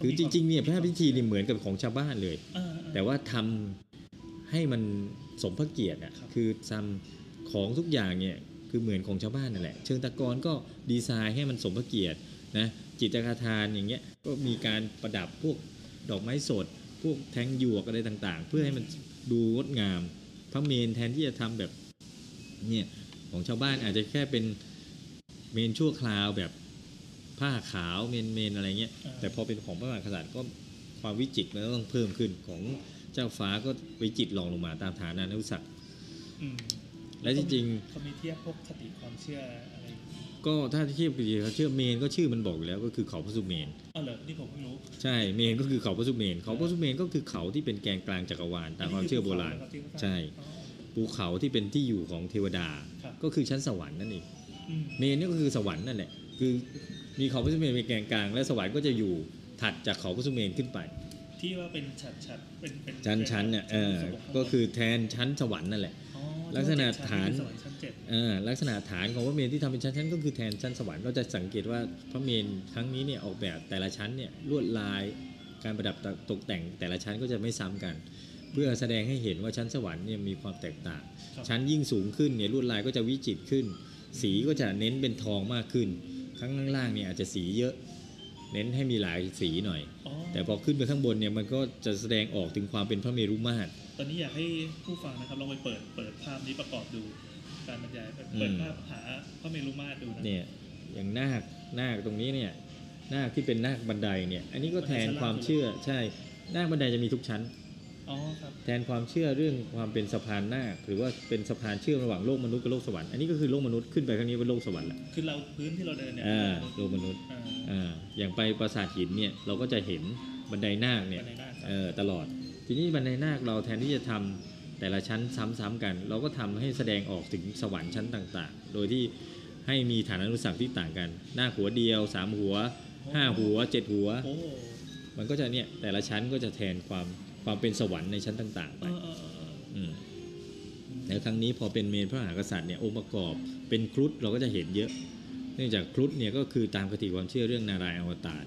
ครับเออคือจริงๆเนี่ยพระราชพิธีนี่เหมือนกับของชาวบ้านเลยเออเออแต่ว่าทำให้มันสมพระเกียรติอะครับคือทำของทุกอย่างเนี่ยคือเหมือนของชาวบ้านนั่นแหละ เชิงตะกอนก็ดีไซน์ให้มันสมพระเกียรตินะจิตรกาทานอย่างเงี้ยก็มีการประดับพวกดอกไม้สด พวกแทงหยวกอะไรต่างๆ เพื่อให้มันดูงดงาม พระเมนแทนที่จะทำแบบเนี่ยของชาวบ้านอาจจะแค่เป็นเมนชั่วคราวแบบ ผ้าขาวเมนเมนอะไรเงี้ยแต่พอเป็นของพระมหากษัตริย์ก็ความวิจิตรมันก็ต้องเพิ่มขึ้นของเจ้าฟ้าก็วิจิตรรองลงมาตามฐานานุสักดิ์อืมและจริงเขามีเทียบพวกคติความเชื่ออะไรๆก็ถ้าเทียบกับเขาเชื่อเมนก็ชื่อมันบอกอยู่แล้วก็คือเขาพระสุเมนอ๋อเหรอนี่ผมเพิ่งรู้ใช่เมนก็คือเขาพระสุเมนเขาพระสุเมนก็คือเขาที่เป็นแกนกลางจักรวาลตามความเชื่อโบราณนนี้คือภูเขเหอคบที่เขาสร้างใช่อ๋อภูเขาที่เป็นที่อยู่ของเทวดาครับก็คือชั้นสวรรค์นั่นเองอืมเมนนี่ก็คือสวรรค์นั่นแหละคือ มีเขาพระสุเมนเป็นแกนกลาง และสวรรค์ก็จะอยู่ถัดจากเขาพระสุเมนขึ้นไป ที่ว่าเป็นฉัดฉัดเป็นเป็นชั้นชั้นเนี่ยเออชั้นสงบก็คือแทนชั้นสวรรค์นั่นแหละอ๋อลักษณะฐานสวรรค์ชั้นเจ็ดเออลักษณะฐานของพระเมรุที่ทำเป็นชั้นๆก็คือแทนชั้นสวรรค์เราจะสังเกตว่าพระเมรุครั้งนี้เนี่ยออกแบบแต่ละชั้นเนี่ยลวดลายการประดับตกแต่งแต่ละชั้นก็จะไม่ซ้ำกัน เพื่อแสดงให้เห็นว่าชั้นสวรรค์เนี่ยมีความแตกต่างครับชั้นยิ่งสูงขึ้นเนี่ยลวดลายก็จะวิจิตรขึ้น สีก็จะเน้นเป็นทองมากขึ้น ข้างล่างเนี่ยอาจจะสีเยอะเน้นให้มีหลายสีหน่อยอ๋อแต่พอขึ้นไปข้างบนเนี่ยมันก็จะแสดงออกถึงความเป็นพระเมรุมาตร ตอนนี้อยากให้ผู้ฟังนะครับลองไปเปิดเปิดภาพนี้ประกอบดูการบรรยายเปิดอืมภาพหาพระเมรุมาตรดูนะเนี่ยอย่างนาคนาคตรงนี้เนี่ยนาคที่เป็นนาคบันไดเนี่ยอันนี้ก็แทนความเชื่อใช่นาคบันไดจะมีทุกชั้นอ๋อครับ แทนความเชื่อเรื่องความเป็นสะพานนาคหรือว่าเป็นสะพานเชื่อมระหว่างโลกมนุษย์กับโลกสวรรค์อันนี้ก็คือโลกมนุษย์ขึ้นไปครั้งนี้เป็นโลกสวรรค์ละคือเราพื้นที่เราเดินเนี่ยอ่าโลกมนุษย์อ่าอ่าอย่างไปปราสาทหินเนี่ยเราก็จะเห็นบันไดนาคเนี่ยบันไดนาคครับเออตลอด ทีนี้บันไดนาคเราแทนที่จะทำแต่ละชั้นซ้ำๆกัน เราก็ทำให้แสดงออกถึงสวรรค์ชั้นต่างๆ โดยที่ให้มีฐานานุสักที่ต่างกัน หน้าคหัวเดียวสามหัวห้าหัวเจ็ดหัวโอ้มันก็จะเนี่ยแต่ละชั้นก็จะแทนความ ความเป็นสวรรค์ในชั้นต่างๆเอไปอเออเออเอออืมแล้วครั้งนี้พอเป็นเมนพระมหากษัตริย์เนี่ยองค์ประกอบเป็นครุฑเราก็จะเห็นเยอะ เนื่องจากครุฑเนี่ยก็คือตามคติความเชื่อเรื่องนารายณ์อวตาร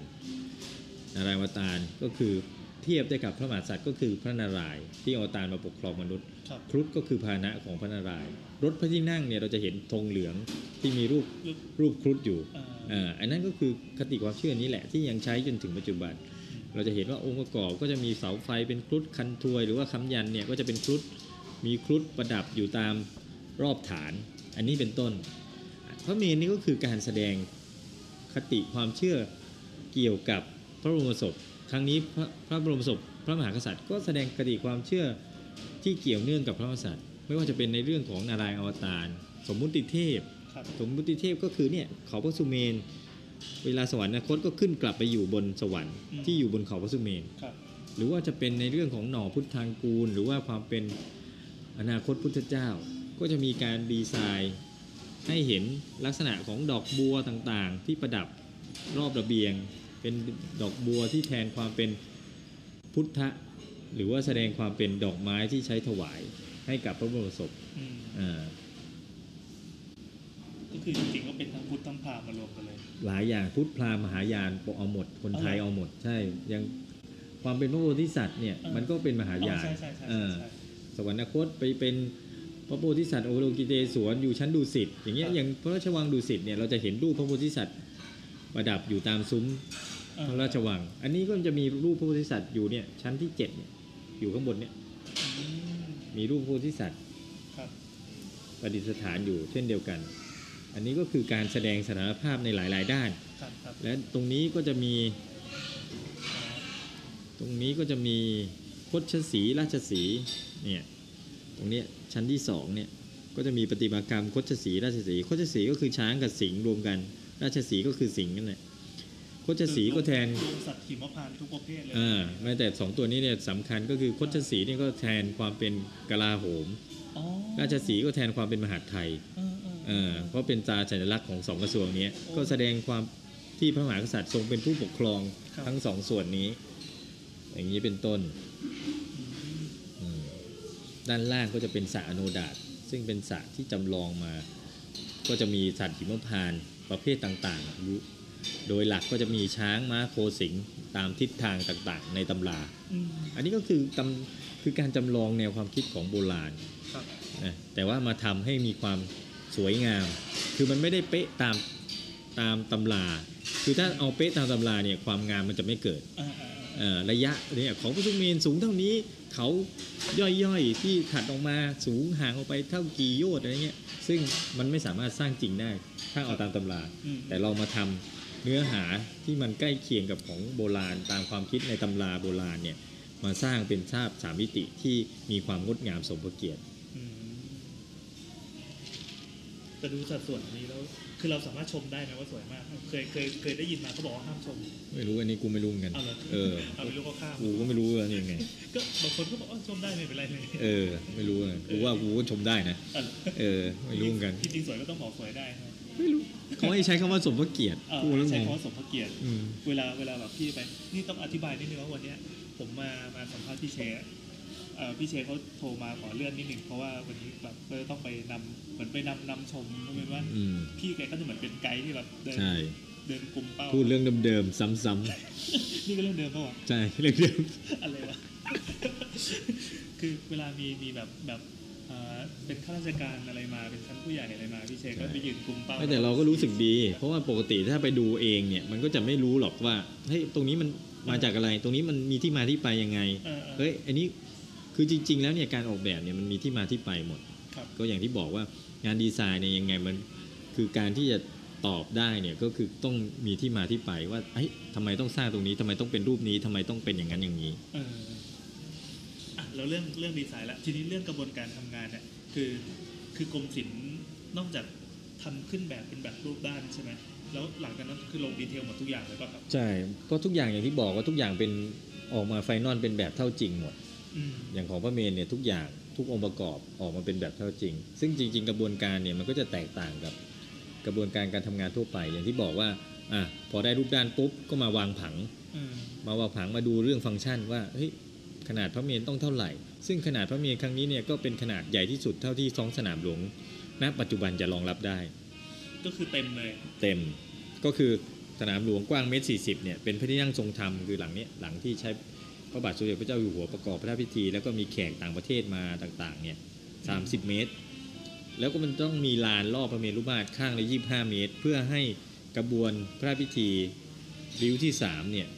นารายณ์อวตารก็คือเทียบได้กับพระมหากษัตริย์ก็คือพระนารายณ์ที่อวตารมาปกครองมนุษย์ ครับครุฑก็คือพาหนะของพระนารายณ์รถพระที่นั่งเนี่ยเราจะเห็นธงเหลืองที่มีรูปรูปรูปครุฑอยู่อ่าอ่าอันนั้นก็คือคติความเชื่อนี้แหละที่ยังใช้จนถึงปัจจุบัน เราจะเห็นว่าองค์ประกอบก็จะมีเสาไฟเป็นครุฑคันทวยหรือว่าคำยันเนี่ยก็จะเป็นครุฑมีครุฑประดับอยู่ตามรอบฐาน อันนี้เป็นต้น พระเมรุนี่ก็คือการแสดงคติความเชื่อเกี่ยวกับพระบรมศพครั้งนี้พระพระบรมศพพระมหากษัตริย์ ก็แสดงคติความเชื่อที่เกี่ยวเนื่องกับพระมหากษัตริย์ ไม่ว่าจะเป็นในเรื่องของนารายณ์อวตารสมมุติเทพครับสมมุติเทพก็คือเนี่ยเขาพระสุเมน เวลาสวรรคตก็ขึ้นกลับไปอยู่บนสวรรค์ที่อยู่บนเขาพระสุเมนครับหรือว่าจะเป็นในเรื่องของหน่อพุทธทางกูล หรือว่าความเป็นอนาคตพุทธเจ้า ก็จะมีการดีไซน์ให้เห็นลักษณะของดอกบัวต่างๆ ที่ประดับรอบระเบียง เป็นดอกบัวที่แทนความเป็นพุทธะหรือว่าแสดงความเป็นดอกไม้ที่ใช้ถวายให้กับพระบรมศพอืมอ่าก็คือจริงๆก็เป็นทั้งพุทธทั้งพราหมณ์มารวมกันเลย หลายอย่างพุทธพราหมณ์มหายานเอาหมด คนไทยเอาเหรอเอาหมด ใช่ยังความเป็นพระโพธิสัตว์เนี่ยเออมันก็เป็นมหาอ๋อยานใช่ใช่ใช่เอใช่อใช่สวรรคตไปเป็นพระโพธิสัตว์โอโลกิเตศวรอยู่ชั้นดุสิตอย่างเงี้ยครับอย่างพระราชวังดุสิตเนี่ยเราจะเห็นรูปพระโพธิสัตว์ประดับอยู่ตามซุ้มเออพระราชวัง อันนี้ก็จะมีรูปพระโพธิสัตว์อยู่เนี่ยชั้นที่เจ็ดเนี่ยอยู่ข้างบนเนี่ยอืมมีรูปพระโพธิสัตว์ครับประดิษฐานอยู่เช่นเดียวกัน อันนี้ก็คือการแสดงสถานภาพในหลาย ๆ ด้านครับครับและตรงนี้ก็จะมี ตรงนี้ก็จะมีคดชสีราชสีห์เนี่ย ตรงเนี้ยชั้นที่สองเนี่ย ก็จะมีประติมากรรมคดชสีราชสีห์คดชสีก็คือช้างกับสิงห์รวมกัน ราชสีห์ก็คือสิงห์นั่นแหละคดชสีก็แทนรวมสัตว์หิมพานต์ทุกประเภทเลยอ่าแม้แต่สองตัวนี้เนี่ยสำคัญก็คือคดชสีเนี่ยก็แทนความเป็นกลาโหมอ๋อราชสีห์ก็แทนความเป็นมหาดไทย เออเออเออเพราะเป็นตราสัญลักษณ์ของสองกระทรวงนี้ก็แสดงความที่พระมหากษัตริย์ทรงเป็นผู้ปกครองครับทั้งสองส่วนนี้ อย่างนี้เป็นต้นอืมอืมด้านล่างก็จะเป็นสระอโนดาตซึ่งเป็นสระที่จำลองมา ก็จะมีสัตว์หิมพานต์ประเภทต่างๆอยู่โดยหลักก็จะมีช้างม้าโคสิงห์ตามทิศทางต่างๆ ในตำราอืมอันนี้ก็คือตำคือการจำลองแนวความคิดของโบราณครับนะแต่ว่ามาทำให้มีความ สวยงาม คือมันไม่ได้เป๊ะตามตามตำราคือถ้าเอาเป๊ะตามตำราเนี่ยความงามมันจะไม่เกิดอ่าอ่าอ่าเอ่อระยะเนี่ยของพระสุเมนสูงเท่านี้เขาย่อยๆที่ถัดออกมาสูงห่างออกไปเท่ากี่โยชน์อะไรเงี้ยซึ่งมันไม่สามารถสร้างจริงได้ ถ้าเอาตามตำราอืมแต่เรามาทำเนื้อหาที่มันใกล้เคียงกับของโบราณตามความคิดในตำราโบราณเนี่ยมาสร้างเป็นภาพสามมิติที่มีความงดงามสมพระเกียรติ อืม แต่ดูสัดส่วนนี้แล้วคือเราสามารถชมได้ไหมว่าสวยมาก เคยเคยเคยได้ยินมาเขาบอกว่าห้ามชม ไม่รู้อันนี้กูไม่รู้เหมือนกัน เอาเลยเออเอาไปลูกก็ข้ามกูก็ไม่รู้ว่ายังไง ก็บางคนก็บอกว่าชมได้ไม่เป็นไรเลยเออ ไม่รู้อะกูว่ากูก็ชมได้นะ เอาเออ ไม่รู้เหมือนกัน ที่จริงสวยก็ต้องบอกสวยได้ครับไม่รู้เขาให้ใช้คำว่าสมพระเกียรติเออกูแล้วงใช้งคำว่าสมพระเกียรติ อืม เวลาเวลาแบบพี่ไป นี่ต้องอธิบายนิดนึงว่าวันเนี้ยผมมามาสัมภาษณ์ที่เชฟเอ่อ พี่เชษเขาโทรมาขอเลื่อนนิดหนึ่งเพราะว่าวันนี้แบบก็จะต้องไปนำเหมือนไปนำนำชมเพราะเป็นว่าอืมพี่แกก็จะเหมือนเป็นไกด์ที่แบบเดินใช่เดินกลุ่มเป้าพูดเรื่องเดิมๆซ้ำนี่ก็เรื่องเดิมปะวะๆใช่เรื่องเดิมอะไรวะคือเวลามีมีแบบแบบเอ่อเป็นข้าราชการอะไรมาเป็นชั้นผู้ใหญ่อะไรมาพี่เชษก็ไปยืนกลุ่มเป้าไม่แต่เราก็รู้สึกดี เพราะว่าปกติถ้าไปดูเองเนี่ยมันก็จะไม่รู้หรอกว่าเฮ้ยตรงนี้มันมาจากอะไร ตรงนี้มันมีที่มาที่ไปยังไงเออเออเฮ้ยอันนี้ คือจริง ๆ แล้วเนี่ยการออกแบบเนี่ยมันมีที่มาที่ไปหมดครับก็อย่างที่บอกว่างานดีไซน์เนี่ยยังไงมันคือการที่จะตอบได้เนี่ยก็คือต้องมีที่มาที่ไปว่าเฮ้ยทำไมต้องสร้างตรงนี้ทำไมต้องเป็นรูปนี้ทำไมต้องเป็นอย่างนั้นอย่างนี้เอออะเราเรื่องเรื่องดีไซน์แล้วทีนี้เรื่องกระบวนการทำงานเนี่ยคือคือกรมศิลป์นอกจากทำขึ้นแบบเป็นแบบรูปด้านใช่ไหมแล้วหลังจากนั้นคือลง detail หมดทุกอย่างเลยป่ะครับใช่ก็ทุกอย่างอย่างที่บอกว่าทุกอย่างเป็นออกมา final เป็นแบบเท่าจริงหมด อืมอย่างของพระเมรุเนี่ยทุกอย่างทุกองค์ประกอบออกมาเป็นแบบเท่าจริง ซึ่งจริง ๆ กระบวนการเนี่ยมันก็จะแตกต่างกับกระบวนการการทำงานทั่วไป อย่างที่บอกว่าอะพอได้รูปด้านปุ๊บก็มาวางผังอืมมาวางผังมาดูเรื่องฟังก์ชันว่าเฮ้ยขนาดพระเมรุต้องเท่าไหร่ ซึ่งขนาดพระเมรุครั้งนี้เนี่ยก็เป็นขนาดใหญ่ที่สุดเท่าที่ท้องสนามหลวงณปัจจุบันจะรองรับได้ ก็คือเต็มเลย เต็มก็คือสนามหลวงกว้างเมตรสี่สิบเนี่ยเป็นพระที่นั่งทรงธรรมคือหลังเนี้ยหลังที่ใช้ พระบาทสมเด็จพระเจ้าอยู่หัวประกอบพระราชพิธี แล้วก็มีแขกต่างประเทศมาต่างๆเนี่ยสามสิบเมตร แล้วก็มันต้องมีลานรอบพระเมรุมาตรข้างละยี่ห้าเมตร เพื่อให้กระบวนพระราชพิธีริ้วที่สามเนี่ย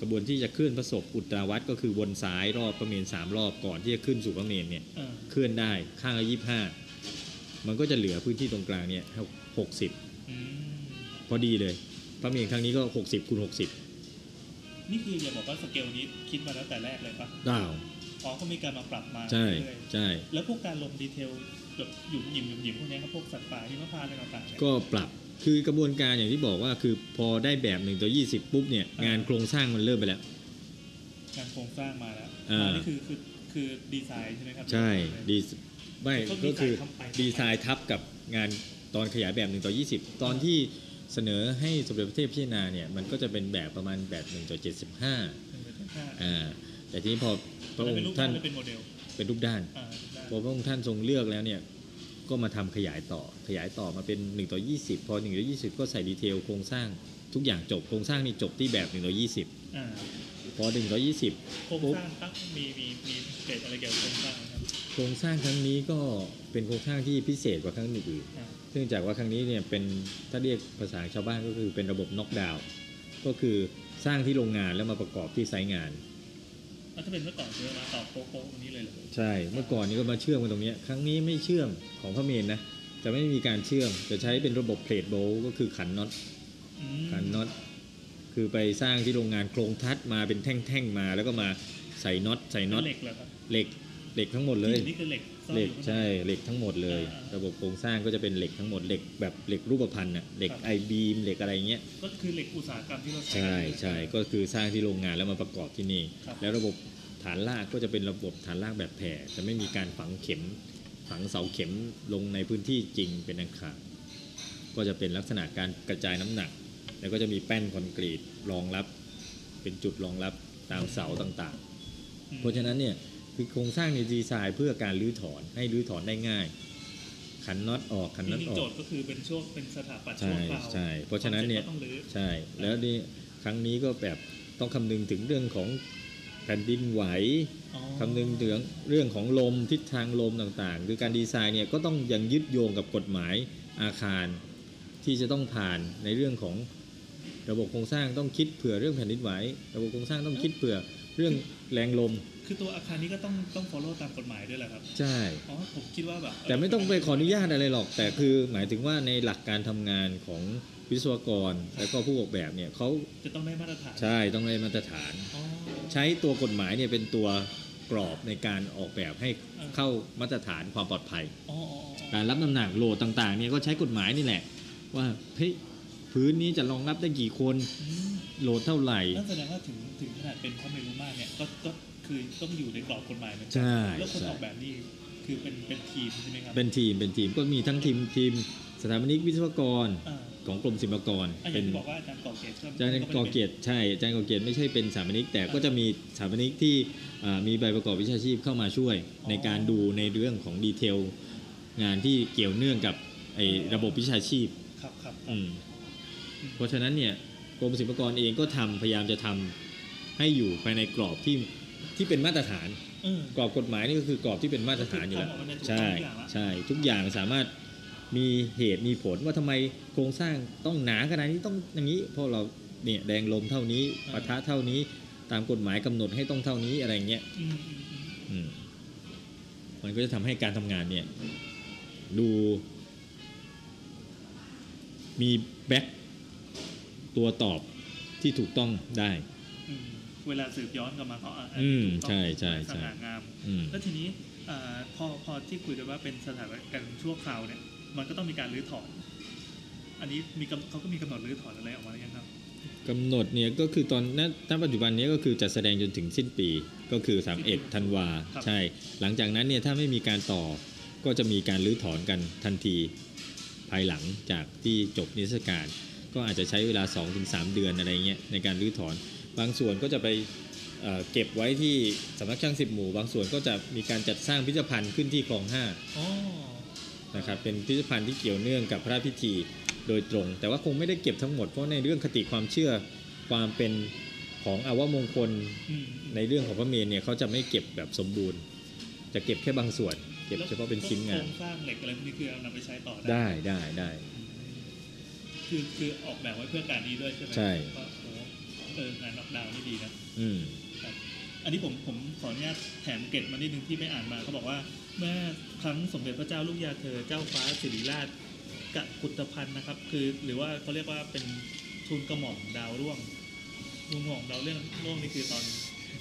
กระบวนที่จะเคลื่อนพระศพอุตราวัดก็คือวนซ้ายรอบพระเมรุสามรอบก่อนที่จะขึ้นสู่พระเมรุเนี่ยเออเคลื่อนได้ข้างละยี่ห้ามันก็จะเหลือพื้นที่ตรงกลางเนี่ยหกสิบอืมพอดีเลย พระเมรุครั้งนี้ก็หกสิบคูณหกสิบ นี่คืออย่าบอกว่าสเกลนี้คิดมาแล้วแต่แรกเลยปะดาวอ๋อก็มีการมาปรับมาใช่เรื่อยใช่ๆแล้วพวกการลงดีเทลแบบหยุ่มหยิมหยุ่มหยิมพวกเนี้ยครับพวกสัตว์ป่าที่มะพร้าวอะไรต่างๆเนี่ยก็ปรับคือกระบวนการอย่างที่บอกว่าคือพอได้แบบหนึ่งต่อยี่สิบปุ๊บเนี่ยอ่างงานโครงสร้างมันเริ่มไปแล้วการโครงสร้างมาแล้วอ่าอันนี่คือคือคือดีไซน์ใช่ไหมครับใช่ดีไม่ก็ก็คือดีไซน์ทับไปดีไซน์ทับกับงานตอนขยายแบบหนึ่งต่อยี่สิบตอนที่ เสนอให้สมเด็จพระเทพพิจารณาเนี่ยมันก็จะเป็นแบบประมาณแบบหนึ่งต่อเจ็ดสิบห้าอ่าอ่าแต่ทีนี้พอพระองค์ท่านเป็นรูปหรือเป็นโมเดลเป็นรูปด้านอ่าได้พอพระองค์ท่านทรงเลือกแล้วเนี่ยก็มาทำขยายต่อขยายต่อมาเป็น1ต่อ20 พอ1ต่อ20 ก็ใส่ detail โครงสร้างทุกอย่างจบโครงสร้างนี่จบที่แบบ1ต่ออ่า20 พอ1ต่อ20โครงสร้างตั้งมีมีมีเกร็ดอะไรเกี่ยวกับโครงสร้างไหมครับโครงสร้างครั้งนี้ก็เป็นโครงสร้างที่พิเศษกว่าครั้งอื่นอ่าๆ เนื่องจากว่าครั้งนี้เนี่ยเป็นถ้าเรียกภาษาชาวบ้านก็คือเป็นระบบน็อกดาวน์ก็คือสร้างที่โรงงานแล้วมาประกอบที่ไซต์งานแล้วถ้าเป็นเมื่อก่อนคือมาต่อโป๊ะโป๊ะตรงนี้เลยเหรอใช่เมื่อก่อนนี้ก็มาเชื่อมกันตรงเนี้ยครั้งนี้ไม่เชื่อมของพระเมนนะจะไม่มีการเชื่อมจะใช้เป็นระบบเพลทโบลก็คือขันน็อตอืมขันน็อตคือไปสร้างที่โรงงานโครงทัดมาเป็นแท่งๆมา แล้วก็มาใส่น็อตใส่น็อตเหล็กเหรอครับเหล็กเหล็กทั้งหมดเลยนี่คือเหล็กซ่อน เหล็กอยู่ข้างในใช่เหล็กทั้งหมดเลยอ่าระบบโครงสร้างก็จะเป็นเหล็กทั้งหมดเหล็กแบบเหล็กรูปพรรณน่ะเหล็กครับไอบีมเหล็กอะไรเงี้ยก็คือเหล็กอุตสาหกรรมที่เราใช้ใช่กันใช่ก็คือสร้างที่โรงงานแล้วมาประกอบที่นี่ครับแล้วระบบฐานรากก็จะเป็นระบบฐานรากแบบแผ่จะไม่มีการฝังเข็มฝังเสาเข็มลงในพื้นที่จริงเป็นอันขาดก็จะเป็นลักษณะการกระจายน้ำหนัก แล้วก็จะมีแป้นคอนกรีตรองรับ เป็นจุดรองรับตามเสาต่างอืมๆเพราะฉะนั้นเนี่ย คือโครงสร้างในดีไซน์เพื่อการรื้อถอนให้รื้อถอนได้ง่าย ขันน็อตออกขันน็อตออกจริงๆโจทย์ก็คือเป็นช่วงเป็นสถาปัตย์ชั่วคราวใช่ใช่เพราะฉะนั้นเนี่ย concept ก็ต้องรื้อใช่แล้วนี่ครั้งนี้ก็แบบต้องคำนึงถึงเรื่องของแผ่นดินไหวอ๋อคำนึงถึงเรื่องของลมทิศทางลมต่างๆ คือการดีไซน์เนี่ยก็ต้องยังยึดโยงกับกฎหมายอาคารที่จะต้องผ่านในเรื่องของระบบโครงสร้างต้องคิดเผื่อเรื่องแผ่นดินไหว ระบบโครงสร้างต้องคิดเผื่อเรื่องแรงลม คือตัวอาคารนี้ก็ต้องต้อง follow ตามกฎหมายด้วยแหละครับ ใช่ อ๋อผมคิดว่าแบบแต่ไม่ต้องไปขออนุญาตอะไรหรอก แต่คือหมายถึงว่าในหลักการทำงานของวิศวกร และก็ผู้ออกแบบเนี่ยเขาจะต้องได้มาตรฐานใช่ต้องได้มาตรฐาน อ๋อ ใช้ตัวกฎหมายเนี่ยเป็นตัวกรอบในการออกแบบให้เข้ามาตรฐานความปลอดภัย อ๋ออ๋ออ๋อการรับน้ำหนักโหลดต่างๆเนี่ยก็ใช้กฎหมายนี่แหละ ว่าเฮ้ยพื้นนี้จะรองรับได้กี่คนอืมโหลดเท่าไหร่ นั่นแสดงว่าถึงถึงขนาดเป็นพระเมรุมาตรเนี่ยก็ก็ คือต้องอยู่ในกรอบกฎหมายเหมือนกัใช่แล้วคนใช่ออกแบบนี่คือเป็นเป็นทีมใช่ไหมครับเป็นทีมเป็นทีมก็มีทั้งทีมทีมสถาปนิกวิศวกรอ่าของกรมศิลปากรอะอเป็ย่างนที่บอกว่าอาจารย์ก่อเกตก็อาจารย์กอเกียรติใช่อาจารย์กอเกียรติไม่ใช่เป็นสถาปนิกแต่ก็จะมีสถาปนิกที่อ่ามีใบประกอบวิชาชีพเข้ามาช่วย ในการดูในเรื่องของดีเทลงานที่เกี่ยวเนื่องกับไอ้ระบบวิชาชีพครับครับครับอืมเพราะฉะนั้นเนี่ยกรมศิลปากรเองก็ทำพยายามจะทำให้อยู่ภายในกรอบที่ ที่เป็นมาตรฐานเออกรอบกฎหมายนี่ก็คือกรอบที่เป็นมาตรฐานอยู่แล้วทำออกมาได้ถูกต้องใช่ทุกอย่างละใช่ทุกอย่างสามารถมีเหตุมีผลว่าทำไมโครงสร้างต้องหนาขนาดนี้ต้องอย่างนี้เพราะเราเนี่ยแดงลมเท่านี้ปะทะเท่านี้ตามกฎหมายกำหนดให้ต้องเท่านี้อะไรเงี้ยอืมอืมอืมอืมมันก็จะทำให้การทำงานเนี่ยดูมีแบ็คตัวตอบที่ถูกต้องได้อืม เวลาสืบย้อนกลับมาก็อะอืมถูกต้องใช่ใช่สใช่ง่างามอืมแล้วทีนี้อ่าพอพอที่คุยกันว่าเป็นสถานการณ์ชั่วคราวเนี่ย มันก็ต้องมีการรื้อถอน อันนี้มีกำเขาก็มีกำหนดรื้อถอนอะไรออกมาหรือยังครับกำหนดเนี่ยก็คือตอนณณปัจจุบันนี้ก็คือจัดแสดงจนถึงสิ้นปีก็คือ 31 ธันวาครับใช่ หลังจากนั้นเนี่ยถ้าไม่มีการต่อก็จะมีการรื้อถอนกันทันทีภายหลังจากที่จบนิทรรศการ ก็อาจจะใช้เวลา 2-3 เดือนอะไรเงี้ยในการรื้อถอน บางส่วนก็จะไปเอ่อเก็บไว้ที่สำนักช่างสิบหมู่ บางส่วนก็จะมีการจัดสร้างพิพิธภัณฑ์ขึ้นที่คลองห้าอ๋อนะครับเป็นพิพิธภัณฑ์ที่เกี่ยวเนื่องกับพระราชพิธีโดยตรง แต่ว่าคงไม่ได้เก็บทั้งหมดเพราะในเรื่องคติความเชื่อความเป็นของอาวมงคลอืมในเรื่องของพระเมรุเนี่ยเขาจะไม่เก็บแบบสมบูรณ์ จะเก็บแค่บางส่วน เก็บเฉพาะเป็นชิ้นงานโครงสร้างเหล็กอะไรพวกนี้คือเอานำไปใช้ต่อได้ได้ได้คือคือออกแบบไว้เพื่อการนี้ด้วยใช่ไหมใช่ว่าโอ้ เอองานน็อกดาวน์นี่ดีนะอืมอันนี้ผมผมขออนุญาตแถมเกร็ดมานิดนึงที่ไปอ่านมาเขาบอกว่า เมื่อครั้งสมเด็จพระเจ้าลูกยาเธอเจ้าฟ้าสิริราชกะกุฏพันธ์นะครับ คือหรือว่าเขาเรียกว่าเป็นทุนกระหม่อมดาวร่วงทุนกระหม่อมดาวเรื่องร่วงนี่คือตอน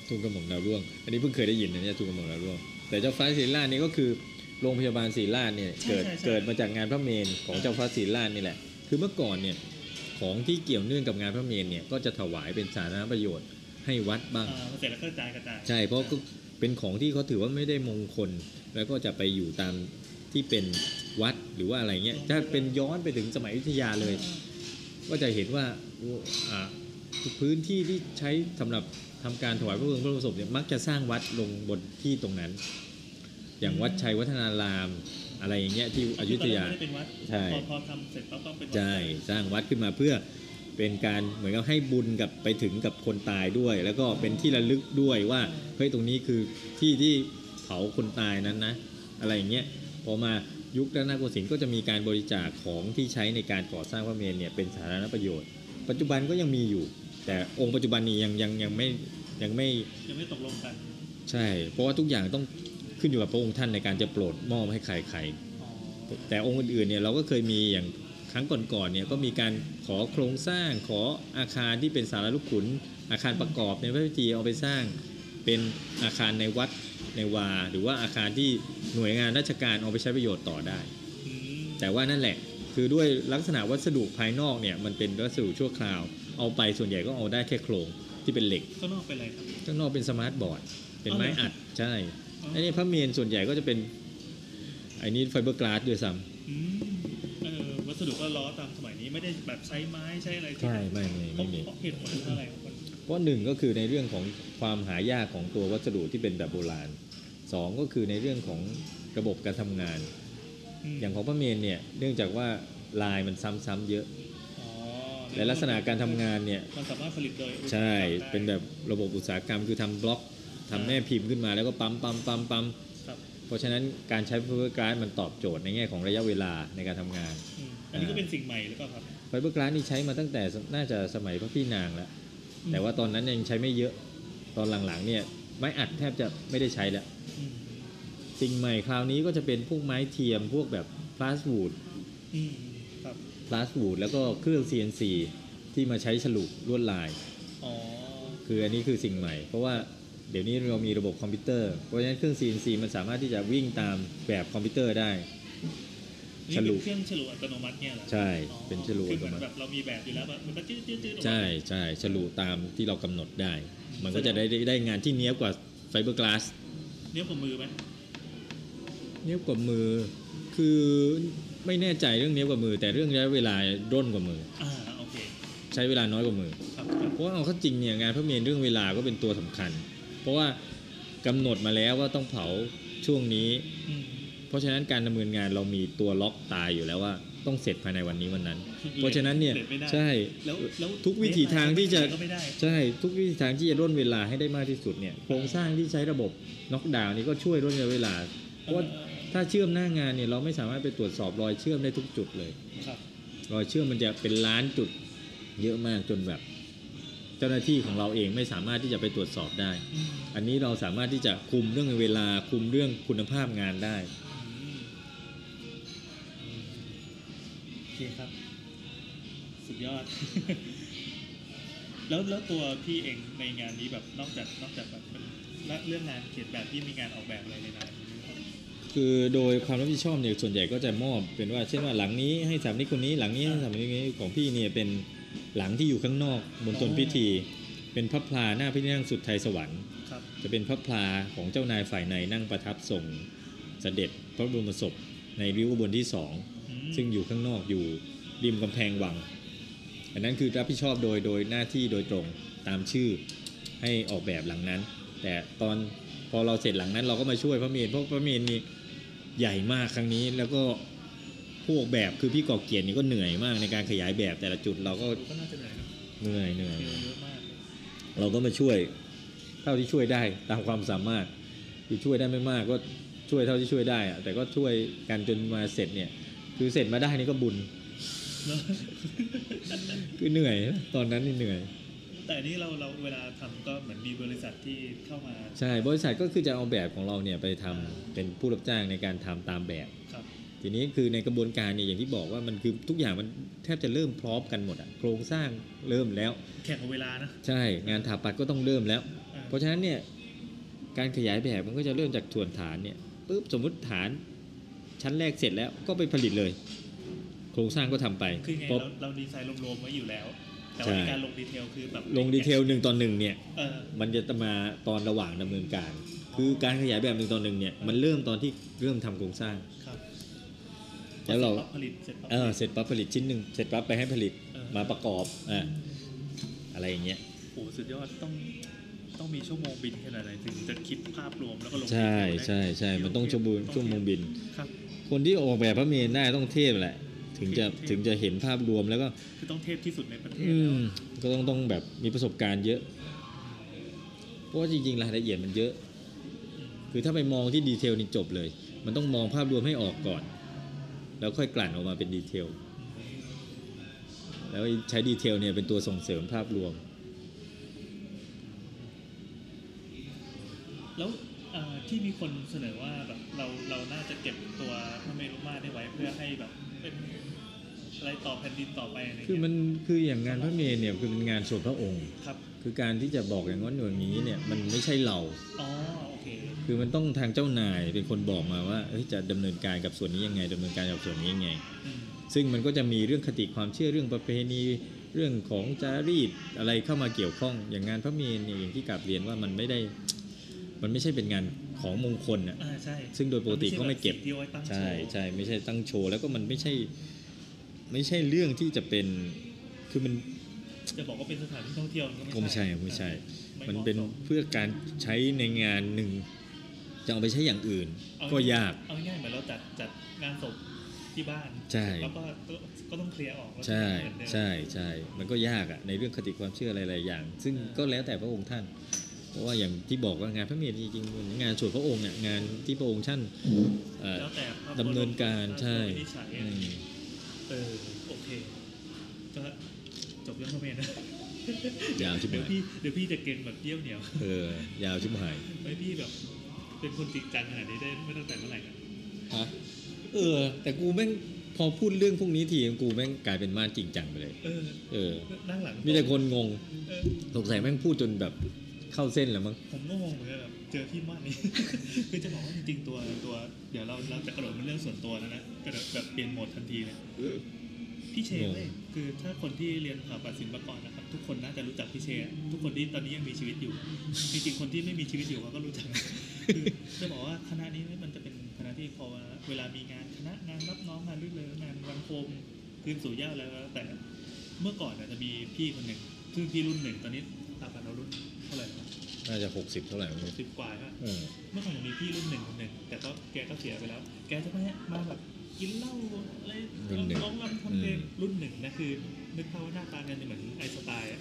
ทุนกระหม่อมดาวร่วง อันนี้เพิ่งเคยได้ยินนะเนี่ยทุนกระหม่อมดาวร่วง แต่เจ้าฟ้าศรีราชนี่ก็คือโรงพยาบาลศรีราชเนี่ยใช่เกิดใช่ใช่เกิดมาจากงานพระเมรุของเจ้าฟ้าศรีราชนี่แหละ คือเมื่อก่อนเนี่ย ของที่เกี่ยวเนื่องกับงานพระเมรุเนี่ยก็จะถวายเป็นสาธารณประโยชน์ให้วัดบ้างอ่าเสร็จแล้วก็กระจายกระจายใช่เพราะก็เป็นของที่เขาถือว่าไม่ได้มงคล แล้วก็จะไปอยู่ตามที่เป็นวัดหรือว่าอะไรเงี้ยถ้าเป็นย้อนไปถึงสมัยอยุธยาเลย ก็จะเห็นว่าอ่าพื้นที่ที่ใช้สำหรับทำการถวายพระเพลิงพระบรมศพเนี่ยมักจะสร้างวัดลงบนที่ตรงนั้น อย่างวัดชัยวัฒนาราม อะไรอย่างเงี้ยที่อยุธยาตนแรกไม่ได้เป็นวัดใช่พอพอทำเสร็จปั๊บต้องเป็นวัดใช่สร้างวัดขึ้นมาเพื่อเป็นการเหมือนกับให้บุญกับไปถึงกับคนตายด้วย แล้วก็เป็นที่ระลึกด้วยว่าเฮ้ยตรงนี้คือที่ที่เผาคนตายนั้นนะ อะไรอย่างเงี้ยพอมายุครัตนโกสินทร์ก็จะมีการบริจาคของที่ใช้ในการก่อสร้างพระเมรุเนี่ยเป็นสาธารณประโยชน์ ปัจจุบันก็ยังมีอยู่ แต่องค์ปัจจุบันนี้ยังยังยังไม่ยังไม่ยังไม่ตกลงกัน ใช่ เพราะว่าทุกอย่างต้อง ขึ้นอยู่กับพระองค์ท่านในการจะโปรดมอบให้ใครใครอ๋อแต่องค์อื่นๆเนี่ยเราก็เคยมีอย่างครั้งก่อนๆเนี่ยก็มีการขอโครงสร้างขออาคารที่เป็นศาลาลูกขุน อาคารประกอบในพระพิธีเอาไปสร้างเป็นอาคารในวัดในวา หรือว่าอาคารที่หน่วยงานราชการเอาไปใช้ประโยชน์ต่อได้อืมแต่ว่านั่นแหละคือด้วยลักษณะวัสดุภายนอกเนี่ยมันเป็นวัสดุชั่วคราว เอาไปส่วนใหญ่ก็เอาได้แค่โครงที่เป็นเหล็กข้างนอกเป็นอะไรครับข้างนอกเป็น smart board เป็นไม้อัดอ๋อเหรอใช่ อ๋อไอ้นี่พระเมรุส่วนใหญ่ก็จะเป็นไอ้นี่ไฟเบอร์กลาสด้วยซ้ำอืมเออวัสดุก็ล้อตามสมัยนี้ไม่ได้แบบใช้ไม้ใช้อะไรำที่ใช่ไม่ไม่เพราะไม่มีเพราะเหตุผลคืออะไรครับมันเพราะหนึ่งก็คือในเรื่องของความหายากของตัววัสดุที่เป็นแบบโบราณสองก็คือในเรื่องของระบบการทำงานมอย่างของพระเมรุเนี่ยเนื่องจากว่าลายมันซ้ำๆเยอะอ๋อและลักษณะการทำงานเนี่ยมันสามารถผลิตโดยใช่อุตสาหกรรมได้เป็นแบบระบบอุตสาหกรรมคือทำบล็อก ทำแม่พิมพ์ขึ้นมาแล้วก็ปั๊มปั๊มปั๊มปั๊มครับเพราะฉะนั้นการใช้ไฟเบอร์กลาสมันตอบโจทย์ในแง่ของระยะเวลาในการทำงานอืมอันนี้ก็เป็นสิ่งใหม่หรือเปล่าครับไฟเบอร์กลาสนี่ใช้มาตั้งแต่น่าจะสมัยพระพี่นางแล้วแต่ว่าตอนนั้นยังใช้ไม่เยอะตอนหลังๆเนี่ยไม้อัดแทบจะไม่ได้ใช้แล้วอืมสิ่งใหม่คราวนี้ก็จะเป็นพวกไม้เทียมพวกแบบ Plaswood อืมครับ Plaswood แล้วก็เครื่อง CNC ที่มาใช้ฉลุลวดลายอ๋อคืออันนี้คือสิ่งใหม่ เพราะว่า เดี๋ยวนี้เรามีระบบคอมพิวเตอร์ เพราะฉะนั้นเครื่อง CNC มันสามารถที่จะวิ่งตามแบบคอมพิวเตอร์ได้ นี่ฉลุ เป็นเครื่องฉลุอัตโนมัติเนี่ยเหรอใช่ อ๋อเป็นฉลุอัตโนมัติคือเหมือนแบบเรามีแบบอยู่แล้วอะมันก็จืดจืดจืดออกมา ใช่ใช่ฉลุตามที่เรากำหนดได้ มันก็จะได้ได้ได้งานที่เนี้ยบกว่าไฟเบอร์กลาส เนี้ยบกว่ามือไหมเนี้ยบกว่ามือ คือไม่แน่ใจเรื่องเนี้ยบกับมือ แต่เรื่องระยะเวลาร่นกว่ามือ อ่าโอเค ใช้เวลาน้อยกว่ามือครับเพราะว่าเอาเข้าจริงเนี่ยงานพระเมรุเรื่องเวลาก็เป็นตัวสำคัญ เพราะว่ากำหนดมาแล้วว่าต้องเผาช่วงนี้อืมเพราะฉะนั้นการดำเนินงานเรามีตัวล็อกตายอยู่แล้วว่าต้องเสร็จภายในวันนี้วันนั้น เพราะฉะนั้นเนี่ยลไม่ได้ใช่แล้วแล้วทุกวิถีทางที่จะก็ไม่ได้ใช่ทุกวิธีทางที่จะร่นเวลาให้ได้มากที่สุดเนี่ยโครงสร้างที่ใช้ระบบน็อกดาวน์นี่ก็ช่วยร่นเวลาเพราะว่าถ้าเชื่อมหน้างานเนี่ยเราไม่สามารถไปตรวจสอบรอยเชื่อมได้ทุกจุดเลยครับรอยเชื่อมมันจะเป็นล้านจุดเยอะมากจนแบบ เจ้าหน้าที่ของเราเองไม่สามารถที่จะไปตรวจสอบได้อืมอันนี้เราสามารถที่จะคุมเรื่องเวลาคุมเรื่องคุณภาพงานได้อืมโอเคครับ สุดยอด แล้วแล้วตัวพี่เองในงานนี้แบบนอกจากนอกจากแบบเป็นและเรื่องงานเขียนแบบที่มีงานออกแบบอะไรในนั้นไหมครับคือโดยความรับผิดชอบเนี่ยส่วนใหญ่ก็จะมอบเป็นว่าเช่นว่าหลังนี้ให้สถามนิกคนนี้หลังนี้ให้สถามนิกคนนี้ของพี่เนี่ยเป็น หลังที่อยู่ข้างนอกบนต้นพิธี เป็นพระพลาหน้าพระที่นั่งสุดไทยสวรรค์ครับจะเป็นพระพลาของเจ้านายฝ่ายในนั่งประทับทรงเสด็จพระบรมศพในริ้วขบวนที่สองอืมซึ่งอยู่ข้างนอกอยู่ริมกำแพงวัง อันนั้นคือรับผิดชอบโดยโดยหน้าที่โดยตรงตามชื่อให้ออกแบบหลังนั้น แต่ตอนพอเราเสร็จหลังนั้นเราก็มาช่วยพระเมรุเพราะพระเมรุนี่ใหญ่มากครั้งนี้แล้วก็ ผู้ออกแบบคือพี่กอเกียรตินี่ก็เหนื่อยมากในการขยายแบบแต่ละจุดเราก็ดูก็น่าจะเหนื่อยนะเหนื่อยเหนื่อยคิวเยอะมากเลยเราก็มาช่วยเท่าที่ช่วยได้ตามความสามารถคือช่วยได้ไม่มากก็ช่วยเท่าที่ช่วยได้อะแต่ก็ช่วยกันจนมาเสร็จเนี่ย คือเสร็จมาได้นี่ก็บุญเนอะคือเหนื่อยนะตอนนั้นนี่เหนื่อย แต่อันนี้เราเราเวลาทำก็เหมือนมีบริษัทที่เข้ามา ใช่บริษัทก็คือจะเอาแบบของเราเนี่ยไปทำเป็นผู้รับจ้างในการทำตามแบบครับ ทีนี้คือในกระบวนการเนี่ยอย่างที่บอกว่ามันคือทุกอย่างมันแทบจะเริ่มพร้อมกันหมดอะโครงสร้างเริ่มแล้ว แข่งกับเวลานะ ใช่งานถาปัดก็ต้องเริ่มแล้วอ่าเพราะฉะนั้นเนี่ยการขยายแบบมันก็จะเริ่มจากส่วนฐานเนี่ยปุ๊บสมมุติฐานชั้นแรกเสร็จแล้วก็ไปผลิตเลย โครงสร้างก็ทำไปคือไงพอเราเราดีไซน์รวมๆไว้อยู่แล้วแต่ใช่ว่าในการลง detail คือแบบลง detail หนึ่งต่อหนึ่งเนี่ยเออมันจะมาตอนระหว่างดำเนินการ คือการขยายแบบหนึ่งต่อหนึ่งเนี่ยมันเริ่มตอนที่เริ่มทำโครงสร้างครับ แล้วเราเสร็จปั๊บผลิตเสร็จปั๊บเออเสร็จปั๊บผลิตชิ้นหนึ่งเสร็จปั๊บไปให้ผลิตเออมาประกอบอ่าอะไรอย่างเงี้ยโอ้โหสุดยอดต้องต้องมีชั่วโมงบินขนาดไหนถึงจะคิดภาพรวมแล้วก็ลงใช่ detail ได้ใช่ใช่มันต้องชั่วโมงชั่วโมงบินครับคนที่ออกแบบพระเมรุได้ต้องเทพแหละ ถึงจะเทพถึงจะเห็นภาพรวมแล้วก็คือต้องเทพที่สุดในประเทศอืมแล้วก็ต้องต้องแบบมีประสบการณ์เยอะ เพราะว่าจริงๆรายละเอียดมันเยอะ คือถ้าไปมองที่ detail นี่จบเลย มันต้องมองภาพรวมให้ออกก่อน แล้วค่อยกลั่นออกมาเป็น detail แล้วใช้ detail เนี่ยเป็นตัวส่งเสริมภาพรวม แล้วเอ่อที่มีคนเสนอว่าแบบเราเราน่าจะเก็บตัวพระเมรุมาตรได้ไว้เพื่อให้แบบเป็นอะไรต่อแผ่นดินต่อไปอะไรคือเงี้ยมันคืออย่างงานพระเมรุเนี่ยคือเป็นงานส่วนพระองค์ครับ คือการที่จะบอกอย่างนั้นอย่างนี้เนี่ยมันไม่ใช่เราอ๋อโอเคคือมันต้องทางเจ้านายเป็นคนบอกมาว่าเอ้ยจะดำเนินการกับส่วนนี้ยังไงดำเนินการกับส่วนนี้ยังไงอืมซึ่งมันก็จะมีเรื่องคติความเชื่อเรื่องประเพณีเรื่องของจารีตอะไรเข้ามาเกี่ยวข้อง อย่างงานพระเมรุเนี่ยอย่างที่กราบเรียนว่ามันไม่ได้ มันไม่ใช่เป็นงานของมงคลอะอ่าใช่ซึ่งโดยปกติก็ไม่เก็บนที่เอาไว้ตั้งโชใช่ว์ใช่ไม่ใช่ตั้งโชว์แล้วก็มันไม่ใช่ไม่ใช่เรื่องที่จะเป็นคือมันจะบอกว่าเป็นสถานที่ท่องเที่ยวมันก็ก็ไม่ไม่ใช่ใช่ไม่ใช่ไมันเป็นหาะสเพื่อการใช้ในงานหนึ่ง จะเอาไปใช้อย่างอื่นเอก็ยาก เอาง่ายๆเหมือนเราจัดจัดงานศพที่บ้านใช่แล้วก็ก็ก็ต้องเคลียร์ออกแล้วก็ใช่เหมือนเดิมใช่ใช่มันก็ยากอะในเรื่องคติความเชื่ออะไรหลายอย่าง ซึ่งก็แล้วแต่พระองค์ท่าน เพราะว่าอย่างที่บอกว่างานพระเมรุจริงๆมันงานส่วนพระองค์เนี่ยงานที่พระองค์ท่านเอ่อแล้วแต่ภาพดำเนินการวมใช่วินิจฉัยอืมเออโอเคก็จบเรื่องพระเมรุนะยาวชิบเดี๋ยวหายพี่เดี๋ยวพี่จะเก่งแบบเยี่ยวเหนียวเออยาวชิบหายไว้พี่แบบ เป็นคนจริงจังขนาดนี้ได้ไม่ตั้งแต่เมื่อไหร่กันฮะเออ แต่กูแม่งพอพูดเรื่องพวกนี้ทีกูแม่งกลายเป็นมาจริงจังไปเลย เออ เออนั่งหลังมีแต่คนงงเออสงสัยแม่งพูดจนแบบเข้าเส้นแล้วมั้งผมก็งงเหมือนกันแบบเจอที่ม่านนี้คือจะบอกว่าจริงๆตัวตัว เดี๋ยวเราเราจะกระโดดเป็นเรื่องส่วนตัวแล้วนะกระโดดแบบเปลี่ยนโหมดทันทีเลยพี่เชงงเลยคือถ้าคนที่เรียนสถาปัตย์ศิลปากรนะครับ ทุกคนน่าจะรู้จักพี่เชทุกคนที่ตอนนี้ยังมีชีวิตอยู่ จริงๆ คนที่ไม่มีชีวิตอยู่เขาก็รู้จักคือจะบอกว่าคณะนี้มันจะเป็นคณะที่พอเวลามีงานคณะงานรับน้องงานรื่นเริงงานวันโคมคืนสู่เหย้าแล้วแต่เมื่อก่อนเนี่ยจะมีพี่คนหนึ่งซึ่งพี่รุ่นหนึ่งตอนนี้ตาพันเรารุ่นเท่าไหร่แล้วน่าจะหกสิบเท่าไหร่ไม่รู้สิบกว่าใช่ไหมเออเมื่อก่อนจะมีพี่รุ่นหนึ่งคนหนึ่งแต่ก็แกก็เสียไปแล้ว แกจะมามาแบบกินเหล้าอะไรร้องรำทำเพลงรุ่นหนึ่งนะคือ นึกภาพว่าหน้าตากันจะเหมือนไอน์สไตล์อะ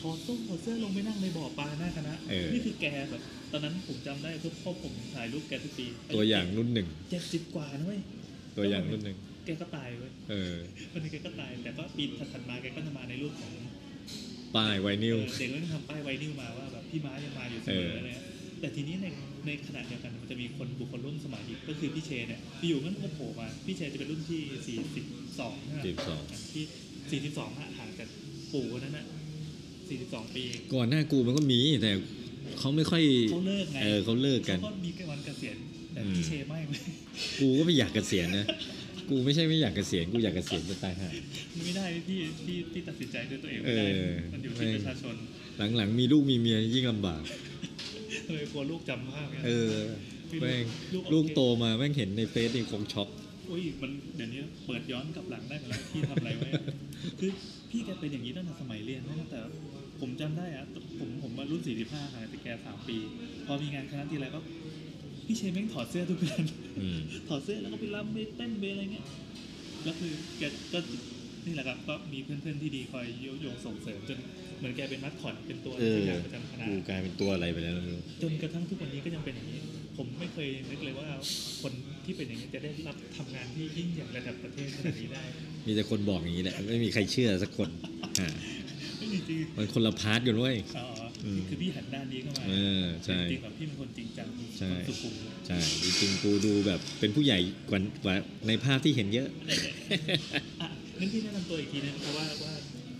ถอดส้มถอดเสื้อลงไปนั่งในบ่อปลาหน้าคณะเออนี่คือแกแบบตอนนั้นผมจำได้ทุกพ่อผมถ่ายรูปแกทุกปีตัวอย่างรุ่นหนึ่งเจ็ดสิบกว่านะเว้ยตัวอย่างรุ่นหนึ่งแกก็ตายเว้ยเออวันนี้แกก็ตายแต่ก็ปีถัดๆมาแกก็จะมาในรูปของป้ายไวนิลเออเด็กก็ทำป้ายไวนิวมาว่าแบบพี่ม้ายังมาอยู่เสมอเอออะไรเงี้ยแต่ทีนี้ในในขณะเดียวกันมันจะมีคนบุคคลร่วมสมัยอีกก็คือพี่เชนเนี่ยอยู่ๆมันก็โผล่มาพี่เชนจะเป็นรุ่นที่ 42ใช่ไหมสิบสองที่ 42อะห่างจากปู่คนนั้นน่ะ42 ปี ก่อนหน้ากูมันก็มีแต่เขาไม่ค่อยเขาเลิกไงเออเขาเลิกกันเขาก็มีวันเกษียณแต่อืมพี่เชไม่เว้ยกูก็ไม่อยากเกษียณนะ กูไม่ใช่ไม่อยากเกษียณกูอยากเกษียณจะตายห่าไม่ได้พี่พี่พี่ตัดสินใจด้วยตัวเองเอไม่ได้อมันอยู่ที่ไม่ประชาชน หลังๆ มีลูกมีเมียยิ่งลำบากเลยกลัวลูกจำภาพไงเออพี่แม่งลูกลูกโอเคโตมาแม่งเห็นในเฟซนี่คงช็อก อุ้ยมันเดี๋ยวนี้เปิดย้อนกลับหลังได้หมดแล้วพี่ทำอะไรไว้ คือพี่แกเป็นอย่างนี้ตั้งแต่สมัยเรียนนะตั้งแต่ผมจำได้อะผมผมมารุ่น45ห่างจากแกสามปี พอมีงานคณะทีไรก็พี่เชนแม่งถอดเสื้อทุกงานอืมถอดเสื้อแล้วก็ไปรำไปเต้นไปอะไรเงี้ยแล้วคือแกก็นี่แหละครับก็มีเพื่อนๆที่ดีคอยโยโยงส่งเสริมจนเหมือนแกเป็นมัดคอดเป็นตัวเอออย่างประจำคณะกูกลายเป็นตัวอะไรไปแล้วไม่รู้จนกระทั่งทุกวันนี้ก็ยังเป็นอย่างนี้ ผมไม่เคยนึกเลยว่าคน ที่เป็นอย่างนี้จะได้รับทำงานที่ยิ่งใหญ่ระดับประเทศขนาดนี้ได้ มีแต่คนบอกอย่างนี้แหละไม่มีใครเชื่อสักคนอ่าไม่มีจริงมันคนละพาร์ทกันเว้ยอ๋ออมคือพี่หันด้านนี้เข้ามาเออใช่จริงๆแบบพี่เป็นคนจริงจังใช่คนสุขุมใช่จริงๆกูดูแบบเป็นผู้ใหญ่กว่ากว่าในภาพที่เห็นเยอะอะงั้นพี่แนะนำตัวอีกทีนึงเพราะว่าว่า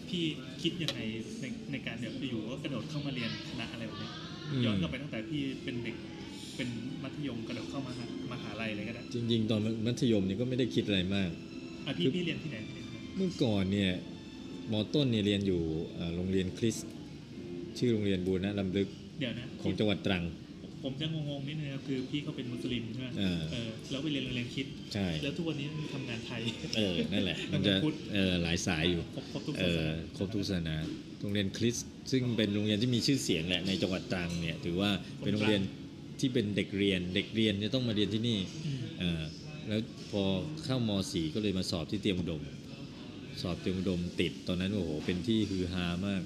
พี่คิดยังไงในในการเดี๋ยวอยู่ก็กระโดดเข้ามาเรียนคณะอะไรแบบนี้อืมย้อนกลับไปตั้งแต่พี่เป็นเด็ก เป็นมัธยมกระโดดเข้ามามมหาลัยเลยก็ได้จริง ๆ ตอนมัธยมนี่ก็ไม่ได้คิดอะไรมากอะพี่คือพี่เรียนที่ไหนเรียนที่ไหนเมื่อก่อนเนี่ยมอต้นเนี่ยเรียนอยู่เอ่อโรงเรียนคริสต์ชื่อโรงเรียนบูรณะลำลึกเดี๋ยวนะของจังหวัดตรัง ผมจะงงๆนิดนึงนะคือพี่เขาเป็นมุสลิมใช่ไหมอ่าเออแล้วไปเรียนโรงเรียนคริดใช่แล้วทุกวันนี้ทำงานไทยเออนั่นแหละมันจะพุทธเออหลายสายอยู่ครบครบทุกเอศาสอนาครบทุกศาสนาโรงเรียนคริสต์ซึ่งเป็นโรงเรียนที่มีชื่อเสียงแหละในจังหวัดตรังเนี่ยถือว่าเป็นโรงเรียน ที่เป็นเด็กเรียน เด็กเรียนจะต้องมาเรียนที่นี่แล้วพอเข้ามสี่ก็เลยมาสอบที่เตรียมอุดม สอบเตรียมอุดมติดตอนนั้นโอ้โหเป็นที่ฮือฮามาก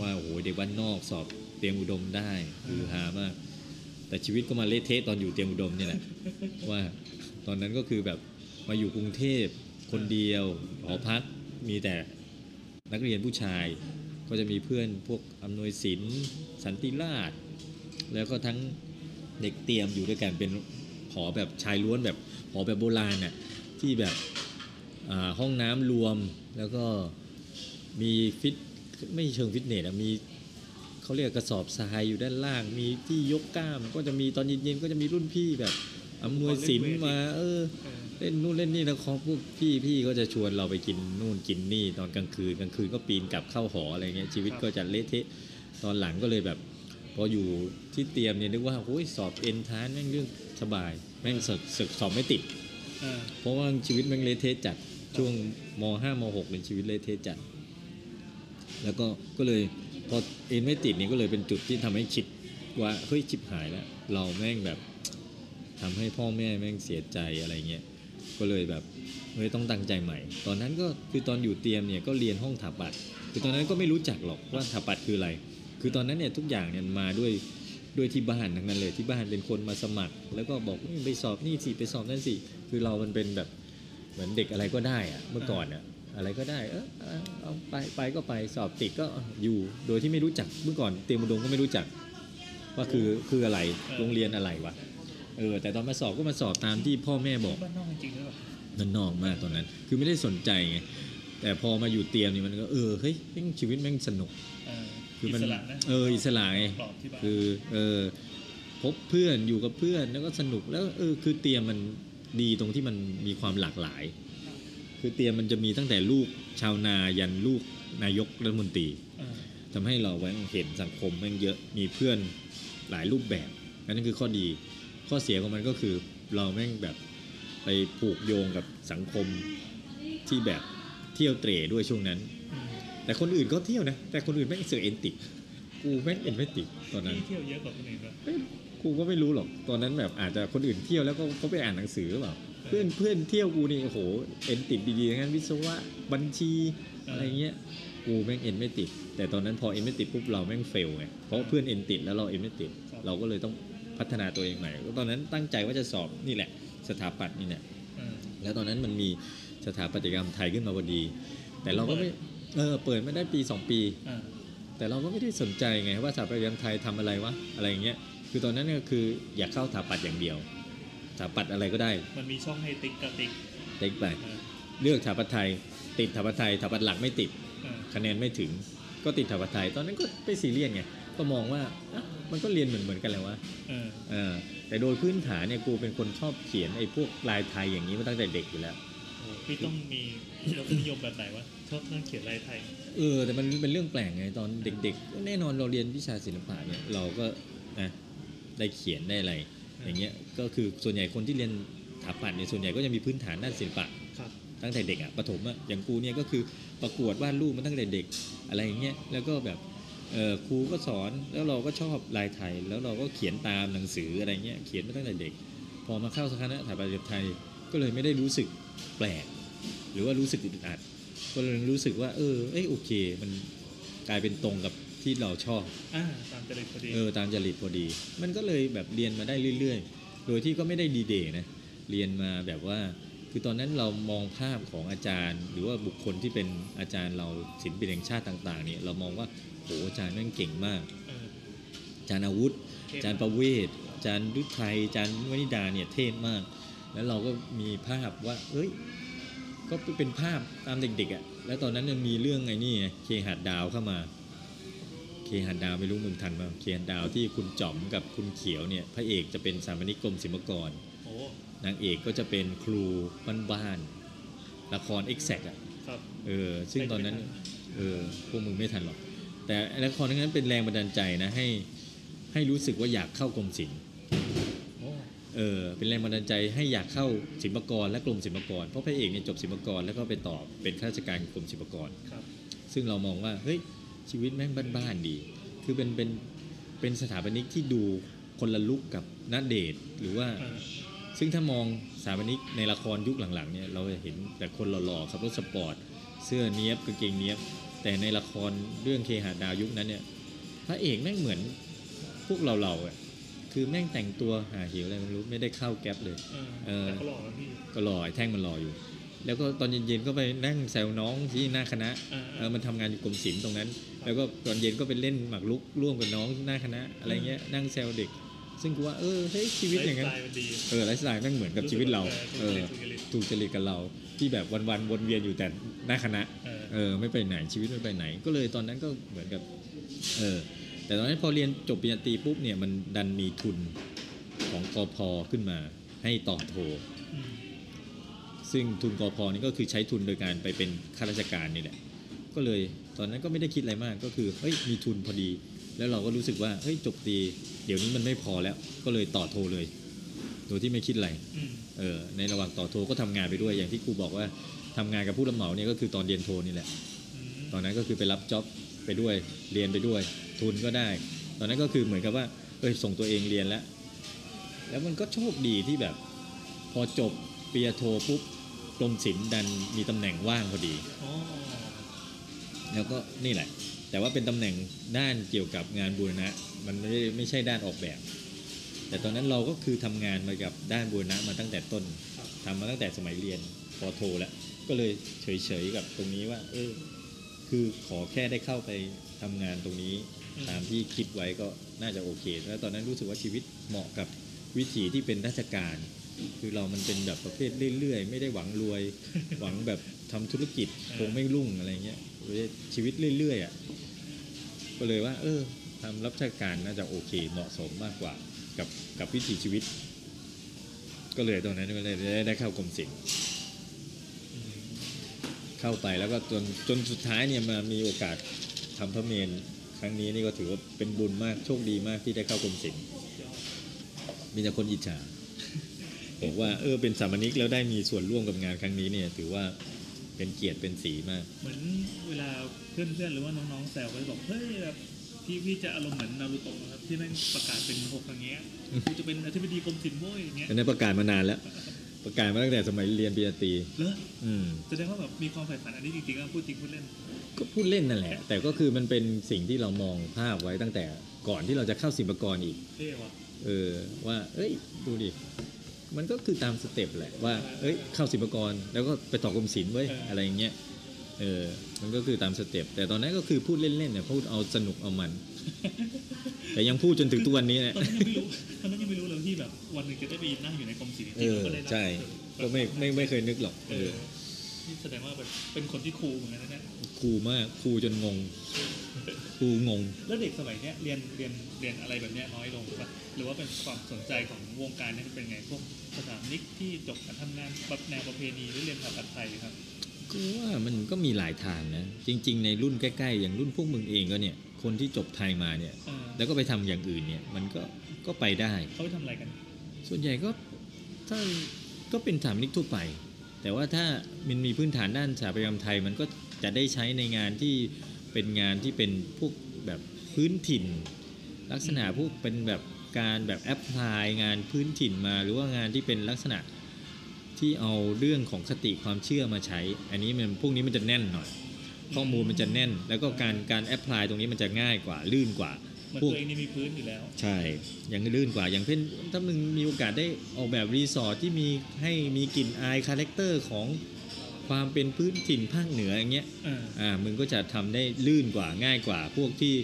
ว่าโอ้โหเด็กบ้านนอกสอบเตรียมอุดมได้ฮือฮามาก แต่ชีวิตก็มาเละเทะตอนอยู่เตรียมอุดมเนี่ยแหละว่าตอนนั้นก็คือแบบมาอยู่กรุงเทพคนเดียวหอพักมีแต่นักเรียนผู้ชายก็จะมีเพื่อนพวกอำนวยศิลป์สันติราชแล้วก็ทั้ง เด็กเตรียมอยู่ด้วยกันเป็นหอแบบชายล้วนแบบหอแบบโบราณน่ะที่แบบห้องน้ำรวมแล้วก็มีฟิตไม่เชิงฟิตเนสมีเขาเรียกกระสอบทรายอยู่ด้านล่าง มีที่ยกกล้าม ก็จะมีตอนเย็นๆก็จะมีรุ่นพี่แบบอำนวยศิลมา เออ เล่นนู่นเล่นนี่แล้วเขาพวกพี่พี่ก็จะชวนเราไปกินนู่นกินนี่ ตอนกลางคืนกลางคืนก็ปีนกลับเข้าหออะไรเงี้ยชีวิตก็จะเละเทะตอนหลังก็เลยแบบพออยู่ ที่เตรียมเนี่ยนึกว่าโอ้ยสอบเอ็นทานแม่งเรื่องสบายแม่งสอบสอบสอบไม่ติดเออเพราะว่าชีวิตแม่งเละเทะจัดช่วงมห้ามหกเป็นชีวิตเละเทะจัด แล้วก็ก็เลยพอเอ็นไม่ติดนี่ก็เลยเป็นจุดที่ทำให้คิดว่าเฮ้ยชิบหายแล้วเราแม่งแบบทำให้พ่อแม่แม่งเสียใจอะไรเงี้ยก็เลยแบบเฮ้ยต้องตั้งใจใหม่ ตอนนั้นก็คือตอนอยู่เตรียมเนี่ยก็เรียนห้องถาปัดคือตอนนั้นก็ไม่รู้จักหรอกว่าถาปัดคืออะไร คือตอนนั้นเนี่ยทุกอย่างเนี่ยมาด้วย ด้วยที่บ้านทั้งนั้นเลยที่บ้านเป็นคนมาสมัคร แล้วก็บอกว่ไปสอบนี่สิไปสอบนั่นสิคือเรามันเป็นแบบเหมือนเด็กอะไรก็ได้อะเมื่อก่อนอะอะไรก็ได้เออเอาไปไปก็ไปสอบติดก็อยู่ โดยที่ไม่รู้จักเมื่อก่อนเตรียมอุดมก็ไม่รู้จัก ว่าคือคืออะไรโรงเรียนอะไรวะเออแต่ตอนมาสอบก็มาสอบตามที่พ่อแม่บอกบ้านนอกจริงๆหรือเปล่ามันนอกมากตอนนั้น คือไม่ได้สนใจไงแต่พอมาอยู่เตรียมนี่มันก็เออเฮ้ยชีวิตแม่งสนุก คืออิมันสระนะเอออิสระไงกรอบที่บ้านคือเออพบเพื่อนอยู่กับเพื่อนแล้วก็สนุกแล้วเออคือเตรียมมันดีตรงที่มันมีความหลากหลาย คือเตรียมมันจะมีตั้งแต่ลูกชาวนายันลูกนายกรัฐมนตรีเออทำให้เราแม่งเห็นสังคมแม่งเยอะมีเพื่อนหลายรูปแบบอันนั้นคือข้อดีข้อเสียของมันก็คือเราแม่งแบบไปผูกโยงกับสังคมที่แบบเที่ยวเตร่ด้วยช่วงนั้นอืม แต่คนอื่นก็เที่ยวนะ แต่คนอื่นแม่งเสือกเอ็นติดกูแม่งเอ็นไม่ติดตอนนั้นพี่เที่ยวเยอะกว่าคนอื่นปะกูก็ไม่รู้หรอกตอนนั้นแบบอาจจะคนอื่นเที่ยวแล้วก็เขาไปอ่านหนังสือหรือเปล่าเพื่อนเพื่อนเที่ยวกูนี่โอ้โหเอ็นติดดีๆทั้งนั้นวิศวะบัญชีอะไรเงี้ยกูแม่งเอ็นไม่ติด แต่ตอนนั้นพอเอ็นไม่ติดปุ๊บเราแม่งเฟลไงเพราะเพื่อนเอ็นติดแล้วเราเอ็นไม่ติด เราก็เลยต้องพัฒนาตัวเองใหม่ก็ตอนนั้นตั้งใจว่าจะสอบนี่แหละ สถาปัตย์นี่แหละเออแล้วตอนนั้นมันมีสถาปัตยกรรมไทยขึ้นมาพอดี แต่เราก็ไม่ เออเปิดไม่ได้ปีสองปีอ่าแต่เราก็ไม่ได้สนใจไงว่าสถาปัตยกรรมไทยทำอะไรวะอะไรอย่างเงี้ยคือตอนนั้นเนี่ยคืออยากเข้าสถาปัตย์อย่างเดียวสถาปัตย์อะไรก็ได้ มันมีช่องให้ติ๊กกับติ๊กเต็กไปเออเลือกสถาปัตย์ไทย ติดสถาปัตย์ไทยสถาปัตย์หลักไม่ติดเออคะแนนไม่ถึงก็ติดสถาปัตย์ไทย ตอนนั้นก็ไปซีเรียสไงก็มองว่าอะมันก็เรียนเหมือนเหมือนๆกันแหล้ววะเออเออแต่โดยพื้นฐานเนี่ยกูเป็นคนชอบเขียนไอ้พวกลายไทยอย่างนี้มาตั้งแต่เด็กอยู่แล้วโอ้พี่ต้องมีรสนิยมแบบไหนวะ ชอบนั่งเขียนลายไทย เออ แต่มันเป็นเรื่องแปลกไงตอนเด็กๆ แน่นอนเราเรียนวิชาศิลปะเนี่ยเราก็นะได้เขียนได้อะไร อย่างเงี้ยก็คือส่วนใหญ่คนที่เรียนสถาปัตย์เนี่ยส่วนใหญ่ก็จะมีพื้นฐานด้านศิลปะครับตั้งแต่เด็กอะประถมอะอย่างกูเนี่ยก็คือประกวดวาดรูปมาตั้งแต่เด็กอะไรอย่างเงี้ยแล้วก็แบบเออครูก็สอนแล้วเราก็ชอบลายไทย แล้วเราก็เขียนตามหนังสืออะไรเงี้ยเขียนมาตั้งแต่เด็ก พอมาเข้าสถานะสถาปัตยกรรมไทยก็เลยไม่ได้รู้สึกแปลก หรือว่ารู้สึกอึดอัด ก็เลยรู้สึกว่า เออเอ้ยโอเค มันกลายเป็นตรงกับที่เราชอบอ่าตามจริตพอดีเออตามจริตพอดี มันก็เลยแบบเรียนมาได้เรื่อยๆ โดยที่ก็ไม่ได้ดีเดย์นะเรียนมาแบบว่า คือตอนนั้นเรามองภาพของอาจารย์ หรือว่าบุคคลที่เป็นอาจารย์เราศิลปินแห่งชาติต่างๆเนี่ยเรามองว่าโหอาจารย์แม่งเก่งมากเอออาจารย์อาวุธเท่อาจารย์ประเวศอาจารย์ดุไทยอาจารย์วนิดาเนี่ยเทพมาก แล้วเราก็มีภาพว่า เอ้ย ก็เป็นภาพตามเด็กๆอะ่ะ แล้วตอนนั้นมันมีเรื่องไงนี่ไงเคหาดดาวเข้ามา เคหาดดาวไม่รู้มึงทันป่ะเคหาดดาวที่คุณจอมกับคุณเขียวเนี่ย พระเอกจะเป็นสามนิกรมศิลปากรโอ้นางเอกก็จะเป็นครูบ้านๆละครเอ็กแซกอะครับเออ ซึ่งตอนนั้น เออพวกมึงไม่ทันหรอก แต่ละครนั้นเป็นแรงบันดาลใจนะให้ให้รู้สึกว่าอยากเข้ากรมศิลป์โอ้ เออเป็นแรงบันดาลใจให้อยากเข้าศิลปากรและกรมศิลปากร เพราะพระเอกเนี่ยจบศิลปากรแล้วก็ไปต่อเป็นข้าราชการกรมศิลปากรครับ ซึ่งเรามองว่าเฮ้ยชีวิตแม่งบ้านๆดี คือเป็นเป็นเป็นสถาปนิกที่ดูคนละลุกกับนัดเดทหรือว่า ซึ่งถ้ามองสถาปนิกในละครยุคหลังๆเนี่ยเราจะเห็นแต่คนหล่อๆขับรถสปอร์ตเสื้อเนี้ยบกางเกงเนี้ยบแต่ในละครเรื่องเคหาดาวยุคนั้นเนี่ยพระเอกแม่งเหมือนพวกเราๆอะ คือแม่งแต่งตัวหาเหวอะไรไม่รู้ไม่ได้เข้าแก๊ปเลยเออเออแต่เขาหล่อนะพี่ก็รอไอ้แท่งมันรออยู่ แล้วก็ตอนเย็นๆก็ไปนั่งแซวน้องที่หน้าคณะเออเอเอออมันทำงานอยู่กรมศิลป์ตรงนั้น แล้วก็ตอนเย็นก็ไปเล่นหมากรุกร่วมกับน้องหน้าคณะ อะไรเงี้ยนั่งแซวเด็ก ซึ่งกูว่าเออเฮ้ยชีวิตอย่างนั้นไลฟ์สไตล์มันดีเออไลฟ์สไตล์แม่งเหมือนกับชีวิตเราเอเอออถูกจริตถูกจริตกับเราที่แบบวันๆวนเวียนอยู่แต่หน้าคณะเออเออไม่ไปไหนชีวิตไม่ไปไหน ก็เลยตอนนั้นก็เหมือนกับ เออ แต่ตอนนั้นพอเรียนจบปริญญาตรีปุ๊บเนี่ยมันดันมีทุนของกอพอขึ้นมาให้ต่อโทอืมซึ่งทุนกอพอนี่ก็คือใช้ทุนโดยการไปเป็นข้าราชการนี่แหละ ก็เลยตอนนั้นก็ไม่ได้คิดอะไรมากก็คือเฮ้ยมีทุนพอดี แล้วเราก็รู้สึกว่าเฮ้ยจบตรีเดี๋ยวนี้มันไม่พอแล้วก็เลยต่อโทเลย โดยที่ไม่คิดอะไรอืมเออในระหว่างต่อโทก็ทำงานไปด้วยอย่างที่ครูบอกว่าทำงานกับผู้รับเหมาเนี่ยก็คือตอนเรียนโทนี่แหละอืมตอนนั้นก็คือไปรับจ็อบไปด้วยเรียนไปด้วย ทุนก็ได้ ตอนนั้นก็คือเหมือนกับว่าเอยส่งตัวเองเรียนแล้ว แล้วมันก็โชคดีที่แบบ พอจบปริญญาโทปุ๊บกรมศิลป์ดันมีตำแหน่งว่างพอดีแล้วก็นี่แหละ แต่ว่าเป็นตำแหน่งด้านเกี่ยวกับงานบูรณะ มันไม่ได้ไม่ใช่ด้านออกแบบ แต่ตอนนั้นเราก็คือทำงานมากับด้านบูรณะมาตั้งแต่ต้นทำมาตั้งแต่สมัยเรียนพอโทแล้วก็เลยเฉยๆกับตรงนี้ว่า เออ คือขอแค่ได้เข้าไปทำงานตรงนี้ ตามที่คิดไว้ก็น่าจะโอเค แล้วตอนนั้นรู้สึกว่าชีวิตเหมาะกับวิถีที่เป็นราชการ คือเรามันเป็นแบบประเภทเรื่อยๆ ไม่ได้หวังรวย หวังแบบทำธุรกิจคงไม่รุ่งอะไรเงี้ยชีวิตเรื่อยๆอะก็เลยว่า เออทำรับราชการน่าจะโอเค เหมาะสมมากกว่ากับกับวิถีชีวิต ก็เลยตรงนั้นก็เลยได้ได้เข้ากรมศิลป์อืมเข้าไปแล้วก็จนจนสุดท้ายเนี่ยมามีโอกาสทำพระเมน ครั้งนี้นี่ก็ถือว่าเป็นบุญมากโชคดีมากที่ได้เข้ากรมศิลป์ยอดมีแต่คนอิจฉาบอกว่าเออเป็นสามนิกแล้วได้มีส่วนร่วมกับงานครั้งนี้เนี่ย ถือว่าเป็นเกียรติเป็นสีมาก เหมือนเวลาเพื่อนๆหรือว่าน้องๆแซวก็จะบอกเฮ้ยแบบพี่พี่จะอารมณ์เหมือนนารูโตะนะครับที่แม่งประกาศเป็นหกอย่างเงี้ยกูจะเป็นอธิบดีกรมศิลป์โว้ยอย่างเงี้ยอันนั้นประกาศมานานแล้ว ประกาศมาตั้งแต่สมัยเรียนปริญญาตรีเหรออืมแสดงว่าแบบมีความใฝ่ฝันอันนี้จริงๆก็พูดจริงพูดเล่น ก็พูดเล่นนั่นแหละ แต่ก็คือมันเป็นสิ่งที่เรามองภาพไว้ตั้งแต่ก่อนที่เราจะเข้าศิลปากรอีกเท่ว่ะเออว่า เอ้ย ดูดิมันก็คือตาม step แหละว่า เอ้ย เข้าศิลปากร แล้วก็ไปต่อกรมศิลป์เว้ย อะไรอย่างเงี้ย เออ มันก็คือตาม step แต่ตอนนั้นก็คือพูดเล่นๆเนี่ยพูดเอาสนุกเอามัน แต่ยังพูดจนถึงทุกวันนี้เนี่ยตอนนั้นยังไม่รู้ตอนนั้นยังไม่รู้เลยที่แบบวันหนึ่งจะได้ไปนั่งอยู่ในกรมศิลป์จเอริงๆเออก็ได้รับใช่ก็ไม่ไม่ไม่เคยนึกหรอกเอเอออนี่แสดงว่าแบบเป็นคนที่ cool เหมือนกันนะเนี่ย cool มาก cool จนงง cool งง แล้วเด็กสมัยเนี้ยเรียนเรียนเรียนอะไรแบบเนี้ยน้อยลงปะหรือว่าเป็นความสนใจของวงการเนี้เป็นไงพวกสถาปนิกที่จบการทำงานแบบแนวประเพณีหรือเรียนสถาปัตย์ไทยครับก็ว่ามันก็มีหลายทางนะ จริง ๆ ในรุ่นใกล้ๆ อย่างรุ่นพวกมึงเองก็เนี่ย คนที่จบไทยมาเนี่ยเออแล้วก็ไปทำอย่างอื่นเนี่ย มันก็ก็ไปได้เขาไปทำอะไรกัน ส่วนใหญ่ก็ถ้าก็เป็นสถามนิกทั่วไป แต่ว่าถ้ามันมีพื้นฐานด้านสถาปัตยกรรมไทย มันก็จะได้ใช้ในงานที่เป็นงานที่เป็นพวกแบบพื้นถิ่น ลักษณะพวกเป็นแบบการแบบ apply งานพื้นถิ่นมา หรือว่างานที่เป็นลักษณะที่เอาเรื่องของคติความเชื่อมาใช้ อันนี้มันพวกนี้มันจะแน่นหน่อย ข้อมูลมันจะแน่น แล้วก็การการ apply ตรงนี้มันจะง่ายกว่าลื่นกว่าเหมือนพวกตัวเองนี่มีพื้นอยู่แล้ว ใช่ยังลื่นกว่าอย่างเช่นถ้ามึงมีโอกาสได้ออกแบบรีสอร์ทที่มีให้มีกลิ่นอาย character ของความเป็นพื้นถิ่นภาคเหนืออย่างเงี้ยเอออ่ามึงก็จะทำได้ลื่นกว่าง่ายกว่า พวกที่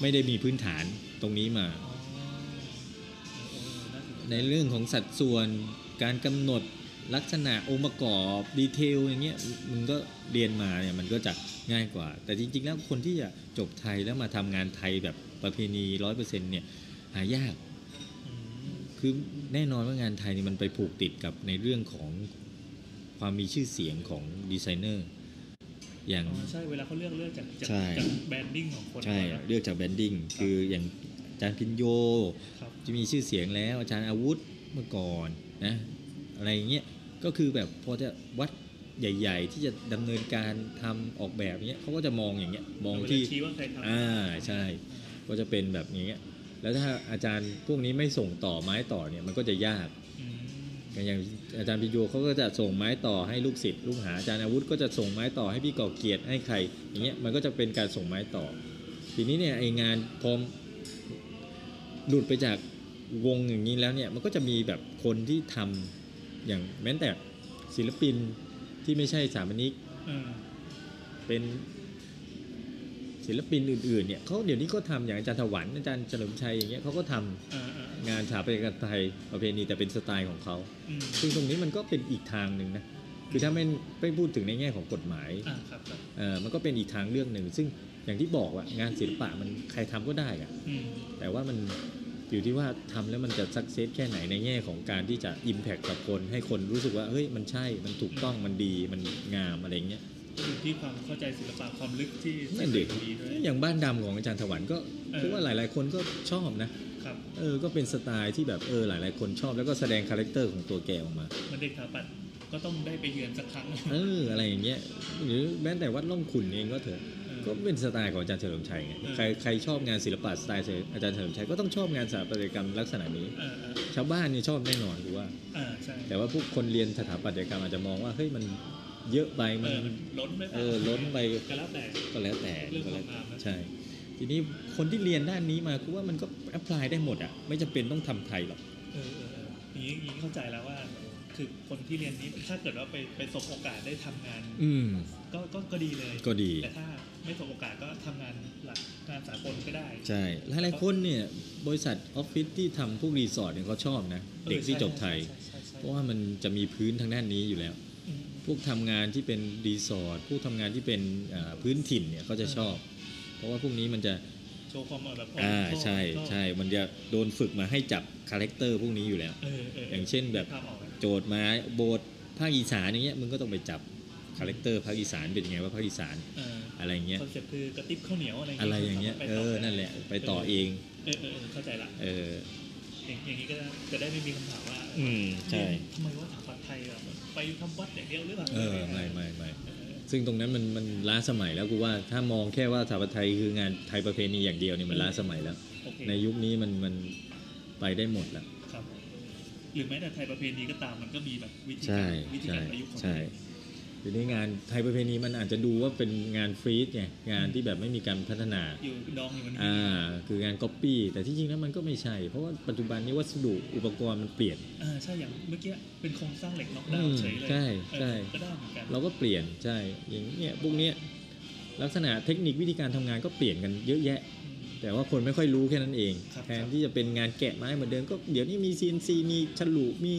ไม่ได้มีพื้นฐานตรงนี้มาอ๋อเออน่าสนใจในเรื่องของสัดส่วนการกำหนด ลักษณะองค์ประกอบดีเทลอย่างเงี้ยมึงก็เรียนมาเนี่ยมันก็จะง่ายกว่า แต่จริง ๆ แล้วคนที่จะจบไทยแล้วมาทำงานไทยแบบประเพณีร้อยเปอร์เซ็นต์เนี่ยหายากอืมคือแน่นอนว่างานไทยนี่มันไปผูกติดกับในเรื่องของความมีชื่อเสียงของดีไซเนอร์อย่างอ๋อใช่เวลาเขาเลือกเลือกจากจากใช่จาก branding ของคนใช่ก่อนนะเลือกจาก branding คืออย่างอาจารย์ภิญโญครับจะมีชื่อเสียงแล้วอาจารย์อาวุธเมื่อก่อนนะอะไรอย่างเงี้ย ก็คือแบบพอจะวัดใหญ่ ๆ ที่จะดำเนินการทำออกแบบเนี้ยเขาก็จะมองอย่างเงี้ยมองที่ชื่อว่าใครทำอ่าใช่ ก็จะเป็นแบบนี้ยแล้วถ้าอาจารย์พวกนี้ไม่ส่งต่อไม้ต่อเนี่ยมันก็จะยากอืมอย่างอาจารย์พิโยเขาก็จะส่งไม้ต่อให้ลูกศิษย์ลูกหาอาจารย์อาวุธก็จะส่งไม้ต่อให้พี่ก่อเกียรติให้ใครอย่างเงี้ยมันก็จะเป็นการส่งไม้ต่อ ทีนี้เนี่ยไองานพอหลุดไปจากวงอย่างนี้แล้วเนี่ยมันก็จะมีแบบคนที่ทำ อย่างแม้แต่ศิลปินที่ไม่ใช่สถาปนิกเออเป็นศิลปินอื่นๆเนี่ยเขาเดี๋ยวนี้ก็ทำอย่างอาจารย์ถวันอาจารย์เฉลิมชัยอย่างเงี้ยเขาก็ทำเออเอองานสถาปัตยกรรมไทยประเพณีแต่เป็นสไตล์ของเขาอืมซึ่งตรงนี้มันก็เป็นอีกทางหนึ่งนะคือถ้าไม่ไม่พูดถึงในแง่ของกฎหมายอ่าครับครับเออมันก็เป็นอีกทางเรื่องหนึ่งซึ่งอย่างที่บอกว่างานศิลปะมันใครทำก็ได้อะอืมแต่ว่ามัน อยู่ที่ว่าทำแล้วมันจะสักเซสแค่ไหนในแง่ของการที่จะอิมแพคกับคน ให้คนรู้สึกว่าเฮ้ยมันใช่มันถูกต้องมันดีมันงามอะไรเงี้ยอยู่ที่ความเข้าใจศิลปะความลึกที่นั่นเด็กดีด้วยอย่างบ้านดำของอาจารย์ถวัลย์ก็เออคิดว่าหลาย ๆ คนก็ชอบนะครับเออก็เป็นสไตล์ที่แบบเออหลาย ๆ คนชอบแล้วก็แสดง character ของตัวแกออกมามันเด็กสถาปัตย์ก็ต้องได้ไปเยือนสักครั้งเอออะไรอย่างเงี้ยหรือแม้แต่วัดร่องขุ่นเองก็เถอะเออ ก็เป็นสไตล์ของอาจารย์เฉลิมชัยไงเออใครใครชอบงานศิลปะสไตล์อาจารย์เฉลิมชัยก็ต้องชอบงานสถาปัตยกรรมลักษณะนี้เออเออชาวบ้านนี่ชอบแน่นอนคือว่าเออใช่แต่ว่าพวกคนเรียนสถาปัตยกรรมอาจจะมองว่าเฮ้ยมันเยอะไปเอมันอมันล้นไปปล่าเออล้นไปก็แล้วแต่ก็แล้วแต่เรื่องก็ควาแล้มวงามนะใช่ ทีนี้คนที่เรียนด้านนี้มาคือว่ามันก็แอพพลายได้หมดอะไม่จำเป็นต้องทำไทยหรอกเออเออเอออย่างนี้อย่างนี้เข้าใจแล้วว่าคือคนที่เรียนนี้ถ้าเกิดว่าไปไปสบโอกาสได้ทำงาน อืมก็ก็ก็ดีเลยก็ดีแต่ถ้า ไม่สบโอกาสก็ทำงานหลักงานสากลก็ได้ ใช่หลายๆคนเนี่ยบริษัทออฟฟิศที่ทำพวกรีสอร์ทเนี่ยเขาชอบนะ เด็กที่จบไทยใช่ใช่ใช่เพราะว่ามันจะมีพื้นทางด้านนี้อยู่แล้วอืมพวกทำงานที่เป็นรีสอร์ทพวกทำงานที่เป็นอ่าพื้นถิ่นเนี่ยเขาจะชอบ เพราะว่าพวกนี้มันจะโชว์ความแบบอ่าชอบใช่ชอบใช่มันจะโดนฝึกมาให้จับ character พวกนี้อยู่แล้วเออเอออย่างเช่นแบบภาพออกไหมโจทย์มาโบสถ์ภาคอีสานอย่างเงี้ยมึงก็ต้องไปจับ character ภาคอีสานเป็นยังไงว่าภาคอีสานเอออะไรเงี้ยคอนเซ็ปต์คือกระติบข้าวเหนียวอะไรอะไรอย่างเงี้ยไปเอต่อได้นั่นแหละไปต่อเองเออเออเออเข้าใจละเอออย่างอย่างนี้ก็จะได้ไม่มีคำถามว่า อืมใช่ทำไมว่าสถาปัตย์ไทยแบบไปทำวัดอย่างเดียวหรือเปล่าเออไม่ไม่ไม่เออซึ่งตรงนั้นมันมันล้าสมัยแล้วกูว่าถ้ามองแค่ว่าสถาปัตย์ไทยคืองานไทยประเพณีอย่างเดียวเนี่ยมันล้าสมัยแล้วโอเคในยุคนี้มันมันไปได้หมดแล้วครับหรือแม้แต่ไทยประเพณีก็ตามมันก็มีแบบวิธีใช่การวิธีใช่การประยุกต์ของใช่ ทีนี้งานไทยประเพณีมันอาจจะดูว่าเป็นงาน freeze ไงงานที่แบบไม่มีการพัฒนาอยู่ดองอยู่มันอ่าคืองานก๊อปปี้แต่ที่จริงแล้วมันก็ไม่ใช่ เพราะว่าปัจจุบันนี้วัสดุอุปกรณ์มันเปลี่ยนอ่าใช่อย่างเมื่อกี้เป็นโครงสร้างเหล็กน็อกดาวอืมเฉยเลยใช่เออใช่ก็ได้เหมือนกันเราก็เปลี่ยนใช่อย่างเนี้ยพวกเนี้ยลักษณะเทคนิควิธีการทำงานก็เปลี่ยนกันเยอะแยะอืมแต่ว่าคนไม่ค่อยรู้แค่นั้นเองครับแทนที่จะเป็นงานแกะไม้เหมือนเดิมก็เดี๋ยวนี้มี CNC มีฉลุมี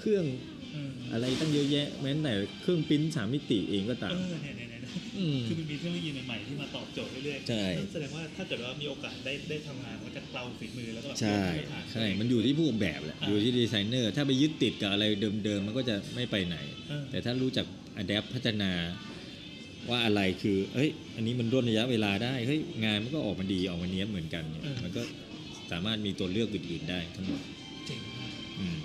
เครื่องเอออะไรตั้งเยอะแยะแม้แต่เครื่องปริ้นสามมิติเองก็ตามเออเนี่ยเนี่ยเนี่ยเนี่ยอืมคือมันมีเทคโนโลยีใหม่ๆที่มาตอบโจทย์เรื่อยๆใช่แสดงว่าถ้าเกิดว่ามีโอกาสได้ได้ทำงานมันจะเกลาฝีมือแล้วก็แบบใช่เลื่อนขั้นใช่มันอยู่ที่ผู้ออกแบบแหละอ่าอยู่ที่ดีไซเนอร์ ถ้าไปยึดติดกับอะไรเดิมๆมันก็จะไม่ไปไหนเออแต่ถ้ารู้จักอัดแอปพัฒนาว่าอะไรคือเฮ้ย อันนี้มันร่นระยะเวลาได้เฮ้ยงานมันก็ออกมาดีออกมาเนี้ยบเหมือนกันเนี่ยมันก็สามารถมีตัวเลือกอื่นๆได้ทั้งหมดเจ๋งมากอืม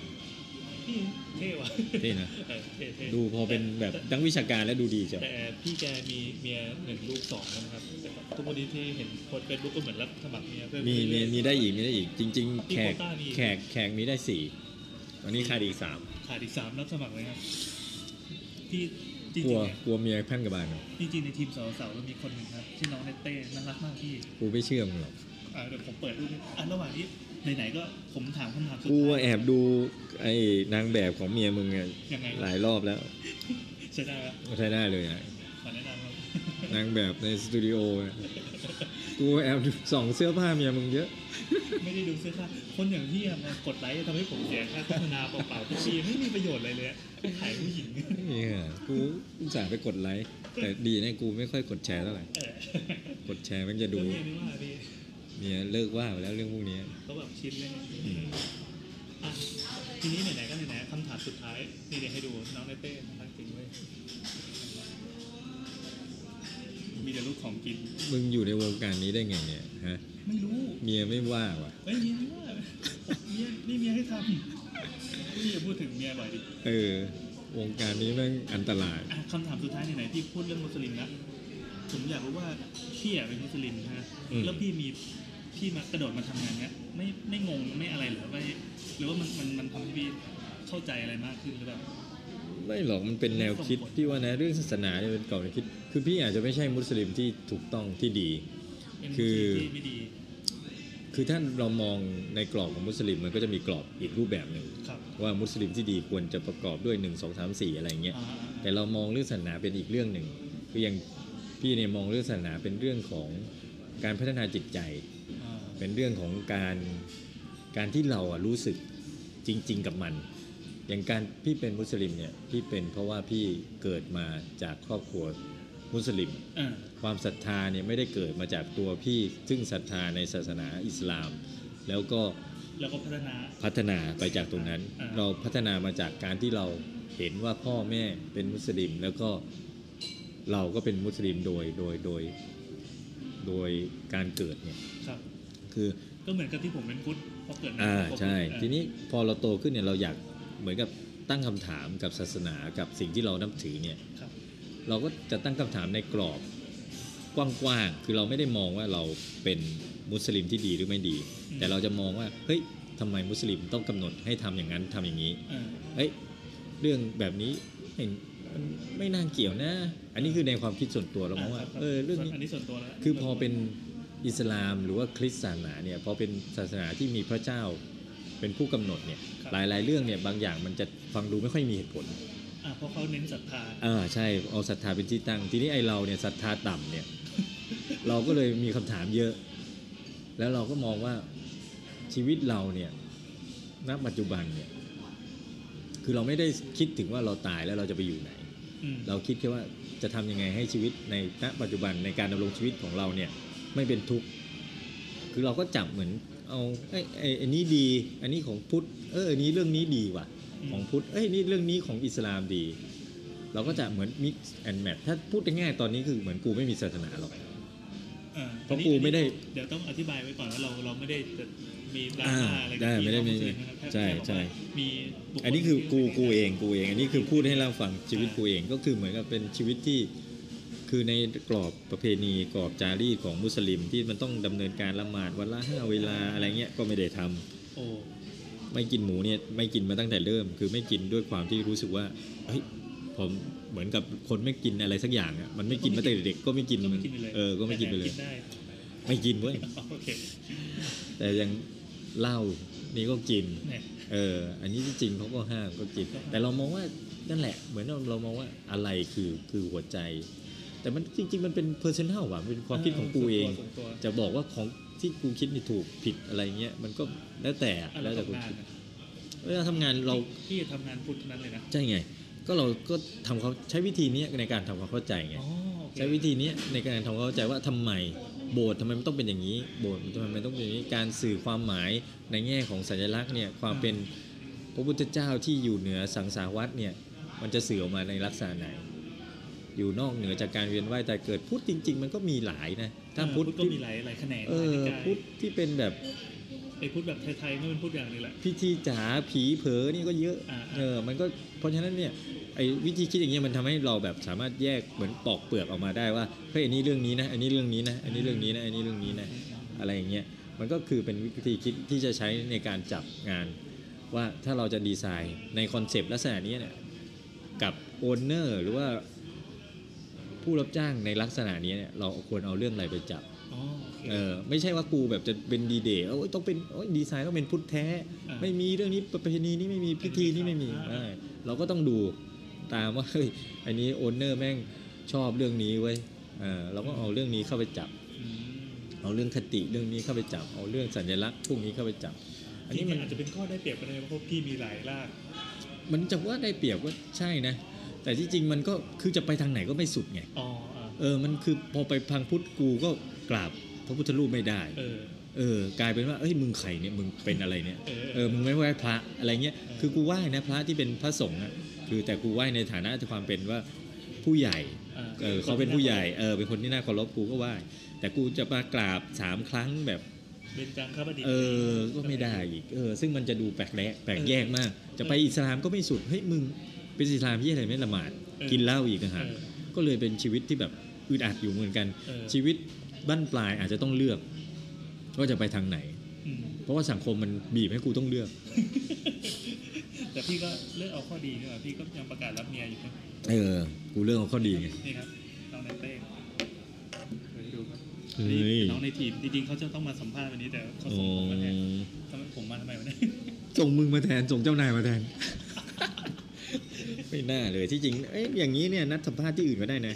พี่ เท่ว่ะเท่นะเออเท่เท่ดูพอเป็นแบบนักวิชาการแล้วดูดีจ้ะแต่พี่แกมีเมียหนึ่งลูกสองนะครับแต่ทุกวันนี้ที่เห็นโพสเฟซบุ๊กก็เหมือนรับสมัครเมียเพิ่มมีมีเรื่อยๆมีได้อีกมีได้อีกจริงๆมีแขกโควต้ามีแขกแขกมีได้สี่วันนี้ขาดอีกสามขาดอีกสามรับสมัครเลยครับพี่จริกลัวงๆเนี่ยกลัวเมียแพ่นกระบาลเนอะจริงๆในทีมสาวๆเรามีคนหนึ่งครับชื่อน้องเนเต้น่ารักมากพี่กูไม่เชื่อมึงหรอกอ่าเดี๋ยวผมเปิดรูปให้อะระหว่างนี้ ไหนๆก็ผมถามคำถามสุดกูท้ายแอบดูไอ้นางแบบของเมียมึงอะยังไงหลายรอบแล้วใช่ได้ครับใช้ได้เลยอะขอแนะนำครับ นางแบบในสตูดิโออะกูแอบดูส่องเสื้อผ้าเมียมึงเยอะ ไม่ได้ดูเสื้อผ้าคนอย่างพี่อะมากดไลค์ทำให้ผมเสียค่าโฆษณาเปล่าๆทุกปีไม่มีประโยชน์อะไรเลยอะถ่ายผู้หญิงเนี่ยกูอุตส่าห์ไปกดไลค์แต่ดีนะกูไม่ค่อยกดแชร์เท่าไหร่เออกดแชร์มันจะดูดูไม่ว่าพี่ เมียเลิกว่าไปแล้วเรื่องพวกนี้เขาแบบชินเลยอืมอะทีนี้ไหนๆก็ไหนๆคำถามสุดท้ายนี่เดี๋ยวให้ดูน้องเนเต้น่าจริงเว้ยมีแต่ลูกของกิน มึงอยู่ในวงการนี้ได้ไงเนี่ยฮะ ไม่รู้ เมียไม่ว่าว่ะเฮ้ยเมียไม่ว่า เมียนี่เมียให้ทำพี่อย่าพูดถึงเมียบ่อยดิ เออ วงการนี้แม่งอันตรายอะคำถามสุดท้ายไหนๆพี่พูดเรื่องมุสลิมนะ ผมอยากรู้ว่าพี่อะเป็นมุสลิมนะฮะอืมแล้วพี่มี พี่มากระโดดมาทำงานเนี้ยไม่ไม่งงไม่อะไรเหรือไม่หรือว่ามันมันมันทำให้พี่เข้าใจอะไรมากขึ้นหรือเปล่าไม่หรอกมันเป็นแนวคิดพี่ว่านะเรื่องศาสนาเนี่ยเป็นกรอบแนวคิด คือพี่อาจจะไม่ใช่มุสลิมที่ถูกต้องที่ดีเป็นคือที่ไม่ดีคือถ้าเรามองในกรอบของมุสลิมมันก็จะมีกรอบอีกรูปแบบหนึ่งครับว่ามุสลิมที่ดีควรจะประกอบด้วย1 2 3 4 อะไรเงี้ยอ่าแต่เรามองเรื่องศาสนาเป็นอีกเรื่องหนึ่งคืออย่างพี่เนี่ยมองเรื่องศาสนาเป็นเรื่องของการพัฒนาจิตใจอ่า เป็นเรื่องของการการที่เราอะรู้สึกจริง ๆ กับมัน อย่างการพี่เป็นมุสลิมเนี่ยพี่เป็นเพราะว่าพี่เกิดมาจากครอบครัวมุสลิมอ่าความศรัทธาเนี่ยไม่ได้เกิดมาจากตัวพี่ซึ่งศรัทธาในศาสนาอิสลาม แล้วก็แล้วก็พัฒนาพัฒนาไปจากตรงนั้นอ่าเราพัฒนามาจากการที่เราเห็นว่าพ่อแม่เป็นมุสลิม แล้วก็เราก็เป็นมุสลิมโดยโดยโดย โดยการเกิดเนี่ย ครับคือก็เหมือนกับที่ผมเป็นพุทธพอเกิดมาอ่าผมก็ใช่เออทีนี้พอเราโตขึ้นเนี่ยเราอยากเหมือนกับตั้งคำถามกับศาสนากับสิ่งที่เรานับถือเนี่ยครับเราก็จะตั้งคำถามในกรอบกว้างๆคือเราไม่ได้มองว่าเราเป็นมุสลิมที่ดีหรือไม่ดี แต่เราจะมองว่าเฮ้ยทำไมมุสลิมต้องกำหนดให้ทำอย่างนั้นทำอย่างนี้เออเฮ้ยเรื่องแบบนี้เห็นมันไม่น่าเกี่ยวนะ อันนี้คือในความคิดส่วนตัวเรามองว่าครับเออเรื่องส่วนนี้อันนี้ส่วนตัวแล้วคือพอเป็น อิสลามหรือว่าคริสต์ศาสนาเนี่ยพอเป็นศาสนาที่มีพระเจ้าเป็นผู้กำหนดเนี่ยครับหลายๆ เรื่องเนี่ยบางอย่างมันจะฟังดูไม่ค่อยมีเหตุผลอ่าเพราะเขาเน้นศรัทธาอ่าใช่เอาศรัทธาเป็นที่ตั้ง ทีนี้ไอเราเนี่ยศรัทธาต่ำเนี่ย เราก็เลยมีคำถามเยอะ แล้วเราก็มองว่าชีวิตเราเนี่ยณปัจจุบันเนี่ย คือเราไม่ได้คิดถึงว่าเราตายแล้วเราจะไปอยู่ไหนอืมเราคิดแค่ว่าจะทำยังไงให้ชีวิตในณปัจจุบันในการดำรงชีวิตของเราเนี่ย ไม่เป็นทุกข์คือเราก็จับเหมือนเอาไอ้ไอ้ไอ้นี้ดี อันนี้ของพุทธเอออันนี้เรื่องนี้ดีว่ะ ของพุทธเอ้ยนี่เรื่องนี้ของอิสลามดี เราก็จะเหมือน mix and match ถ้าพูดง่ายๆตอนนี้คือเหมือนกูไม่มีศาสนาหรอก อ่เพราะกูไม่ได้เดี๋ยวต้องอธิบายไว้ก่อนว่าเราเราไม่ได้จะมีดราอ่าม่าอะไรกับได้พี่ไม่ได้น้องไม่มุสได้ลินะครับแค่ใช่แค่บอกใช่ว่ามีบุคลอันนี้คือกูที่กูเองกูเอง อันนี้คือพูดให้เราฟังชีวิตอ่ากูเองก็คือเหมือนกับเป็นชีวิตที่ คือในกรอบประเพณีกรอบจารีตของมุสลิมที่มันต้องดำเนินการละหมาดวันละห้าเวลาอะไรเงี้ยก็ไม่ได้ทำโอ้ไม่กินหมูเนี่ยไม่กินมาตั้งแต่เริ่ม คือไม่กินด้วยความที่รู้สึกว่าเฮ้ยผมเหมือนกับคนไม่กินอะไรสักอย่างอะมันไม่กินมาตั้งแต่เด็กก็ไม่กินก็ไม่กินไปเลยเออก็ไม่กินไปเลยแต่ได้ไม่กินเว้ยโอเคแต่ยังเหล้านี่ก็กินเนี่ยเออ อันนี้ที่จริงเขาก็ห้ามก็กินก็ห้ามแต่เรามองว่านั่นแหละ เหมือนเราเรามองว่าอะไรคือคือหัวใจ แต่มันจริง ๆ มันเป็น personal ว่ะมันเป็นความคิดของกูเองส่วนตัวจะบอกว่าของที่กูคิดนี่ถูกผิดอะไรเงี้ยมันก็แล้วแต่อะอะแล้แล้ววแต่กูทำงานคิดนะเวลาทำงานเราพี่ทำงานพุทธนั้นเลยนะใช่ไง ก็เราก็ทำเขาใช้วิธีนี้ในการทำความเข้าใจไงอ๋อโอเคใช้วิธีนี้ในการทำความเข้าใจว่าทำไมโบสถ์ทำไมมันต้องเป็นอย่างนี้ โบสถ์ทำไมมันต้องเป็นอย่างนี้การสื่อความหมายในแง่ของสัญลักษณ์เนี่ยความเป็นพระพุทธเจ้าที่อยู่เหนือสังสารวัฏเนี่ยมันจะสื่อออกมาในลักษณะไหน อยู่นอกเหนือจากการเวียนว่ายแต่เกิดพุทธจริง ๆ มันก็มีหลายนะถ้าเออพุทธก็ที่มีหลายหลายแขนงเอหลายนิกายพุทธที่เป็นแบบไอ้พุทธแบบไทยๆก็เป็นพุทธอย่างหนึ่งแหละพิธีจ๋าผีเผลอนี่ก็เยอะอ่าเออมันก็เพราะฉะนั้นเนี่ยไอ้วิธีคิดอย่างเงี้ยมันทำให้เราแบบสามารถแยกเหมือนปอกเปลือกออกมาได้ว่าเฮ้ยอันนี้เรื่องนี้นะอันนี้เรื่องนี้นะอันนี้เรื่องนี้นะอันนี้เรื่องนี้นะอะไรอย่างเงี้ยมันก็คือเป็นวิธีคิดที่จะใช้ในการจับงาน ว่าถ้าเราจะดีไซน์ใน concept ลักษณะนี้เนี่ยกับ owner หรือว่า ผู้รับจ้างในลักษณะนี้เนี่ยเราควรเอาเรื่องอะไรไปจับอ๋อโอเคเออไม่ใช่ว่ากูแบบจะเป็นดีเดย์โอ้ยต้องเป็นโอ้ยดีไซน์ต้องเป็นพุทธแท้อ่าไม่มีเรื่องนี้ประเพณีนี้ไม่มีพิธีนี้ไม่มีอ่าไม่เราก็ต้องดูตามว่าเฮ้ยอันนี้โอนเนอร์แม่งชอบเรื่องนี้เว้ยเออเราก็เอาเรื่องนี้เข้าไปจับอืมเอาเรื่องคติเรื่องนี้เข้าไปจับ เอาเรื่องสัญลักษณ์พวกนี้เข้าไปจับ อันนี้จริมังนๆอาจจะเป็นข้อได้เปรียบกันเลยเพราะพี่มีหลายรากมันจะว่าได้เปรียบก็ใช่นะ แต่ที่จริงมันก็คือจะไปทางไหนก็ไม่สุดไงอ๋ออะเออมันคือพอไปพังพุทธกูก็กราบพระพุทธรูปไม่ได้เออเออกลายเป็นว่าเอ้ยมึงไข่เนี่ยมึงเป็นอะไรเนี่ยเออเออมึงไม่ไหว้พระอะไรเงี้ยเออคือกูไหว้นะพระที่เป็นพระสงฆ์อะคือแต่กูไหว้ในฐานะความเป็นว่าผู้ใหญ่อะเออเขาเป็นผู้ใหญ่เออเป็นคนที่น่าเคารพกูก็ไหว้แต่กูจะมากราบสามครั้งแบบเบญจังคบดิเออก็ไม่ได้อีกเออซึ่งมันจะดูแปลกแยกแปลกแยกมาก จะไปอิสลามก็ไม่สุดเฮ้ยมึง เป็นอิสลามที่อะไรไม่ละหมาดกินเหล้าอีกนะเอฮะอก็เลยเป็นชีวิตที่แบบอึดอัดอยู่เหมือนกันเออชีวิตบั้นปลายอาจจะต้องเลือกว่าจะไปทางไหนอืมเพราะว่าสังคมมันบีบให้กูต้องเลือก แต่พี่ก็เลือกเอาข้อดีนี่หว่าพี่ก็ยังประกาศรับเมียอยู่นะเออ กูเรื่องของข้อดีไงนี่ครับน้องในเต้เคยดูครับเฮ้ยนี่น้องในทีมจริงๆเขาจะต้องมาสัมภาษณ์วันนี้แต่เขาโอ้ส่งผมมาแทนทำไมผมมาทำไมวะเนี่ยส่งมึงมาแทนส่งเจ้านายมาแทน ไม่น่าเลยที่จริงเอ้ยอย่างนี้เนี่ยนัดสัมภาษณ์ที่อื่นก็ได้นะ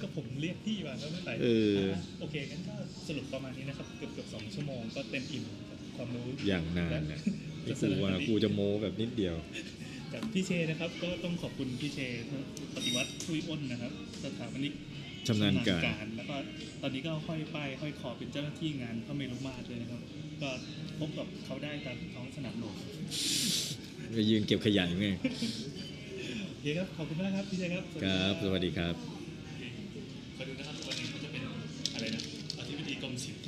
ก็ผมเรียกพี่มาแล้วไม่ไปเออ โอเคงั้นก็สรุปประมาณนี้นะครับ เกือบเกือบสองชั่วโมงก็เต็มอิ่มกับความรู้อย่างนานนะนี่กูว่ากูจะโมแบบนิดเดียวจากพี่เชนะครับ ก็ต้องขอบคุณพี่เชปฏิวัติทุยอ้นนะครับ สถาปนิกชำนาญการแล้วก็ตอนนี้ก็ห้อยป้ายห้อยคอเป็นเจ้าหน้าที่งานพระเมรุมาตรเลยนะครับ ก็พบกับเขาได้ตามท้องสนามหลวงไปยืนเก็บขยะอยู่ไง เฮีครับขอบคุณมากครับพี่เจครับครับ สวัสดีครับคอยดูนะครับวันนี้เขาจะเป็นอะไรนะอธิบดีกรมศิลป์